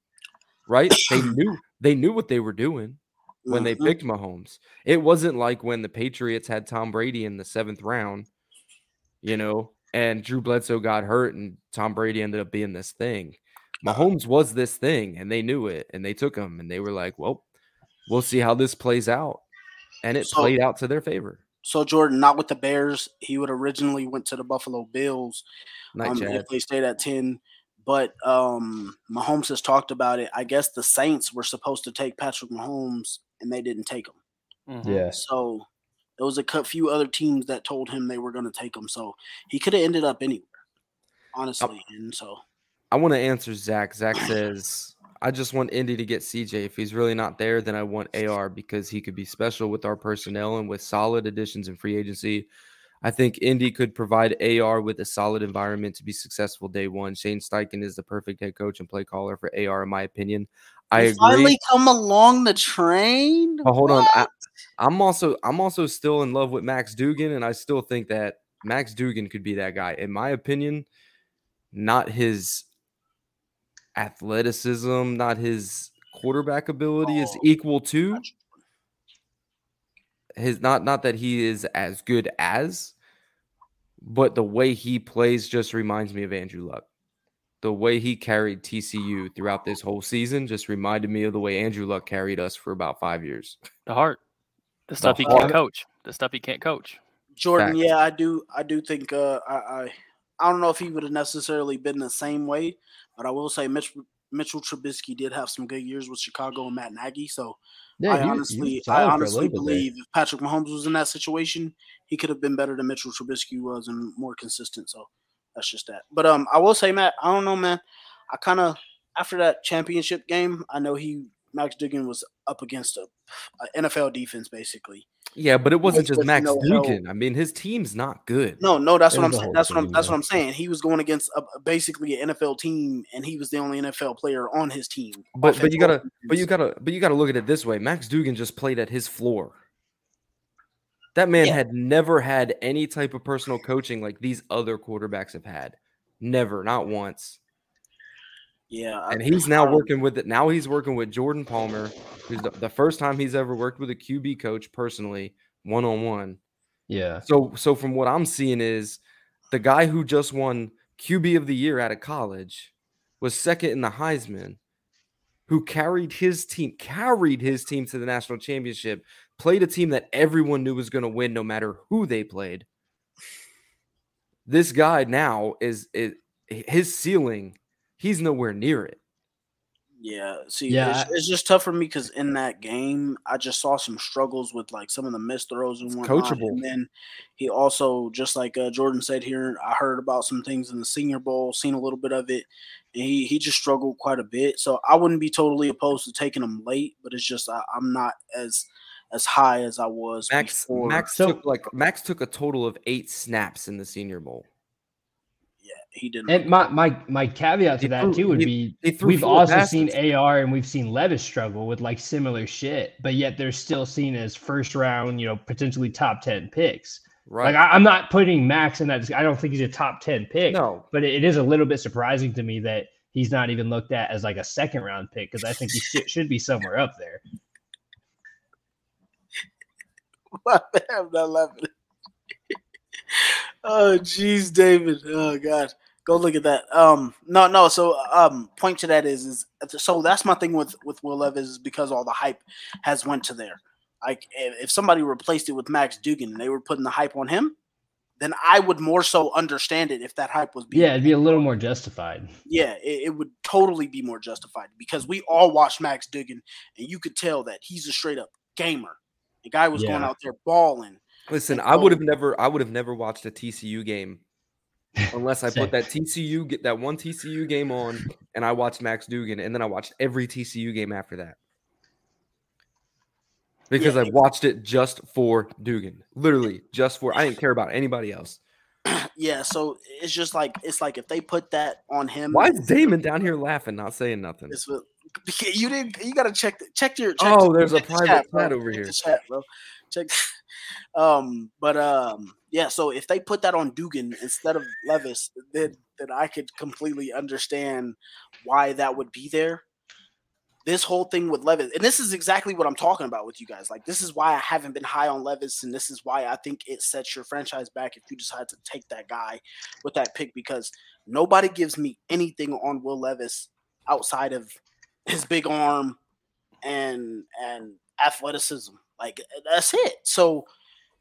right? they knew they knew what they were doing when they Mhm. picked Mahomes. It wasn't like when the Patriots had Tom Brady in the seventh round, you know, and Drew Bledsoe got hurt and Tom Brady ended up being this thing. Mahomes was this thing and they knew it and they took him and they were like, well, we'll see how this plays out. And it So- played out to their favor. So Jordan, not with the Bears. He would originally went to the Buffalo Bills Night um, if they stayed at ten. But um, Mahomes has talked about it. I guess the Saints were supposed to take Patrick Mahomes, and they didn't take him. Mm-hmm. yeah So there was a few other teams that told him they were going to take him. So he could have ended up anywhere, honestly. And so I want to answer Zach. Zach says, I just want Indy to get CJ. If he's really not there, then I want AR because he could be special with our personnel and with solid additions in free agency. I think Indy could provide AR with a solid environment to be successful day one. Shane Steichen is the perfect head coach and play caller for AR, in my opinion. I agree. finally come along the train. But hold on, I, What? I'm also I'm also still in love with Max Duggan, and I still think that Max Duggan could be that guy. In my opinion, not his athleticism, not his quarterback ability is Oh, equal to gotcha. his not not that he is as good as, but the way he plays just reminds me of Andrew Luck. The way he carried TCU throughout this whole season just reminded me of the way Andrew Luck carried us for about five years. The heart. The stuff he can't coach. The stuff he can't coach. Jordan, Facts. yeah, I do. I do think. Uh, I, I, I don't know if he would have necessarily been the same way, but I will say Mitch, Mitchell Trubisky did have some good years with Chicago and Matt Nagy. So yeah I he was- he honestly, I solid for a honestly little bit believe if Patrick Mahomes was in that situation, he could have been better than Mitchell Trubisky was and more consistent. So that's just that. But um, I will say, Matt, I don't know, man. I kind of after that championship game, I know he Max Duggan was up against a, a NFL defense basically. Yeah, but it wasn't just Max no help. Duggan. I mean, his team's not good. No, no, that's what I'm saying. That's what I'm. That's what. I'm saying. He was going against a, basically an NFL team, and he was the only NFL player on his team. But but you gotta but you gotta but you gotta look at it this way. Max Duggan just played at his floor. That man Yeah. had never had any type of personal coaching like these other quarterbacks have had. Never, not once. Yeah, And he's now um, working with it. Now he's working with Jordan Palmer, who's the, the first time he's ever worked with a QB coach personally, one on one. yeah So so from what I'm seeing is the guy who just won QB of the year out of college was second in the Heisman, who carried his team, carried his team to the national championship, played a team that everyone knew was going to win no matter who they played. This guy now is, is his ceiling, he's nowhere near it. Yeah, see, Yeah, it's, it's just tough for me because in that game, I just saw some struggles with like some of the missed throws and whatnot. coachable. And then he also, just like uh, Jordan said here, I heard about some things in the Senior Bowl, seen a little bit of it, and he he just struggled quite a bit. So I wouldn't be totally opposed to taking him late, but it's just I, I'm not as as high as I was Max before. Max So- took like Max took a total of eight snaps in the Senior Bowl. Yeah, he didn't. And my my my caveat to He that threw- too would he- be he threw we've also passes. seen AR and we've seen Levis struggle with like similar shit, but yet they're still seen as first round, you know, potentially top ten picks. Right. Like I, I'm not putting Max in that. I don't think he's a top ten pick. no. but it, it is a little bit surprising to me that he's not even looked at as like a second round pick because I think he should, should be somewhere up there. I'm not laughing. oh, jeez, David. Oh, God. Go look at that. Um, no, no. So, um, point to that is, is so that's my thing with with Will Levis is because all the hype has went to there. Like, if, if somebody replaced it with Max Duggan and they were putting the hype on him, then I would more so understand it if that hype was being Yeah, it'd be a little more justified. yeah, it, it would totally be more justified because we all watched Max Duggan, and you could tell that he's a straight up gamer. The guy was going out there balling. Listen, I would have never I would have never watched a TCU game unless I put that TCU get that one TCU game on and I watched Max Duggan and then I watched every TCU game after that. Because Yeah, I watched it just for Duggan. Literally just for I didn't care about anybody else. Yeah, so it's just like it's like if they put that on him. Why is Damon down here laughing, not saying nothing? It's what- you didn't. You got to check. The, check your. Check Oh, the- there's a check the private bro. chat over Check here. the chat, bro. Check. Um, but um, yeah. So if they put that on Duggan instead of Levis, then then I could completely understand why that would be there. This whole thing with Levis, and this is exactly what I'm talking about with you guys. Like, this is why I haven't been high on Levis, and this is why I think it sets your franchise back if you decide to take that guy with that pick because nobody gives me anything on Will Levis outside of his big arm and and athleticism. Like that's it. So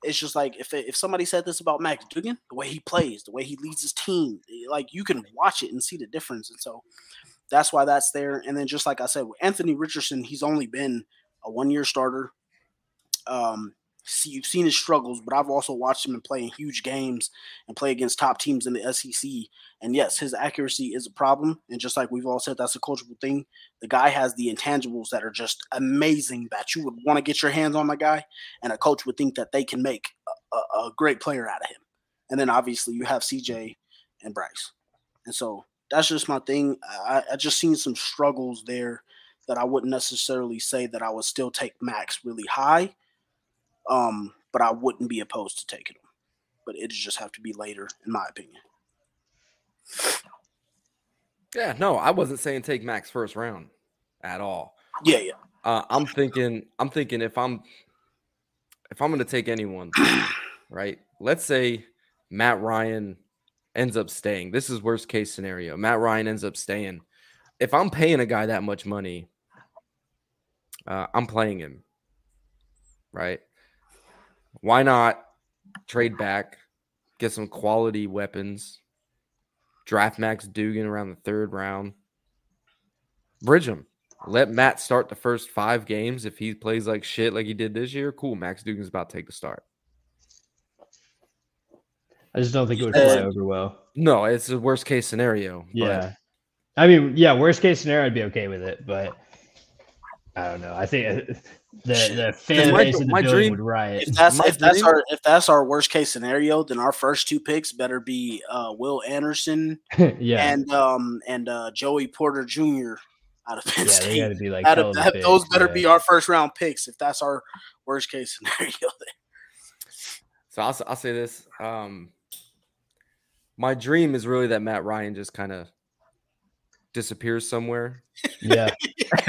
it's just like if if somebody said this about Max Duggan, the way he plays, the way he leads his team, like you can watch it and see the difference. And so that's why that's there. And then just like I said, with Anthony Richardson, he's only been a one year starter. Um, see, you've seen his struggles, but I've also watched him play in huge games and play against top teams in the SEC. And yes, his accuracy is a problem. And just like we've all said, that's a coachable thing. The guy has the intangibles that are just amazing that you would want to get your hands on the guy, and a coach would think that they can make a, a, a great player out of him. And then obviously you have CJ and Bryce. And so that's just my thing. I, I just seen some struggles there that I wouldn't necessarily say that I would still take Max really high. Um, but I wouldn't be opposed to taking him. But it just have to be later, in my opinion. Yeah, no, I wasn't saying take Max first round at all. Yeah, yeah. Uh, I'm thinking, I'm thinking if I'm if I'm gonna take anyone, right? Let's say Matt Ryan ends up staying. This is worst case scenario. Matt Ryan ends up staying. If I'm paying a guy that much money, uh, I'm playing him. Right? Why not trade back, get some quality weapons, draft Max Duggan around the third round, bridge him. Let Matt start the first five games. If he plays like shit like he did this year, cool. Max Duggan's about to take the start. I just don't think it would fly over well. No, it's the worst case scenario. but- Yeah. I mean, yeah, worst case scenario, I'd be okay with it, but I don't know. I think the the fan my- base in the my building dream- would riot. If that's My if that's our if that's our worst case scenario, then our first two picks better be uh, Will Anderson yeah, and um and uh, Joey Porter Jr. out of Penn yeah, State. got to be like That'd- of that- pick, those better yeah. be our first round picks if that's our worst case scenario. So I'll, s- I'll say this. Um, my dream is really that Matt Ryan just kind of disappears somewhere. yeah.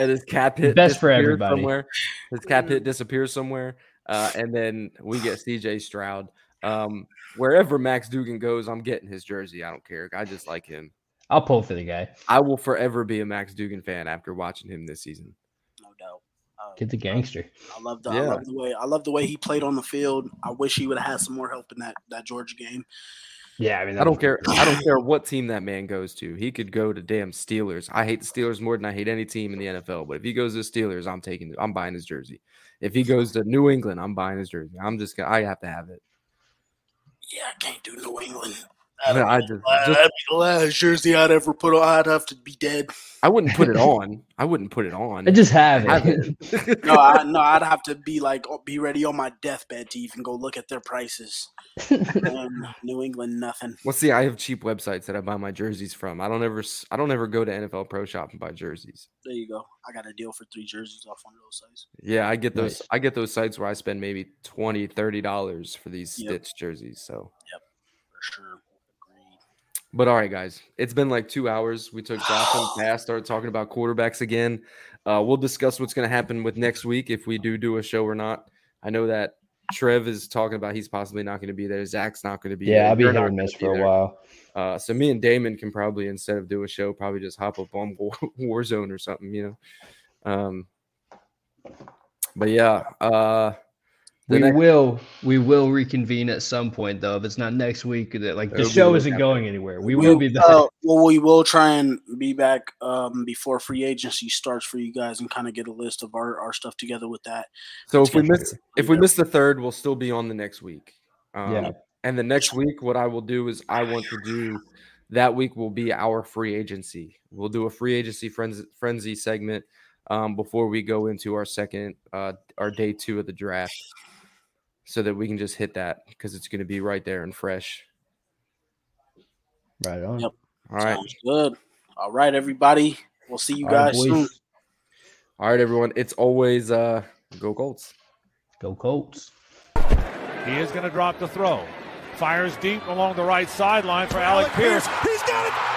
and his cap hit Best for disappears everybody. somewhere. His cap hit disappears somewhere. Uh, and then we get CJ Stroud. Um, wherever Max Duggan goes, I'm getting his jersey. I don't care. I just like him. I'll pull for the guy. I will forever be a Max Duggan fan after watching him this season. No doubt. Uh, Kid's a gangster. I love the I Yeah. love the way I love the way he played on the field. I wish he would have had some more help in that that Georgia game. Yeah, I mean, I don't care. I don't care what team that man goes to. He could go to damn Steelers. I hate the Steelers more than I hate any team in the NFL. But if he goes to the Steelers, I'm taking. I'm buying his jersey. If he goes to New England, I'm buying his jersey. I'm just gonna. I have to have it. Yeah, I can't do New England. I, That'd, I be, just, that'd be the last jersey I'd ever put on. I'd have to be dead. I wouldn't put it on. I wouldn't put it on. I just have Have it. it. No, I no, I'd have to be like be ready on my deathbed to even go look at their prices. And um, New England, nothing. Well, see, I have cheap websites that I buy my jerseys from. I don't ever. s- I don't ever go to NFL Pro Shop and buy jerseys. There you go. I got a deal for three jerseys off one of those sites. Yeah, I get those. Nice. I get those sites where I spend maybe 20 dollars for these Yep. Stitch jerseys. So, yep, For sure. But all right, guys, it's been like two hours. We took Jocelyn past, started talking about quarterbacks again. Uh, we'll discuss what's going to happen with next week if we do do a show or not. I know that Trev is talking about he's possibly not going to be there. Zach's not going to be there. yeah, I'll be hit or miss for a while. Uh, so me and Damon can probably instead of do a show, probably just hop up on War, Warzone or something, you know. Um, but yeah, uh, the We next- will we will reconvene at some point though. If it's not next week, that like the show isn't week going anywhere. We We- will be back. Uh, well, we will try and be back um, before free agency starts for you guys and kind of get a list of our, our stuff together with that. so if we miss it. if we miss the third, we'll still be on the next week. Um, Yeah. And the next week, what I will do is I want to do that week will be our free agency. We'll do a free agency frenzy, frenzy segment um, before we go into our second, uh, our day two of the draft, so that we can just hit that because it's going to be right there and fresh. right on. Yep. All right, Sounds good. All right, everybody. We'll see you All right, guys boys. soon. all right, everyone. It's always uh, go Colts. Go Colts. He is going to drop the throw. Fires deep along the right sideline for Alec Pierce. He's got it.